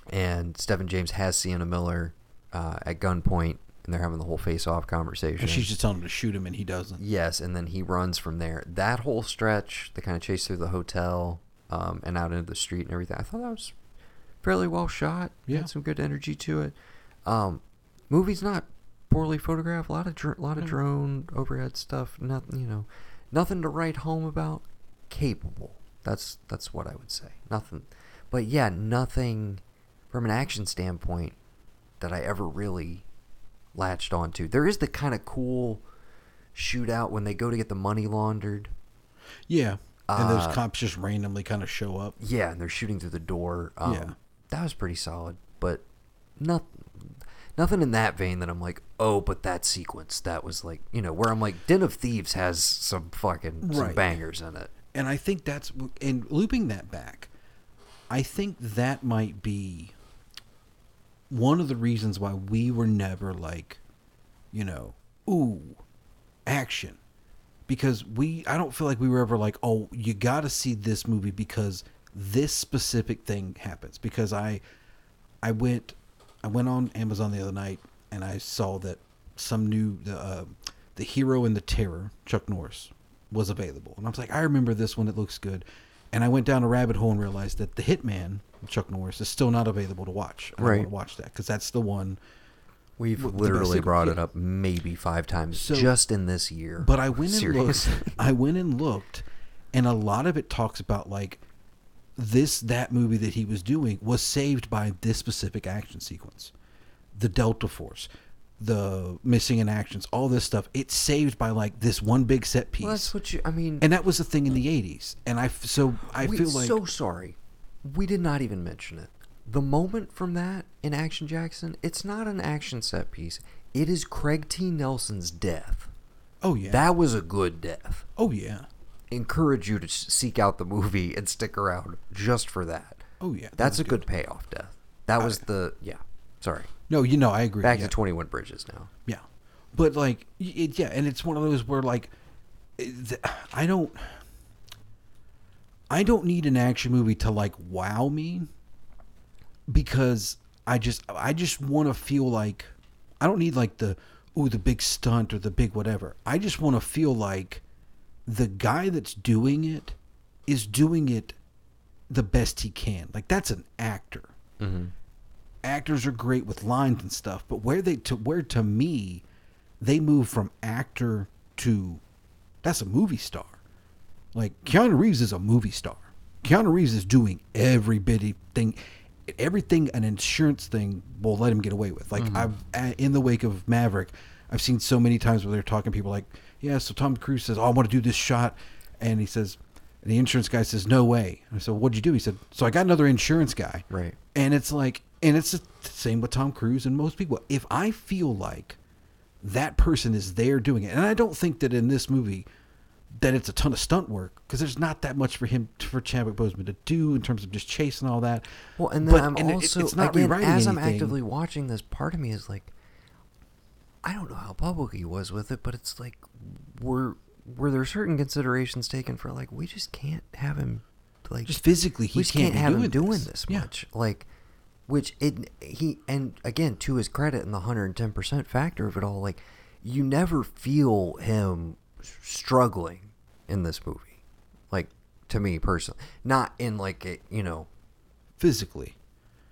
Speaker 1: and Stephan James has Sienna Miller uh, at gunpoint, and they're having the whole face-off conversation.
Speaker 2: and she's just telling him to shoot him and he doesn't.
Speaker 1: Yes, and then he runs from there. That whole stretch, the kind of chase through the hotel um, and out into the street and everything, I thought that was fairly well shot.
Speaker 2: Yeah.
Speaker 1: Had some good energy to it. Um, movie's not poorly photographed. A lot of dr- lot of
Speaker 2: No.
Speaker 1: drone overhead stuff. Nothing, you know, nothing to write home about. Capable. That's that's what I would say. Nothing, but yeah, nothing from an action standpoint that I ever really latched onto. There is the kind of cool shootout when they go to get the money laundered.
Speaker 2: Yeah. And those
Speaker 1: Uh,
Speaker 2: cops just randomly kind of show up.
Speaker 1: Yeah, and they're shooting through the door. Um,
Speaker 2: Yeah.
Speaker 1: that was pretty solid, but not nothing in that vein that I'm like, oh, but that sequence that was like, you know, where I'm like, Den of Thieves has some fucking some
Speaker 2: Right.
Speaker 1: bangers in it.
Speaker 2: And I think that's and looping that back, I think that might be one of the reasons why we were never like, you know, ooh, action. Because we I don't feel like we were ever like, oh, you got to see this movie because this specific thing happens. Because I I went I went on Amazon the other night and I saw that some new the uh, the hero and the terror Chuck Norris was available. And I was like I remember this one. It looks good. And I went down a rabbit hole and realized that the Hitman Chuck Norris is still not available to watch I
Speaker 1: Right.
Speaker 2: want to watch that because that's the one
Speaker 1: We've
Speaker 2: the
Speaker 1: literally brought it up maybe five times
Speaker 2: So-
Speaker 1: just in this year.
Speaker 2: But I went and looked. I went and looked, and a lot of it talks about like this that movie that he was doing was saved by this specific action sequence, the Delta Force, the missing in actions, all this stuff. It's saved by like this one big set piece,
Speaker 1: Well, that's what you. I mean,
Speaker 2: and that was the thing in the '80s. And I so I
Speaker 1: we,
Speaker 2: feel like
Speaker 1: so sorry. We did not even mention it. The moment from that in Action Jackson, it's not an action set piece. It is Craig T. Nelson's death.
Speaker 2: oh yeah,
Speaker 1: That was a good death.
Speaker 2: oh yeah,
Speaker 1: Encourage you to seek out the movie and stick around just for that.
Speaker 2: oh yeah. that
Speaker 1: That's a good payoff death. That was the yeah. Sorry.
Speaker 2: No, you know I agree.
Speaker 1: Back
Speaker 2: yeah.
Speaker 1: to Twenty One Bridges now.
Speaker 2: Yeah, but like, it, yeah, and it's one of those where like, eh, it- I don't, I don't need an action movie to like wow me, because I just, I just want to feel like I don't need like the ooh the big stunt or the big whatever. I just want to feel like the guy that's doing it is doing it the best he can. Like that's an actor.
Speaker 1: Mm-hmm.
Speaker 2: Actors are great with lines and stuff, but where they to where to me they move from actor to that's a movie star. Like Keanu Reeves is a movie star. Keanu Reeves is doing every bitty thing, everything an insurance thing will let him get away with. Like I've uh, in the wake of Maverick, I've seen so many times where they're talking to people like, yeah, so Tom Cruise says, oh, I want to do this shot, and he says, and the insurance guy says, no way. I said, what'd you do? He said, so I got another insurance guy.
Speaker 1: Right.
Speaker 2: And it's like, and it's the same with Tom Cruise and most people. If I feel like that person is there doing it, and I don't think that in this movie that it's a ton of stunt work because there's not that much for him for Chadwick Boseman to do in terms of just chasing all that.
Speaker 1: Well, and then
Speaker 2: But-
Speaker 1: I'm
Speaker 2: and it-
Speaker 1: also
Speaker 2: not
Speaker 1: again as I'm
Speaker 2: anything.
Speaker 1: actively watching this, part of me is like, I don't know how public he was with it, but it's like, were were there certain considerations taken for like we just can't have him like
Speaker 2: Just physically, he can't
Speaker 1: can't, have
Speaker 2: doing
Speaker 1: him doing
Speaker 2: this.
Speaker 1: this,
Speaker 2: Yeah.
Speaker 1: much like. Which it he and again to his credit and the hundred and ten percent factor of it all, like you never feel him struggling in this movie, like to me personally, not in like a you know
Speaker 2: physically.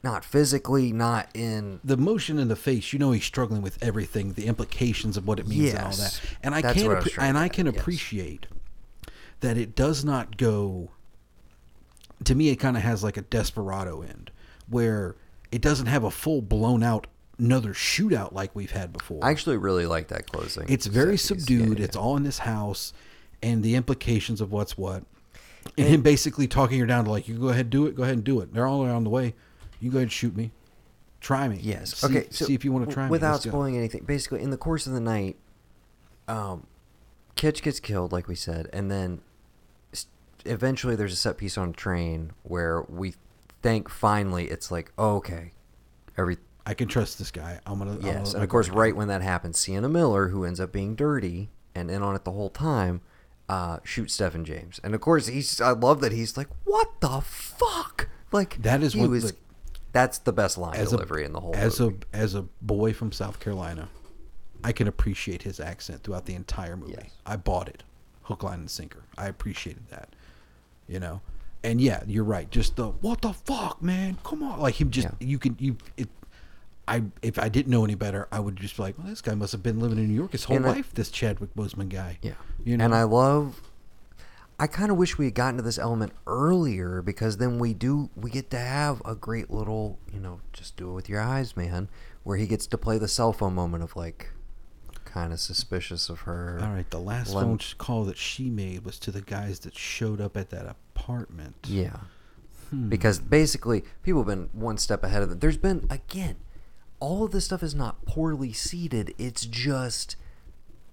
Speaker 1: not physically, not in
Speaker 2: The motion in the face, you know, he's struggling with everything, the implications of what it means and all that. And I can
Speaker 1: I
Speaker 2: and I can
Speaker 1: at, yes.
Speaker 2: appreciate that it does not go. To me, it kind of has like a desperado end, where it doesn't have a full blown out another shootout like we've had before.
Speaker 1: I actually really like that closing.
Speaker 2: It's very subdued.
Speaker 1: Yeah,
Speaker 2: It's all in this house, and the implications of what's what, and, him basically talking her down to like, "You go ahead, and do it. Go ahead and do it. They're all around the way. You go ahead and shoot me. Try me.
Speaker 1: Yes.
Speaker 2: See,
Speaker 1: okay. So
Speaker 2: see if you want to try me.
Speaker 1: without spoiling anything. Basically, in the course of the night, um, Kitsch gets killed, like we said, and then eventually there's a set piece on a train where we think finally it's like oh, okay, every
Speaker 2: I can trust this guy. I'm gonna. I'm gonna
Speaker 1: yes, and of course right when that happens, Sienna Miller, who ends up being dirty and in on it the whole time, uh, shoots Stephan James, and of course he's I love that he's like what the fuck like
Speaker 2: That is
Speaker 1: he
Speaker 2: what
Speaker 1: was.
Speaker 2: the-
Speaker 1: that's the best line delivery
Speaker 2: a
Speaker 1: in the whole
Speaker 2: as
Speaker 1: movie.
Speaker 2: a as a boy from South Carolina, I can appreciate his accent throughout the entire movie.
Speaker 1: Yes.
Speaker 2: I bought it, hook, line, and sinker. I appreciated that, you know. And yeah, you're right. Just the what the fuck, man? Come on, like him. Just
Speaker 1: Yeah.
Speaker 2: you can you. It, I if I didn't know any better, I would just be like, well, this guy must have been living in New York his whole
Speaker 1: And I-
Speaker 2: life. this Chadwick Boseman guy.
Speaker 1: Yeah.
Speaker 2: you know.
Speaker 1: And I love I kind of wish we had gotten to this element earlier because then we do we get to have a great little, you know, just do it with your eyes, man, where he gets to play the cell phone moment of like kind of suspicious of her.
Speaker 2: All right, the last phone call that she made was to the guys that showed up at that apartment.
Speaker 1: Yeah.
Speaker 2: Hmm.
Speaker 1: Because basically, people have been one step ahead of them. There's been, again, all of this stuff is not poorly seeded. It's just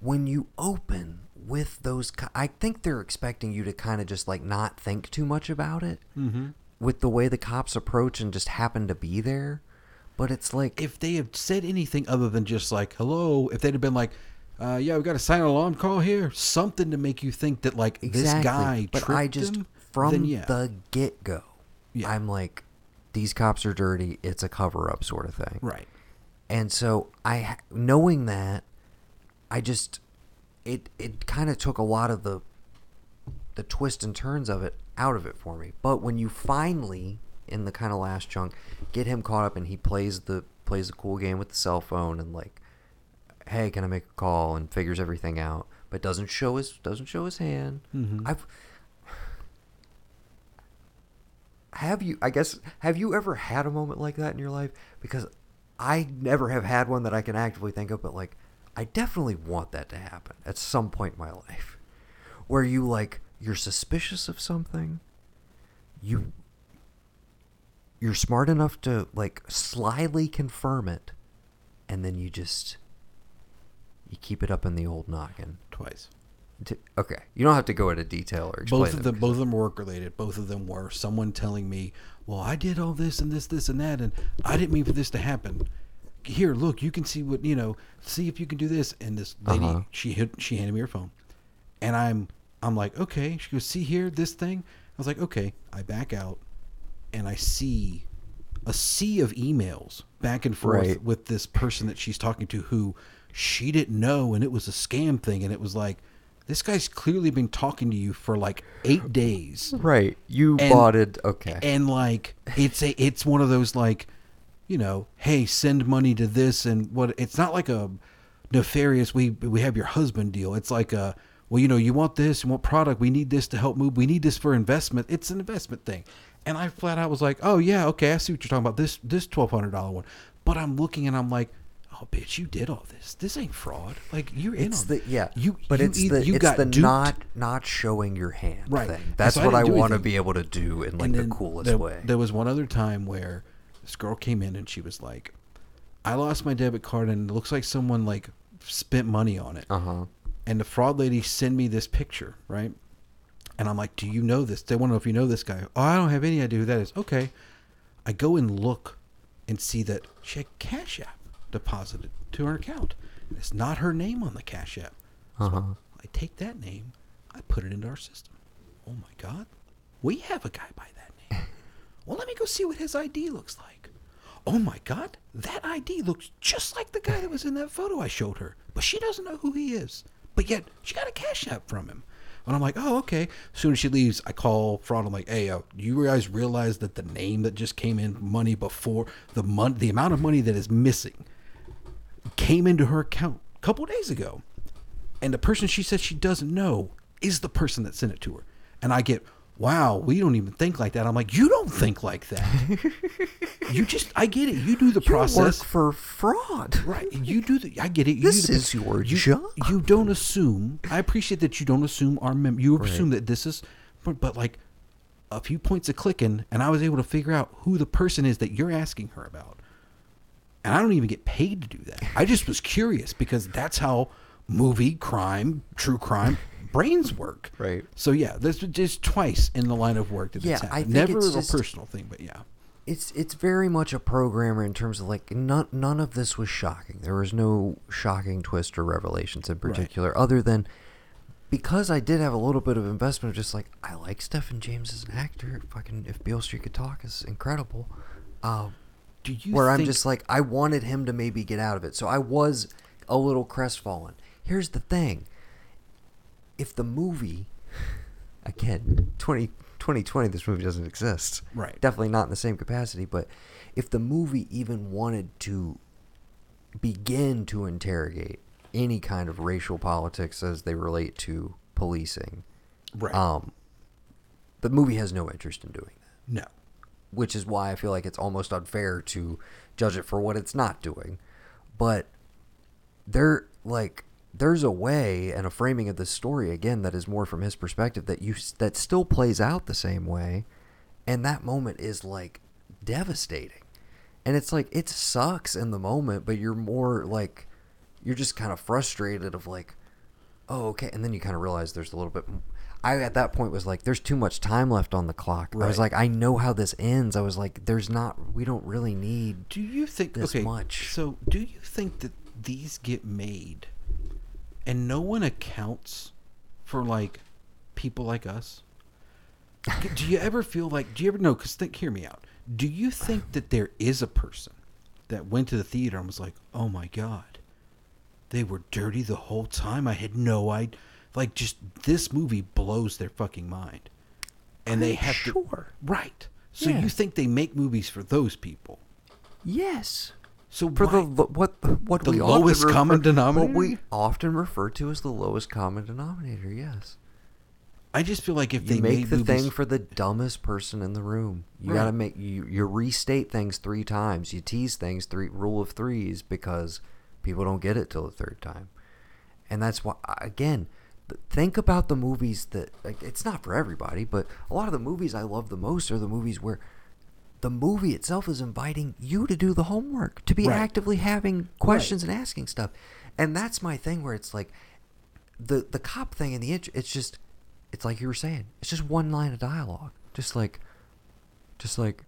Speaker 1: when you open with those. I think they're expecting you to kind of just like not think too much about it
Speaker 2: Mm-hmm.
Speaker 1: with the way the cops approach and just happen to be there. But it's like,
Speaker 2: if they had said anything other than just like hello, if they'd have been like, uh, yeah, we got a silent alarm call here, something to make you think that like
Speaker 1: exactly.
Speaker 2: this guy
Speaker 1: but
Speaker 2: tripped
Speaker 1: I just,
Speaker 2: him,
Speaker 1: from
Speaker 2: then yeah,
Speaker 1: the get go,
Speaker 2: Yeah.
Speaker 1: I'm like, these cops are dirty. It's a cover up sort of thing.
Speaker 2: right.
Speaker 1: And so I knowing that I just it it kind of took a lot of the the twists and turns of it out of it for me. But when you finally in the kind of last chunk get him caught up and he plays the plays the cool game with the cell phone and like hey, can I make a call and figures everything out but doesn't show his doesn't show his hand.
Speaker 2: Mhm.
Speaker 1: I've have you i guess have you ever had a moment like that in your life because i never have had one that i can actively think of but like i definitely want that to happen at some point in my life where you like you're suspicious of something you you're smart enough to like slyly confirm it and then you just you keep it up in the old noggin
Speaker 2: Twice.
Speaker 1: T- okay you don't have to go into detail or explain
Speaker 2: Both of them,
Speaker 1: because-
Speaker 2: both of them were work related. Both of them were someone telling me, "Well, I did all this and this, this and that, and I didn't mean for this to happen." Here, look, you can see what you know. See if you can do this. And this lady,
Speaker 1: Uh-huh.
Speaker 2: she hit, she handed me her phone, and I'm, I'm like, okay. She goes, see here, this thing. I was like, okay. I back out, and I see a sea of emails back and forth
Speaker 1: Right.
Speaker 2: with this person that she's talking to who she didn't know and it was a scam thing and it was like this guy's clearly been talking to you for like eight days
Speaker 1: Right. You
Speaker 2: And-
Speaker 1: bought it. Okay.
Speaker 2: and like it's a it's one of those like you know hey send money to this and what it's not like a nefarious we we have your husband deal it's like a well you know you want this you want product we need this to help move we need this for investment it's an investment thing and i flat out was like oh yeah okay i see what you're talking about this this $1200 one but i'm looking and i'm like oh bitch you did all this this ain't fraud like you're in
Speaker 1: it's
Speaker 2: on
Speaker 1: the yeah,
Speaker 2: you
Speaker 1: but
Speaker 2: you
Speaker 1: it's
Speaker 2: either-
Speaker 1: the
Speaker 2: you
Speaker 1: it's
Speaker 2: got
Speaker 1: the
Speaker 2: duped.
Speaker 1: not not showing your hand
Speaker 2: Right.
Speaker 1: thing. That's
Speaker 2: so
Speaker 1: what I,
Speaker 2: didn't
Speaker 1: want to be able to do in like the coolest
Speaker 2: there,
Speaker 1: way.
Speaker 2: There was one other time where this girl came in and she was like, "I lost my debit card and it looks like someone like spent money on it."
Speaker 1: Uh huh.
Speaker 2: And the fraud lady sent me this picture, right? And I'm like, "Do you know this?" They want to know if you know this guy. Oh, I don't have any idea who that is. Okay, I go and look and see that she had Cash App deposited to her account. And it's not her name on the Cash App. So
Speaker 1: Uh huh.
Speaker 2: I take that name, I put it into our system. Oh my God, we have a guy by that name. Well, let me go see what his ID looks like. Oh my God, that ID looks just like the guy that was in that photo I showed her, but she doesn't know who he is. But yet, she got a cash app from him. And I'm like, oh, okay. As soon as she leaves, I call fraud. I'm like, hey, uh, you guys realize that the name that just came in, money before the mon- the amount of money that is missing, came into her account a couple days ago and the person she says she doesn't know is the person that sent it to her. And I get, wow, we don't even think like that. I'm like, you don't think like that. you just, I get it. You do the
Speaker 1: You work
Speaker 2: process.
Speaker 1: for fraud.
Speaker 2: Right. You do the, I get it. You
Speaker 1: This
Speaker 2: do the-
Speaker 1: is your
Speaker 2: you,
Speaker 1: job.
Speaker 2: You don't assume, I appreciate that you don't assume our mem, you
Speaker 1: Right.
Speaker 2: assume that this is, but, but like a few points of clicking and I was able to figure out who the person is that you're asking her about. And I don't even get paid to do that. I just was curious because that's how movie, crime, true crime brains work.
Speaker 1: Right.
Speaker 2: So yeah, there's just twice in the line of work that
Speaker 1: Yeah,
Speaker 2: it's
Speaker 1: I
Speaker 2: happened.
Speaker 1: think
Speaker 2: Never
Speaker 1: it's
Speaker 2: a
Speaker 1: just-
Speaker 2: personal thing, but yeah.
Speaker 1: it's it's very much a programmer in terms of like none none of this was shocking. There was no shocking twist or revelations in particular, other than because I did have a little bit of investment of just like I like Stephan James as an actor. Fucking if Beale Street could talk is incredible. Um,
Speaker 2: Do you
Speaker 1: where I'm just like I wanted him to maybe get out of it, so I was a little crestfallen. Here's the thing: if the movie, again, 20, 2020, this movie doesn't exist.
Speaker 2: Right.
Speaker 1: Definitely not in the same capacity, but if the movie even wanted to begin to interrogate any kind of racial politics as they relate to policing,
Speaker 2: right.
Speaker 1: um, the movie has no interest in doing that
Speaker 2: no.
Speaker 1: Which is why I feel like it's almost unfair to judge it for what it's not doing. But there, like, there's a way and a framing of this story again that is more from his perspective that you that still plays out the same way, and that moment is like devastating, and it's like it sucks in the moment, but you're more like you're just kind of frustrated of like oh okay. And then you kind of realize there's a little bit i at that point was like there's too much time left on the clock i was like i know how this ends i was like there's not we don't really need
Speaker 2: Do you think
Speaker 1: this
Speaker 2: okay,
Speaker 1: much.
Speaker 2: So, do you think that these get made and no one accounts for like people like us? do you ever feel like do you ever know cuz think hear me out. Do you think that there is a person that went to the theater and was like, "Oh my god. They were dirty the whole time. I had no idea." Like just this movie blows their fucking mind. And they
Speaker 1: I'm
Speaker 2: have
Speaker 1: sure.
Speaker 2: to Right. So
Speaker 1: Yeah.
Speaker 2: you think they make movies for those people?
Speaker 1: yes
Speaker 2: So
Speaker 1: for the
Speaker 2: why-
Speaker 1: lo- what what
Speaker 2: The
Speaker 1: we
Speaker 2: lowest
Speaker 1: refer-
Speaker 2: common
Speaker 1: what
Speaker 2: denominator?
Speaker 1: we often refer to as the lowest common denominator yes
Speaker 2: I just feel like if they
Speaker 1: you make the
Speaker 2: movies,
Speaker 1: thing for the dumbest person in the room. You
Speaker 2: Right.
Speaker 1: gotta make you you restate things three times. You tease things three rule of threes because people don't get it till the third time, and that's why again. Th- Think about the movies that like, it's not for everybody, but a lot of the movies I love the most are the movies where the movie itself is inviting you to do the homework, to be
Speaker 2: Right.
Speaker 1: actively having questions and asking stuff, and that's my thing where it's like the the cop thing in the intro, it's just it's like you were saying it's just one line of dialogue just like just like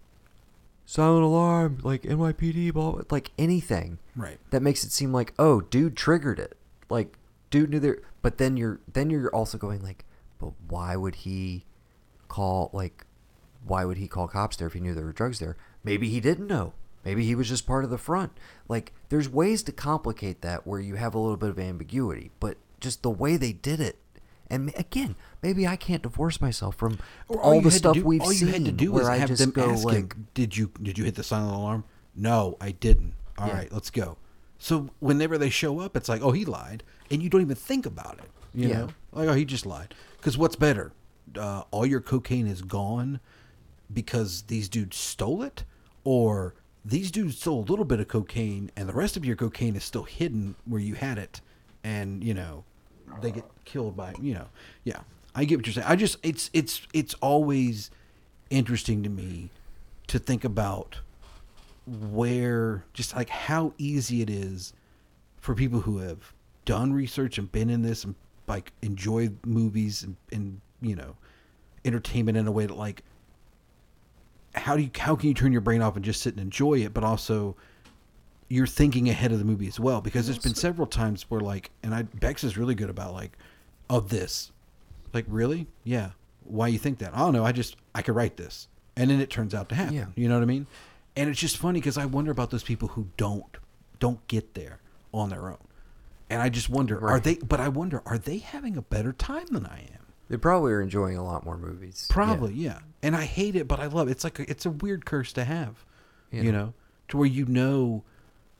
Speaker 1: silent alarm like NYPD blah, blah like anything
Speaker 2: Right.
Speaker 1: that makes it seem like oh dude triggered it like dude knew there but then you're then you're also going like but why would he call like why would he call cops there if he knew there were drugs there maybe he didn't know. Maybe he was just part of the front. Like, there's ways to complicate that where you have a little bit of ambiguity, but just the way they did it. And again, maybe I can't divorce myself from
Speaker 2: Or
Speaker 1: all,
Speaker 2: you
Speaker 1: the stuff
Speaker 2: do-
Speaker 1: we've
Speaker 2: all
Speaker 1: seen
Speaker 2: you had to do
Speaker 1: where
Speaker 2: was
Speaker 1: I
Speaker 2: have
Speaker 1: just
Speaker 2: them
Speaker 1: go
Speaker 2: ask
Speaker 1: like,
Speaker 2: "Did you did you hit the silent alarm?" No, I didn't. All right,
Speaker 1: Yeah.
Speaker 2: let's go. So whenever they show up, it's like, "Oh, he lied," and you don't even think about it. You
Speaker 1: Yeah.
Speaker 2: know, like, "Oh, he just lied." Because what's better? Uh, all your cocaine is gone because these dudes stole it, or these dudes stole a little bit of cocaine, and the rest of your cocaine is still hidden where you had it, and you know they get killed by you know yeah i get what you're saying i just it's it's it's always interesting to me to think about where just like how easy it is for people who have done research and been in this and like enjoy movies and, and you know entertainment in a way that like how do you how can you turn your brain off and just sit and enjoy it but also you're thinking ahead of the movie as well? Because there's been several times where like and I Bex is really good about like oh this. Like really? Yeah. Why you think that? I don't know. I just I could write this. And then it turns out to happen.
Speaker 1: Yeah.
Speaker 2: you know what I mean? And it's just funny because I wonder about those people who don't don't get there on their own and I just wonder are they but I wonder are they having a better time than I am
Speaker 1: they probably are enjoying a lot more movies.
Speaker 2: Probably, yeah. And I hate it, but I love it. It's like a, it's a weird curse to have,
Speaker 1: You
Speaker 2: you
Speaker 1: know.
Speaker 2: know, to where you know,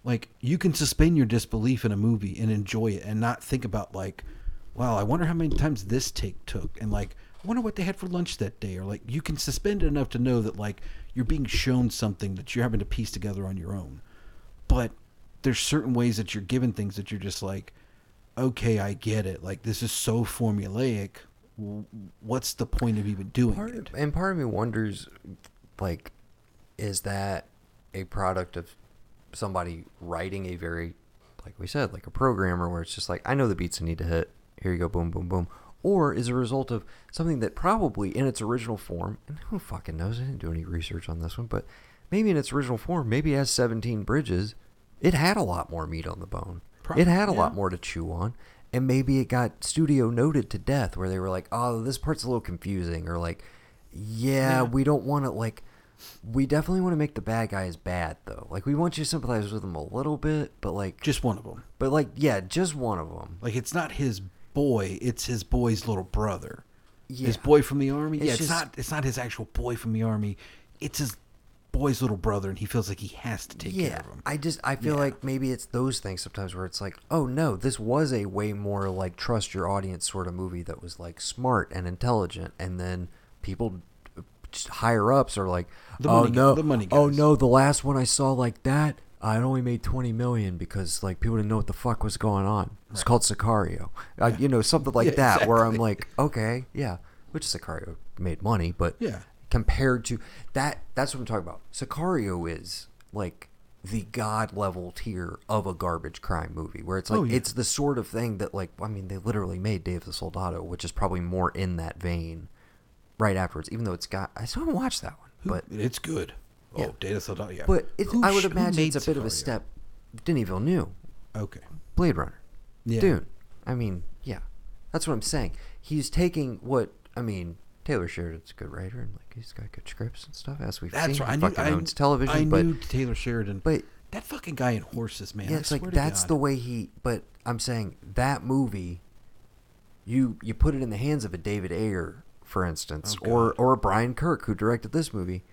Speaker 2: like you can suspend your disbelief in a movie and enjoy it, and not think about like, wow, I wonder how many times this take took, and like, I wonder what they had for lunch that day, or like you can suspend it enough to know that like you're being shown something that you're having to piece together on your own, but there's certain ways that you're given things that you're just like, okay, I get it. Like this is so formulaic. What's the point of even doing
Speaker 1: part
Speaker 2: it?
Speaker 1: and part of me wonders like is that a product of somebody writing a very like we said like a programmer where it's just like i know the beats i need to hit here you go boom boom boom or is a result of something that probably in its original form and who fucking knows i didn't do any research on this one but maybe in its original form maybe it has 17 bridges it had a lot more meat on the bone
Speaker 2: Pro-
Speaker 1: it had a lot more to chew on and maybe it got studio noted to death where they were like oh this part's a little confusing or like yeah,
Speaker 2: Yeah.
Speaker 1: we don't want to like we definitely want to make the bad guys bad though like we want you to sympathize with them a little bit but like
Speaker 2: Just one of them.
Speaker 1: but like yeah just one of them
Speaker 2: Like it's not his boy; it's his boy's little brother. His boy from the army.
Speaker 1: It's
Speaker 2: yeah, it's
Speaker 1: just-
Speaker 2: not. It's not his actual boy from the army. It's his boy's little brother, and he feels like he has to take
Speaker 1: yeah
Speaker 2: care of him.
Speaker 1: i just i feel
Speaker 2: Yeah.
Speaker 1: like maybe it's those things sometimes where it's like oh no this was a way more like trust your audience sort of movie that was like smart and intelligent and then people higher ups are like
Speaker 2: The
Speaker 1: oh
Speaker 2: money
Speaker 1: no
Speaker 2: the money
Speaker 1: oh no the last one i saw like that I only made 20 million because like people didn't know what the fuck was going on. It's called Sicario. Uh, you know, something like
Speaker 2: Yeah,
Speaker 1: that where I'm like, okay, yeah, which Sicario made money, but
Speaker 2: Yeah.
Speaker 1: Compared to that that's what I'm talking about. Sicario is like the god level tier of a garbage crime movie where it's oh, like
Speaker 2: Oh, yeah.
Speaker 1: it's the sort of thing that like I mean they literally made Day of the Soldado, which is probably more in that vein right afterwards, even though it's got I still haven't watched that one. But
Speaker 2: it's good.
Speaker 1: Oh, yeah.
Speaker 2: Oh, the Soldado. Yeah.
Speaker 1: but it's, I would imagine it's a bit of a step Denis Villeneuve,
Speaker 2: Okay.
Speaker 1: Blade Runner.
Speaker 2: Yeah.
Speaker 1: Dune. I mean, yeah. That's what I'm saying. He's taking what I mean, Taylor Sheridan's a good writer and like he's got good scripts and stuff as we've
Speaker 2: That's
Speaker 1: seen.
Speaker 2: right. I
Speaker 1: He
Speaker 2: knew.
Speaker 1: fucking
Speaker 2: I,
Speaker 1: owns television,
Speaker 2: I
Speaker 1: but
Speaker 2: knew Taylor Sheridan.
Speaker 1: but
Speaker 2: that fucking guy in horses, man.
Speaker 1: yeah, it's like that's
Speaker 2: God.
Speaker 1: the way he. But I'm saying that movie, you you put it in the hands of a David Ayer, for instance,
Speaker 2: Oh,
Speaker 1: or or a Brian Kirk who directed this movie.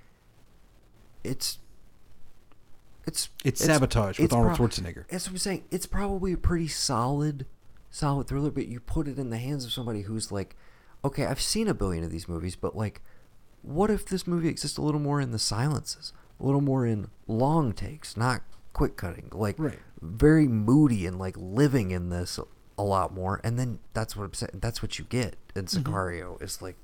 Speaker 1: It's it's
Speaker 2: It's sabotage with Arnold
Speaker 1: prob-
Speaker 2: Schwarzenegger.
Speaker 1: That's what I'm saying. It's probably a pretty solid, solid thriller, but you put it in the hands of somebody who's like, okay, I've seen a billion of these movies, but like, what if this movie exists a little more in the silences, a little more in long takes, not quick cutting, like
Speaker 2: Right.
Speaker 1: very moody and like living in this a lot more, and then that's what I'm saying. That's what you get in
Speaker 2: Mm-hmm.
Speaker 1: Sicario. It's like,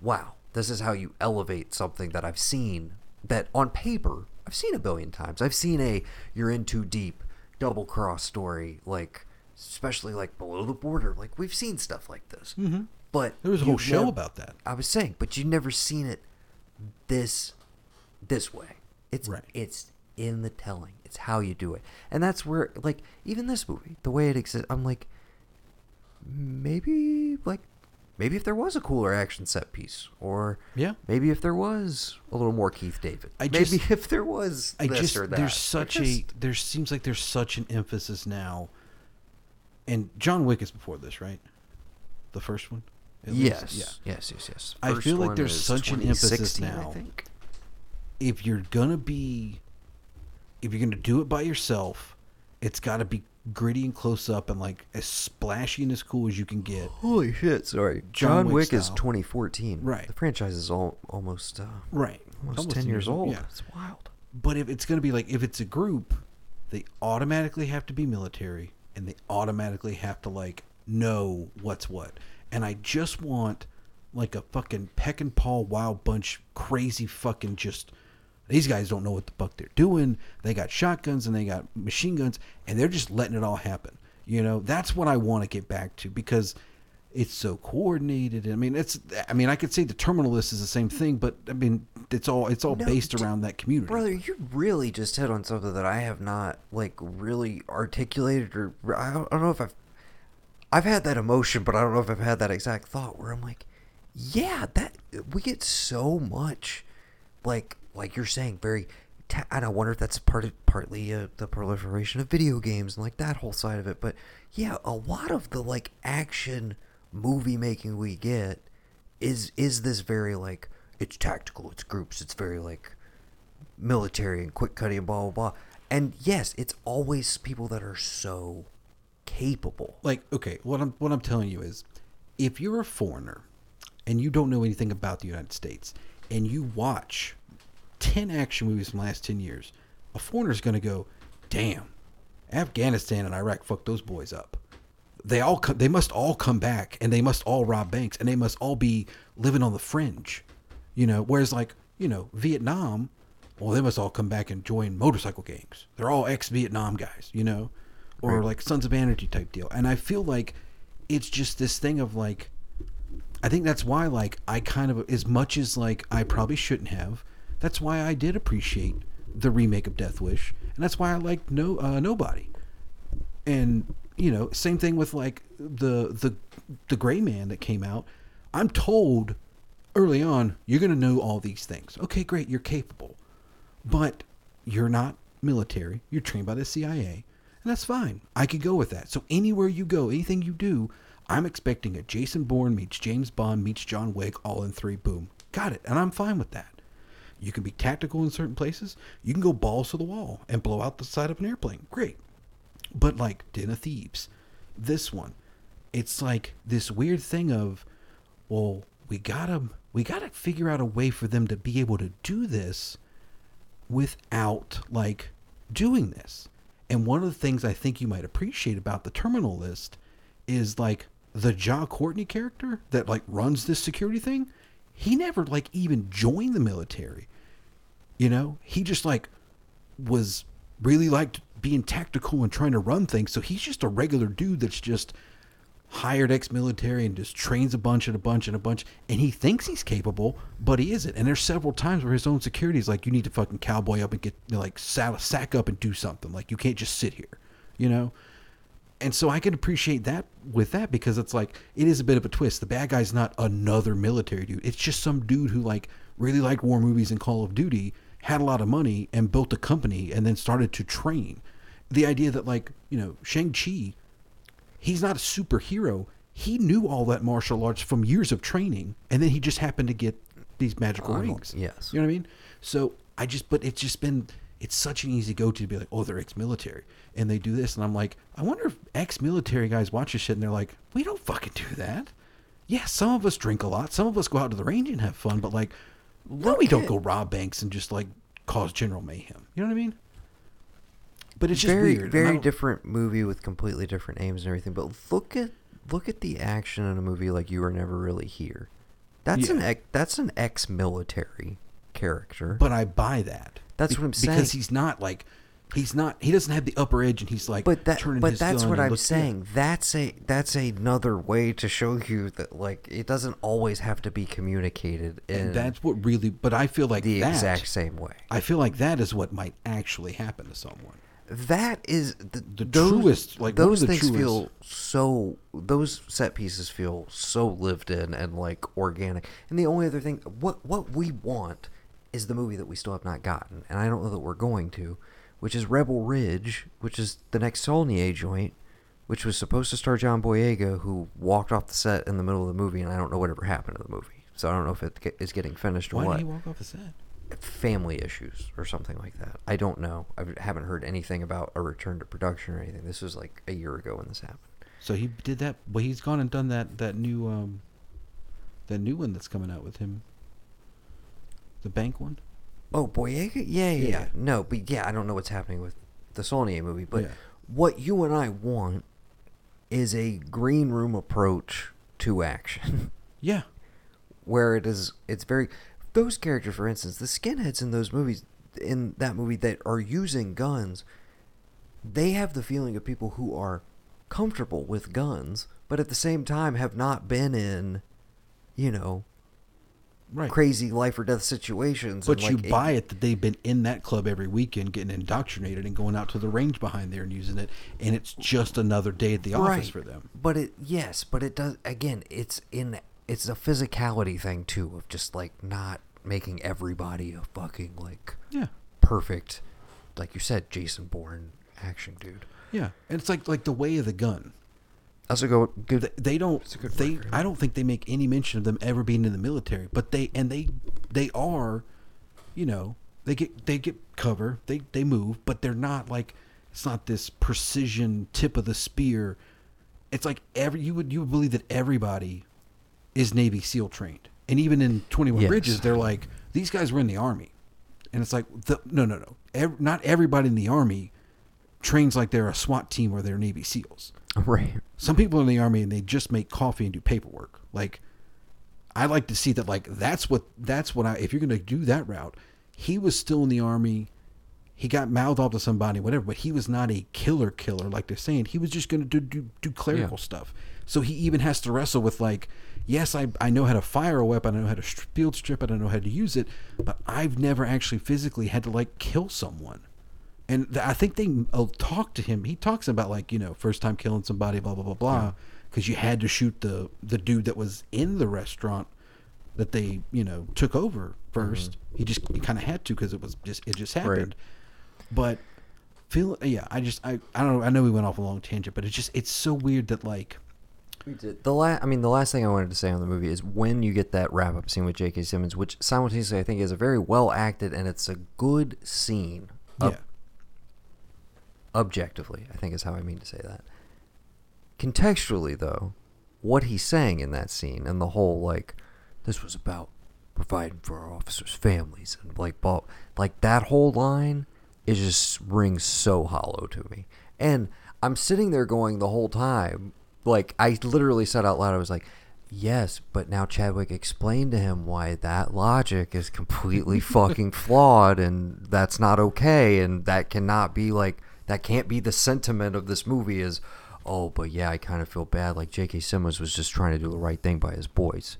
Speaker 1: wow, this is how you elevate something that I've seen that on paper I've seen a billion times. I've seen a you're in too deep double cross story, like especially like below the border. Like we've seen stuff like this, mm-hmm. But
Speaker 2: There was a whole show
Speaker 1: nev-
Speaker 2: about that.
Speaker 1: I was saying, but you've never seen it this this way. It's
Speaker 2: Right.
Speaker 1: it's in the telling. It's how you do it, and that's where like even this movie, the way it exists, I'm like maybe like maybe if there was a cooler action set piece, or
Speaker 2: Yeah.
Speaker 1: maybe if there was a little more Keith David,
Speaker 2: I
Speaker 1: maybe
Speaker 2: just-
Speaker 1: if there was
Speaker 2: I
Speaker 1: this
Speaker 2: just
Speaker 1: or that.
Speaker 2: there's such
Speaker 1: just-
Speaker 2: a there seems like there's such an emphasis now, and John Wick is before this, right? The first one. At least?
Speaker 1: yes,
Speaker 2: Yeah.
Speaker 1: yes, yes, yes.
Speaker 2: I feel like there's such an emphasis now.
Speaker 1: I think.
Speaker 2: If you're gonna be, if you're gonna do it by yourself, it's got to be gritty and close up and like as splashy and as cool as you can get.
Speaker 1: Holy shit! Sorry,
Speaker 2: John
Speaker 1: John,
Speaker 2: Wick
Speaker 1: Wick, is 2014.
Speaker 2: Right.
Speaker 1: The franchise is all almost uh,
Speaker 2: Right.
Speaker 1: almost, 10 years old.
Speaker 2: Yeah.
Speaker 1: It's wild.
Speaker 2: But if it's going to be like, if it's a group, they automatically have to be military and they automatically have to like know what's what. And I just want like a fucking Peckinpah wild bunch, crazy fucking just. These guys don't know what the fuck they're doing. They got shotguns and they got machine guns and they're just letting it all happen. You know, that's what I want to get back to because it's so coordinated. I mean, it's. I mean, I could say the terminal list is the same thing, but I mean, it's all it's all
Speaker 1: No,
Speaker 2: based
Speaker 1: d-
Speaker 2: around that community.
Speaker 1: Brother, you really just hit on something that I have not like really articulated or I don't, I don't know if I've I've had that emotion, but I don't know if I've had that exact thought where I'm like, yeah, that we get so much like like you're saying very ta- and I wonder if that's part of partly uh, the proliferation of video games and like that whole side of it, but yeah, a lot of the like action movie making we get is is this very like it's tactical, it's groups, it's very like military and quick cutting and blah blah blah. And yes, it's always people that are so capable.
Speaker 2: like okay what i'm what i'm telling you is if you're a foreigner and you don't know anything about the united states and you watch 10 action movies from the last 10 years a foreigner's going to go damn afghanistan and iraq fucked those boys up. They all co- they must all come back and they must all rob banks and they must all be living on the fringe you know? Whereas like you know vietnam well they must all come back and join motorcycle gangs. They're all ex-vietnam guys you know or
Speaker 1: Right.
Speaker 2: like sons of anarchy type deal. And i feel like it's just this thing of like i think that's why like i kind of as much as like i probably shouldn't have that's why i did appreciate the remake of death wish and that's why i liked no uh, nobody. And you know same thing with like the the the gray man that came out. I'm told early on you're going to know all these things. Okay great you're capable. But you're not military. You're trained by the cia and that's fine. I could go with that. So anywhere you go anything you do i'm expecting a jason bourne meets james bond meets john wick all in three boom. Got it. And i'm fine with that. You can be tactical in certain places. You can go balls to the wall and blow out the side of an airplane. Great. But like Den of Thieves, this one, it's like this weird thing of, well, we gotta we gotta figure out a way for them to be able to do this without like doing this. And one of the things I think you might appreciate about the terminal list is like the Jai Courtney character that like runs this security thing. He never like even joined the military. You know, he just like was really liked being tactical and trying to run things. So he's just a regular dude that's just hired ex-military and just trains a bunch and a bunch and a bunch and he thinks he's capable but he isn't and there's several times where his own security is like you need to fucking cowboy up and get you know, like sack up and do something like you can't just sit here you know and so I can appreciate that with that because it's like it is a bit of a twist. The bad guy's not another military dude. It's just some dude who like really liked war movies and Call of Duty, had a lot of money and built a company and then started to train. The idea that like, you know, Shang-Chi, he's not a superhero. He knew all that martial arts from years of training and then he just happened to get these magical
Speaker 1: Oh,
Speaker 2: rings.
Speaker 1: yes.
Speaker 2: You know what I mean? So I just, but it's just been, it's such an easy go to to be like, oh, they're ex military and they do this. And I'm like, I wonder if ex military guys watch this shit and they're like, we don't fucking do that. Yeah, some of us drink a lot. Some of us go out to the range and have fun, but like, no, we don't go rob banks and just like cause general mayhem. You know what I mean? But it's just
Speaker 1: very
Speaker 2: weird.
Speaker 1: very different movie with completely different aims and everything. But look at look at the action in a movie like You Were Never Really Here. That's an ex, that's an ex-military character.
Speaker 2: But I buy that.
Speaker 1: That's
Speaker 2: Be-
Speaker 1: what I'm saying.
Speaker 2: Because he's not like, he's not, he doesn't have the upper edge and he's like,
Speaker 1: but that but that's what I'm
Speaker 2: yeah.
Speaker 1: saying. That's a that's another way to show you that like it doesn't always have to be communicated in
Speaker 2: And that's what really, but I feel like
Speaker 1: the
Speaker 2: that,
Speaker 1: exact same way.
Speaker 2: I feel like that is what might actually happen to someone.
Speaker 1: That is the,
Speaker 2: The
Speaker 1: those,
Speaker 2: truest, like,
Speaker 1: those things
Speaker 2: truest.
Speaker 1: feel so those set pieces feel so lived in and like organic and the only other thing what what we want is the movie that we still have not gotten and i don't know that we're going to which is rebel ridge which is the next Saulnier joint which was supposed to star john boyega who walked off the set in the middle of the movie and i don't know whatever happened to the movie so i don't know if it is getting finished or
Speaker 2: Why
Speaker 1: what
Speaker 2: did he walk off the set?
Speaker 1: Family issues or something like that. I don't know. I haven't heard anything about a return to production or anything. This was like a year ago when this happened.
Speaker 2: So he did that, but he's gone and done that that new um that new one that's coming out with him. The bank one.
Speaker 1: Oh, Boyega? Yeah, yeah,
Speaker 2: Yeah.
Speaker 1: yeah. No, but yeah, I don't know what's happening with the Saulnier movie. But
Speaker 2: Yeah.
Speaker 1: what you and I want is a green room approach to action.
Speaker 2: Yeah.
Speaker 1: where it is it's very those characters for instance the skinheads in those movies in that movie that are using guns they have the feeling of people who are comfortable with guns but at the same time have not been in you know
Speaker 2: Right.
Speaker 1: crazy life or death situations
Speaker 2: But you
Speaker 1: like,
Speaker 2: buy it that they've been in that club every weekend getting indoctrinated and going out to the range behind there and using it and it's just another day at the office
Speaker 1: Right.
Speaker 2: for them.
Speaker 1: But it yes, but it does again. It's in it's a physicality thing too of just like not making everybody a fucking like
Speaker 2: Yeah.
Speaker 1: perfect, like you said, Jason Bourne action dude.
Speaker 2: Yeah. And it's like like the way of the gun.
Speaker 1: Also, go good.
Speaker 2: They, they don't
Speaker 1: a good
Speaker 2: they
Speaker 1: for
Speaker 2: I don't think they make any mention of them ever being in the military, but they and they they are you know, they get they get cover, they they move, but they're not like it's not this precision tip of the spear. It's like every you would you would believe that everybody is Navy SEAL trained. And even in 21
Speaker 1: Yes.
Speaker 2: Bridges, they're like these guys were in the army. And it's like the, no no no. Ev- not everybody in the army trains like they're a SWAT team or they're Navy SEAls.
Speaker 1: right.
Speaker 2: Some people in the army and they just make coffee and do paperwork. Like I like to see that like that's what that's what I if you're gonna do that route, he was still in the army, he got mouthed off to somebody, whatever, but he was not a killer killer like they're saying. He was just gonna do do, do clerical
Speaker 1: Yeah.
Speaker 2: stuff. So he even has to wrestle with like, yes, I I know how to fire a weapon, I know how to field strip it, I know how to use it, but I've never actually physically had to like kill someone. And th- I think they uh, talk to him. He talks about like you know first time killing somebody, blah blah blah blah, because you had to shoot the the dude that was in the restaurant that they you know took over 1st He just he kind of had to because it was just it just happened. But feel yeah, I just I I don't know. I know we went off a long tangent, but it's just it's so weird that like
Speaker 1: We did. The la- I mean, the last thing I wanted to say on the movie is when you get that wrap up scene with J.K. Simmons, which simultaneously I think is a very well acted and it's a good scene. ob-
Speaker 2: yeah
Speaker 1: objectively, I think is how I mean to say that. Contextually, though, what he's saying in that scene and the whole like, this was about providing for our officers' families and like, blah, like that whole line, it just rings so hollow to me. And I'm sitting there going the whole time, like I literally said out loud, I was like. Yes, but now Chadwick explained to him why that logic is completely fucking flawed and that's not okay and that cannot be like that can't be the sentiment of this movie is oh but yeah I kind of feel bad like J.K. Simmons was just trying to do the right thing by his boys.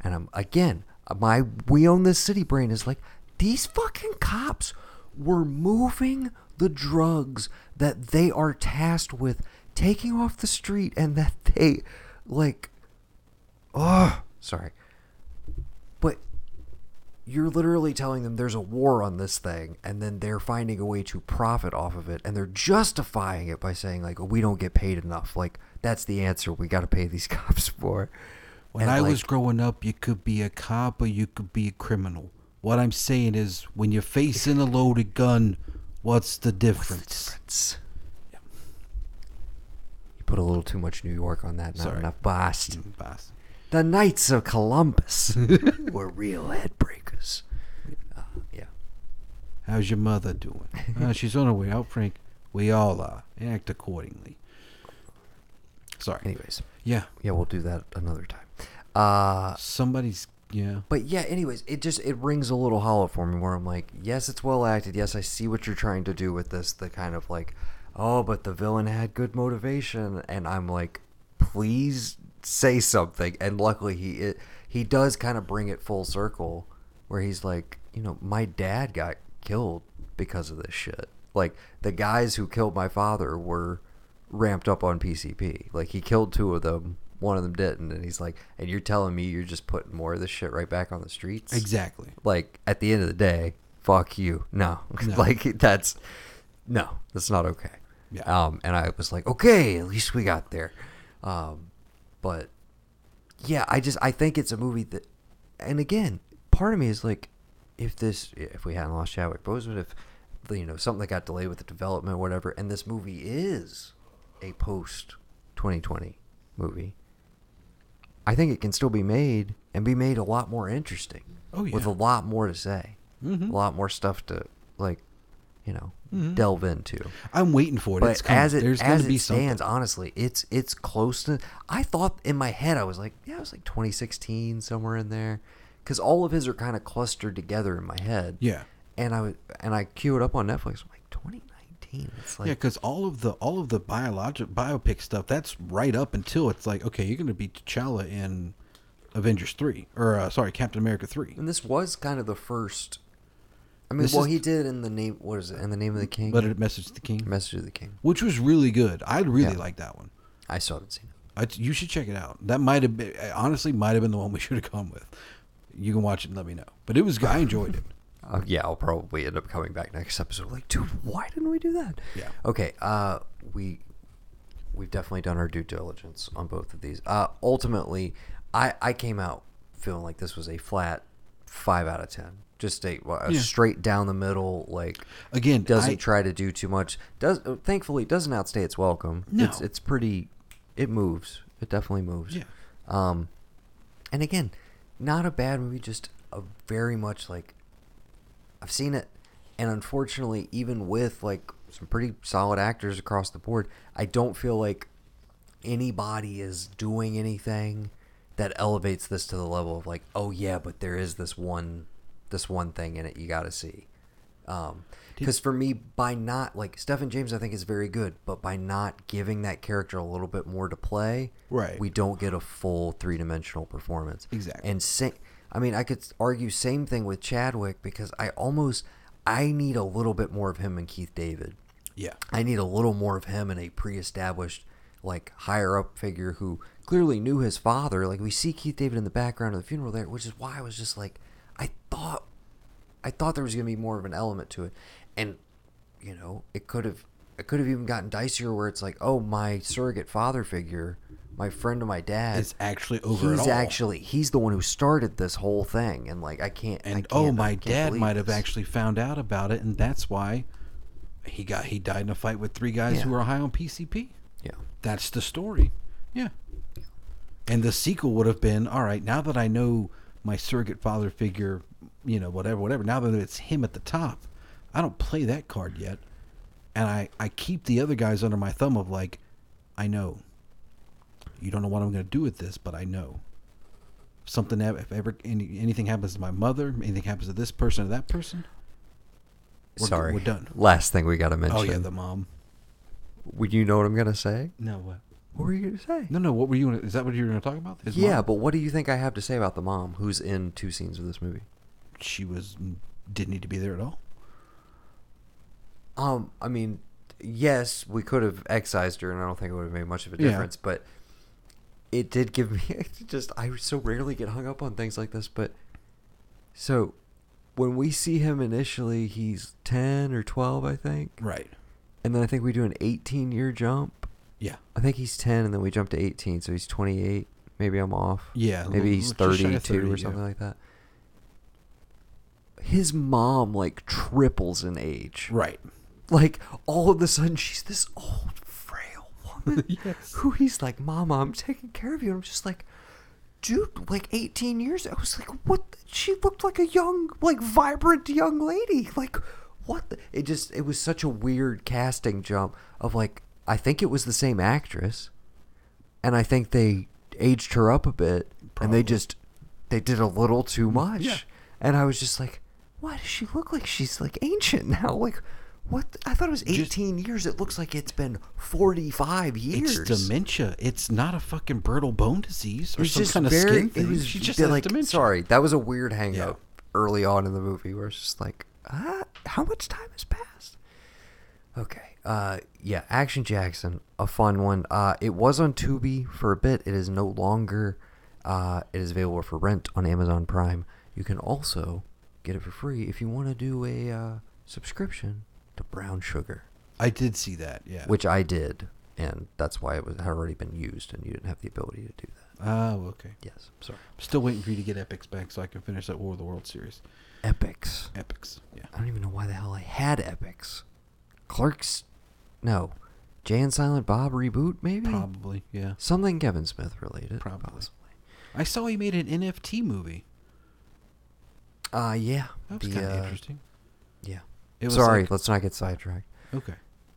Speaker 1: And I'm again, uh, my we own this city brain is like these fucking cops were moving the drugs that they are tasked with taking off the street and that they like oh sorry but you're literally telling them there's a war on this thing and then they're finding a way to profit off of it and they're justifying it by saying like we don't get paid enough like that's the answer we got to pay these cops for
Speaker 2: When
Speaker 1: And,
Speaker 2: I was growing up, you could be a cop or you could be a criminal. What I'm saying is, when you're facing a loaded gun, what's the
Speaker 1: what's the
Speaker 2: difference?
Speaker 1: Put a little too much New York on that not
Speaker 2: Sorry.
Speaker 1: enough Boston
Speaker 2: Mm, boss.
Speaker 1: the Knights of Columbus were real headbreakers uh, yeah
Speaker 2: How's your mother doing? uh, she's on her way out, Frank. We all are. Act accordingly. Sorry.
Speaker 1: anyways
Speaker 2: Yeah.
Speaker 1: yeah we'll do that another time uh
Speaker 2: Somebody's. Yeah.
Speaker 1: But yeah, anyways, it just it rings a little hollow for me where I'm like, yes, it's well acted. Yes, I see what you're trying to do with this. The kind of like, oh, but the villain had good motivation, and I'm like, please say something. And luckily, he it, he does kind of bring it full circle, where he's like, you know, my dad got killed because of this shit, Like the guys who killed my father were ramped up on PCP. Like he killed two of them, one of them didn't, and he's like, and you're telling me you're just putting more of this shit right back on the streets?
Speaker 2: Exactly.
Speaker 1: Like at the end of the day, fuck you. No,
Speaker 2: No.
Speaker 1: like that's no, that's not okay.
Speaker 2: Yeah.
Speaker 1: Um, and I was like, okay, at least we got there. Um, but yeah, I just I think it's a movie that, and again, part of me is like, if this if we hadn't lost Chadwick Boseman, if you know something that got delayed with the development, or whatever, and this movie is a post 2020 movie, I think it can still be made and be made a lot more interesting.
Speaker 2: Oh,
Speaker 1: with a lot more to say,
Speaker 2: Mhm.
Speaker 1: a lot more stuff to like, you know,
Speaker 2: Mhm.
Speaker 1: delve into.
Speaker 2: I'm waiting for it. it's
Speaker 1: But as it
Speaker 2: There's
Speaker 1: as it stands,
Speaker 2: something.
Speaker 1: honestly, it's it's close to. I thought in my head I was like, yeah, it was like 2016 somewhere in there, because all of his are kind of clustered together in my head.
Speaker 2: Yeah.
Speaker 1: And I was, and I queue it up on Netflix. I'm like 2019. It's like
Speaker 2: yeah, because all of the all of the biologic biopic stuff that's right up until it's like okay, you're gonna be T'Challa in Avengers three or uh, sorry, Captain America three.
Speaker 1: and this was kind of the first. I mean,
Speaker 2: This
Speaker 1: well,
Speaker 2: is-
Speaker 1: he did in the name. What is it? In the name of the king.
Speaker 2: Letter message to the king,
Speaker 1: Message of the king.
Speaker 2: which was really good. I really
Speaker 1: Yeah.
Speaker 2: like that one.
Speaker 1: I still haven't seen it.
Speaker 2: I, you should check it out. That might have been honestly might have been the one we should have gone with. You can watch it and let me know. But it was. I enjoyed it.
Speaker 1: Uh, yeah, I'll probably end up coming back next episode. Like, dude, why didn't we do that?
Speaker 2: Yeah.
Speaker 1: Okay. Uh, we we've definitely done our due diligence on both of these. Uh, ultimately, I I came out feeling like this was a flat five out of ten. Just a, a
Speaker 2: Yeah.
Speaker 1: straight down the middle. Like,
Speaker 2: Again,
Speaker 1: doesn't
Speaker 2: I-
Speaker 1: try to do too much. Does uh, thankfully it doesn't outstay its welcome.
Speaker 2: No.
Speaker 1: It's it's pretty. It moves. It definitely moves.
Speaker 2: Yeah.
Speaker 1: Um, and again, not a bad movie. Just a very much like I've seen it, and unfortunately, even with like some pretty solid actors across the board, I don't feel like anybody is doing anything that elevates this to the level of like, oh yeah, but there is this one, this one thing in it you got to see. Um, because for me, by not like Stephan James, I think is very good, but by not giving that character a little bit more to play,
Speaker 2: Right.
Speaker 1: we don't get a full three dimensional performance.
Speaker 2: Exactly.
Speaker 1: And same, I mean, I could argue same thing with Chadwick because I almost I need a little bit more of him and Keith David.
Speaker 2: Yeah.
Speaker 1: I need a little more of him and a pre-established like higher up figure who clearly knew his father. Like we see Keith David in the background of the funeral there, which is why I was just like thought I thought there was going to be more of an element to it. And you know, it could have it could have even gotten dicier where it's like, "Oh, my surrogate father figure, my friend of my dad
Speaker 2: It's actually over.
Speaker 1: he's actually he's the one who started this whole thing and like i can't I
Speaker 2: and
Speaker 1: can't-
Speaker 2: oh, my dad might have
Speaker 1: this.
Speaker 2: actually found out about it, and that's why he got he died in a fight with three guys who were high on PCP.
Speaker 1: yeah
Speaker 2: That's the story. Yeah. And the sequel would have been all right. Now that I know my surrogate father figure, you know, whatever, whatever. Now that it's him at the top, I don't play that card yet, and I I keep the other guys under my thumb of like, I know. You don't know what I'm going to do with this, but I know. If something if ever any, anything happens to my mother, anything happens to this person or that person, we're,
Speaker 1: sorry
Speaker 2: we're done.
Speaker 1: last thing we gotta mention
Speaker 2: Oh yeah, the mom.
Speaker 1: would you know what i'm gonna say
Speaker 2: No what?
Speaker 1: What were you gonna say
Speaker 2: No, no. What were you? Gonna, is that what you were going to talk about? His
Speaker 1: yeah
Speaker 2: mom?
Speaker 1: but what do you think i have to say about the mom who's in two scenes of this movie
Speaker 2: she was didn't need to be there at all.
Speaker 1: um i mean yes we could have excised her and i don't think it would have made much of a
Speaker 2: Yeah.
Speaker 1: difference but it did give me just i so rarely get hung up on things like this but so when we see him initially he's 10 or 12 i think
Speaker 2: Right.
Speaker 1: and then I think we do an 18 year jump.
Speaker 2: Yeah.
Speaker 1: I think he's 10, and then we jump to 18, so he's 28. Maybe I'm off.
Speaker 2: Yeah.
Speaker 1: Maybe he's
Speaker 2: just shy of
Speaker 1: 32
Speaker 2: 30,
Speaker 1: or
Speaker 2: yeah.
Speaker 1: something like that. His mom like triples in age.
Speaker 2: Right.
Speaker 1: Like all of a sudden she's this old frail woman
Speaker 2: Yes.
Speaker 1: who he's like, "Mama, I'm taking care of you." And I'm just like, dude, like 18 years. I was like, what? the- She looked like a young, like vibrant young lady. Like, what? the- It just, it was such a weird casting jump of like, I think it was the same actress, and I think they aged her up a bit, and they just, they did a little too much.
Speaker 2: Yeah.
Speaker 1: And I was just like, why does she look like she's like ancient now? Like, what? I thought it was
Speaker 2: Just-
Speaker 1: 18 years. It looks like it's been 45 years.
Speaker 2: It's dementia. It's not a fucking brittle bone disease or
Speaker 1: It's
Speaker 2: some
Speaker 1: just
Speaker 2: kind of
Speaker 1: very.
Speaker 2: skin
Speaker 1: It
Speaker 2: thing.
Speaker 1: was
Speaker 2: she just has
Speaker 1: like,
Speaker 2: dementia.
Speaker 1: sorry, that was a weird hang
Speaker 2: Yeah.
Speaker 1: early on in the movie where it's just like, ah, how much time has passed? Okay. Uh, yeah, Action Jackson, a fun one. Uh, it was on Tubi for a bit. It is no longer. Uh, it is available for rent on Amazon Prime. You can also get it for free if you want to do a uh, subscription to Brown Sugar,
Speaker 2: I did see that. Yeah.
Speaker 1: which I did, and that's why it was had already been used, and you didn't have the ability to do that.
Speaker 2: Oh, okay.
Speaker 1: Yes, sorry.
Speaker 2: I'm still waiting for you to get Epix back so I can finish that War of the World series.
Speaker 1: Epix.
Speaker 2: Epix. Yeah.
Speaker 1: I don't even know why the hell I had Epix. Clerks, no. Jay and Silent Bob reboot, maybe.
Speaker 2: Probably. Yeah.
Speaker 1: Something Kevin Smith related.
Speaker 2: Probably.
Speaker 1: Possibly.
Speaker 2: I saw he made an NFT movie.
Speaker 1: Uh, yeah.
Speaker 2: That was kind of
Speaker 1: uh,
Speaker 2: interesting.
Speaker 1: Yeah.
Speaker 2: It was
Speaker 1: Sorry,
Speaker 2: like-
Speaker 1: let's not get sidetracked.
Speaker 2: okay.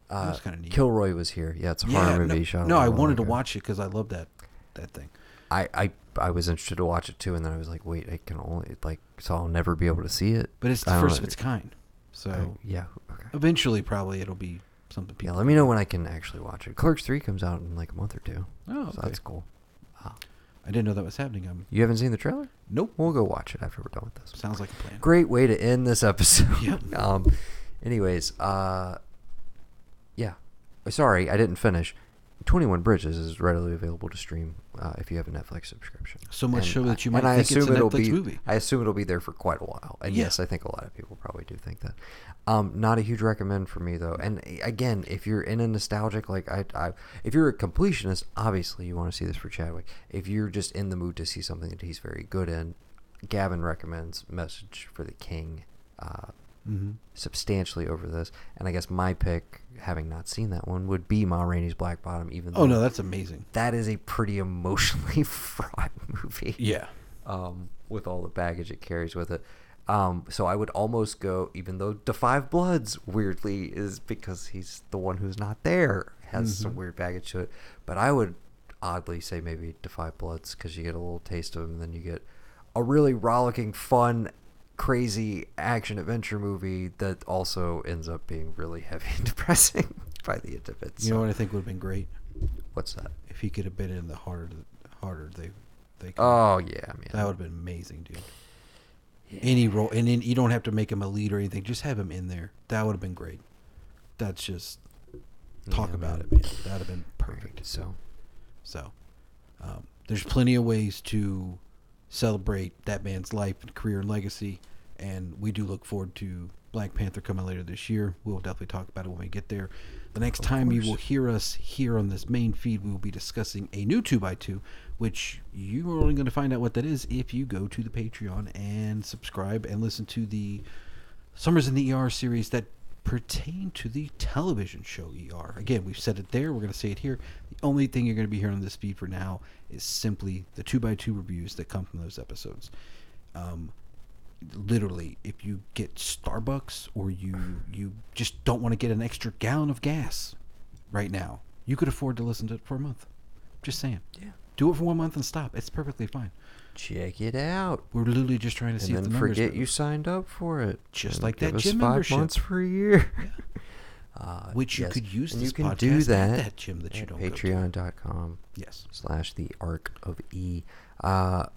Speaker 1: Uh,
Speaker 2: was kinda neat.
Speaker 1: Kilroy was here. Yeah, it's a
Speaker 2: Yeah.
Speaker 1: horror
Speaker 2: no,
Speaker 1: movie shot.
Speaker 2: no, I wanted to watch it because I love that that thing.
Speaker 1: I, I I was interested to watch it too, and then I was like, wait, I can only like, so I'll never be able to see it.
Speaker 2: But it's the first of its kind. So
Speaker 1: yeah. Okay.
Speaker 2: eventually, probably it'll be something
Speaker 1: Yeah, let me know when I can actually watch it. Clerks three comes out in like a month or two.
Speaker 2: Oh,
Speaker 1: so that's cool. Uh,
Speaker 2: I didn't know that was happening. Um,
Speaker 1: you haven't seen the trailer?
Speaker 2: nope.
Speaker 1: We'll go watch it after we're done with this.
Speaker 2: Sounds like a plan.
Speaker 1: Great way to end this episode.
Speaker 2: Yep.
Speaker 1: um, anyways, uh, yeah. Sorry, I didn't finish. Twenty One Bridges is readily available to stream uh, if you have a Netflix subscription.
Speaker 2: So much so that you might
Speaker 1: I
Speaker 2: think it's
Speaker 1: assume
Speaker 2: a
Speaker 1: it'll
Speaker 2: Netflix
Speaker 1: be,
Speaker 2: movie.
Speaker 1: I assume it'll be there for quite a while. And
Speaker 2: Yeah.
Speaker 1: yes, I think a lot of people probably do think that. Um, not a huge recommend for me though. And again, if you're in a nostalgic like I, I if you're a completionist, obviously you want to see this for Chadwick. If you're just in the mood to see something that he's very good in, Gavin recommends Message for the King. Uh,
Speaker 2: Mm-hmm.
Speaker 1: substantially over this, and I guess my pick, having not seen that one, would be Ma Rainey's Black Bottom. Even though
Speaker 2: Oh no, that's amazing.
Speaker 1: that is a pretty emotionally fraught movie.
Speaker 2: Yeah.
Speaker 1: Um, with all the baggage it carries with it. Um, so I would almost go, even though Da 5 Bloods weirdly is because he's the one who's not there, has some
Speaker 2: Mhm.
Speaker 1: weird baggage to it. But I would oddly say maybe Da 5 Bloods because you get a little taste of him, and then you get a really rollicking, fun, crazy action adventure movie that also ends up being really heavy and depressing by the end of it.
Speaker 2: You know what I think would have been great
Speaker 1: What's that?
Speaker 2: if he could have been in the harder, harder they, they. Could.
Speaker 1: Oh yeah, man.
Speaker 2: that would have been amazing, dude. Any role, and then you don't have to make him a lead or anything. Just have him in there. That would have been great. That's just talk
Speaker 1: Yeah,
Speaker 2: about
Speaker 1: man.
Speaker 2: it, man. That would have been perfect.
Speaker 1: So
Speaker 2: So, um, there's plenty of ways to celebrate that man's life and career and legacy, and we do look forward to Black Panther coming later this year. We'll definitely talk about it when we get there. The next
Speaker 1: Of
Speaker 2: time you will hear us here on this main feed, we will be discussing a new 2x2, which you are only going to find out what that is if you go to the Patreon and subscribe and listen to the Summers in the ER series that pertain to the television show ER. Again, we've said it there. We're going to say it here. Only thing you're going to be hearing on this feed for now is simply the two by two reviews that come from those episodes. Um, literally, if you get Starbucks or you you just don't want to get an extra gallon of gas right now, you could afford to listen to it for a month. Just saying.
Speaker 1: yeah,
Speaker 2: Do it for one month and stop. It's perfectly fine.
Speaker 1: check it out.
Speaker 2: We're literally just trying to see
Speaker 1: and
Speaker 2: if
Speaker 1: then
Speaker 2: the numbers
Speaker 1: forget you signed up for it.
Speaker 2: Just
Speaker 1: and
Speaker 2: like that
Speaker 1: us
Speaker 2: gym
Speaker 1: five
Speaker 2: membership.
Speaker 1: months for a year.
Speaker 2: Yeah.
Speaker 1: Uh,
Speaker 2: Which you
Speaker 1: yes.
Speaker 2: could use
Speaker 1: and
Speaker 2: this
Speaker 1: you can
Speaker 2: podcast
Speaker 1: do
Speaker 2: at
Speaker 1: that,
Speaker 2: that gym that you don't
Speaker 1: patreon.com
Speaker 2: Yes.
Speaker 1: slash the ark of e uh,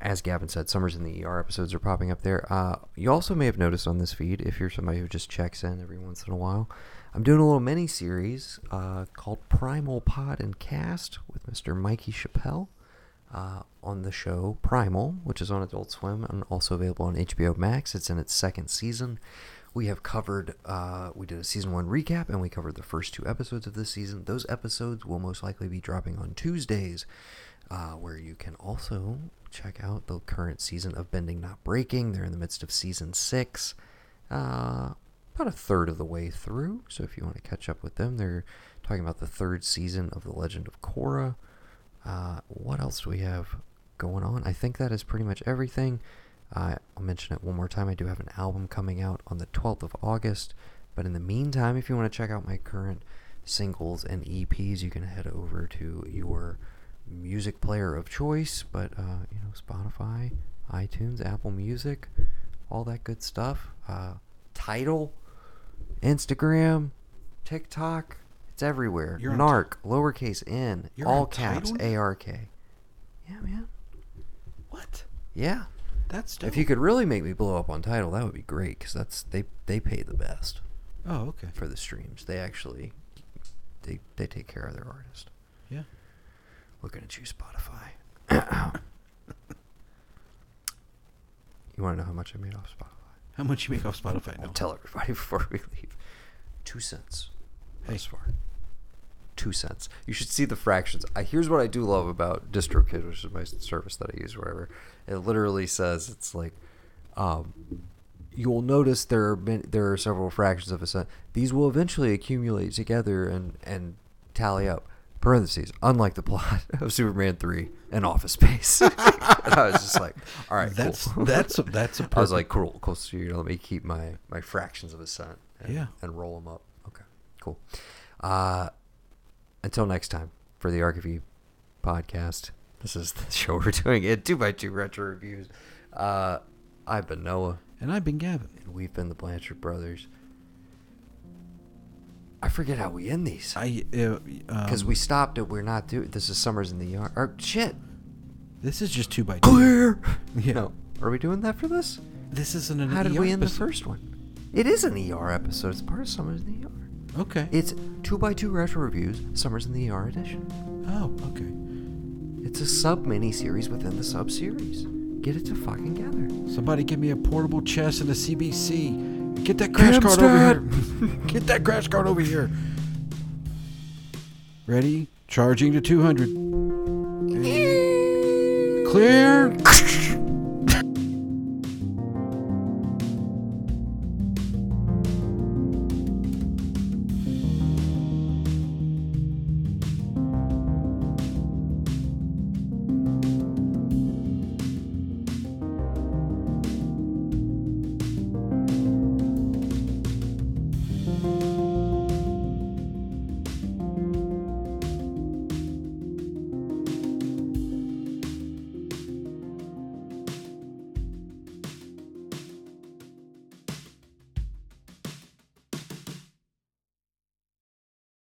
Speaker 1: as gavin said summers in the er episodes are popping up there uh, you also may have noticed on this feed if you're somebody who just checks in every once in a while i'm doing a little mini series uh, called primal pod and cast with mr mikey chappelle uh, on the show Primal, which is on Adult Swim and also available on HBO Max. It's in its second season. We have covered, uh, we did a season one recap and we covered the first two episodes of this season. Those episodes will most likely be dropping on Tuesdays, uh, where you can also check out the current season of Bending Not Breaking. They're in the midst of season six. Uh, about a third of the way through. So if you want to catch up with them, they're talking about the third season of The Legend of Korra. Uh, what else do we have going on? I think that is pretty much everything. Uh, I'll mention it one more time. I do have an album coming out on the 12th of August. But in the meantime, if you want to check out my current singles and EPs, you can head over to your music player of choice. But, uh, you know, Spotify, iTunes, Apple Music, all that good stuff. Uh, Tidal, Instagram, TikTok. It's everywhere.
Speaker 2: You're
Speaker 1: nARK, lowercase n, all caps, A R K. Yeah, man.
Speaker 2: What?
Speaker 1: Yeah.
Speaker 2: That's dope.
Speaker 1: If you could really make me blow up on Tidal, that would be great because that's they they pay the best.
Speaker 2: Oh, okay.
Speaker 1: for the streams. They actually they they take care of their artist.
Speaker 2: Yeah.
Speaker 1: Looking at you, Spotify. you want to know how much I made off Spotify?
Speaker 2: How much you make off Spotify
Speaker 1: I'll
Speaker 2: now?
Speaker 1: tell everybody before we leave. Two cents.
Speaker 2: Hey.
Speaker 1: Thus far. Two cents. You should see the fractions. I here's what I do love about DistroKid, which is my service that I use wherever. It literally says it's like, um, you'll notice there are many, there are several fractions of a cent. These will eventually accumulate together and and tally up. Parentheses. Unlike the plot of Superman three and Office Space. and I was just like, all right,
Speaker 2: That's
Speaker 1: cool.
Speaker 2: that's a, that's a
Speaker 1: I was like, cool, cool. So you know, let me keep my my fractions of a cent. And,
Speaker 2: Yeah.
Speaker 1: And roll them up. Okay. Cool. Uh, until next time for the Archivy podcast. This is the show we're doing it two by two retro reviews. Uh, I've been Noah,
Speaker 2: and I've been Gavin.
Speaker 1: and we've been the Blanchard brothers. I forget how we end these
Speaker 2: I uh,
Speaker 1: because
Speaker 2: um,
Speaker 1: we stopped it. We're not doing. This is summers in the yard. Or shit.
Speaker 2: This is just two by two.
Speaker 1: Clear.
Speaker 2: Yeah.
Speaker 1: No. Are we doing that for this?
Speaker 2: This isn't an
Speaker 1: How did
Speaker 2: ER
Speaker 1: we end the first one? It is an ER episode. It's part of Summers in the ER.
Speaker 2: Okay.
Speaker 1: It's two by two retro reviews, Summers in the ER edition.
Speaker 2: oh, okay.
Speaker 1: It's a sub mini series within the sub series. Get it to fucking gather.
Speaker 2: Somebody give me a portable chest and a CBC. Get that crash card over here. Get that crash card over here. Ready? Charging to 200. Clear.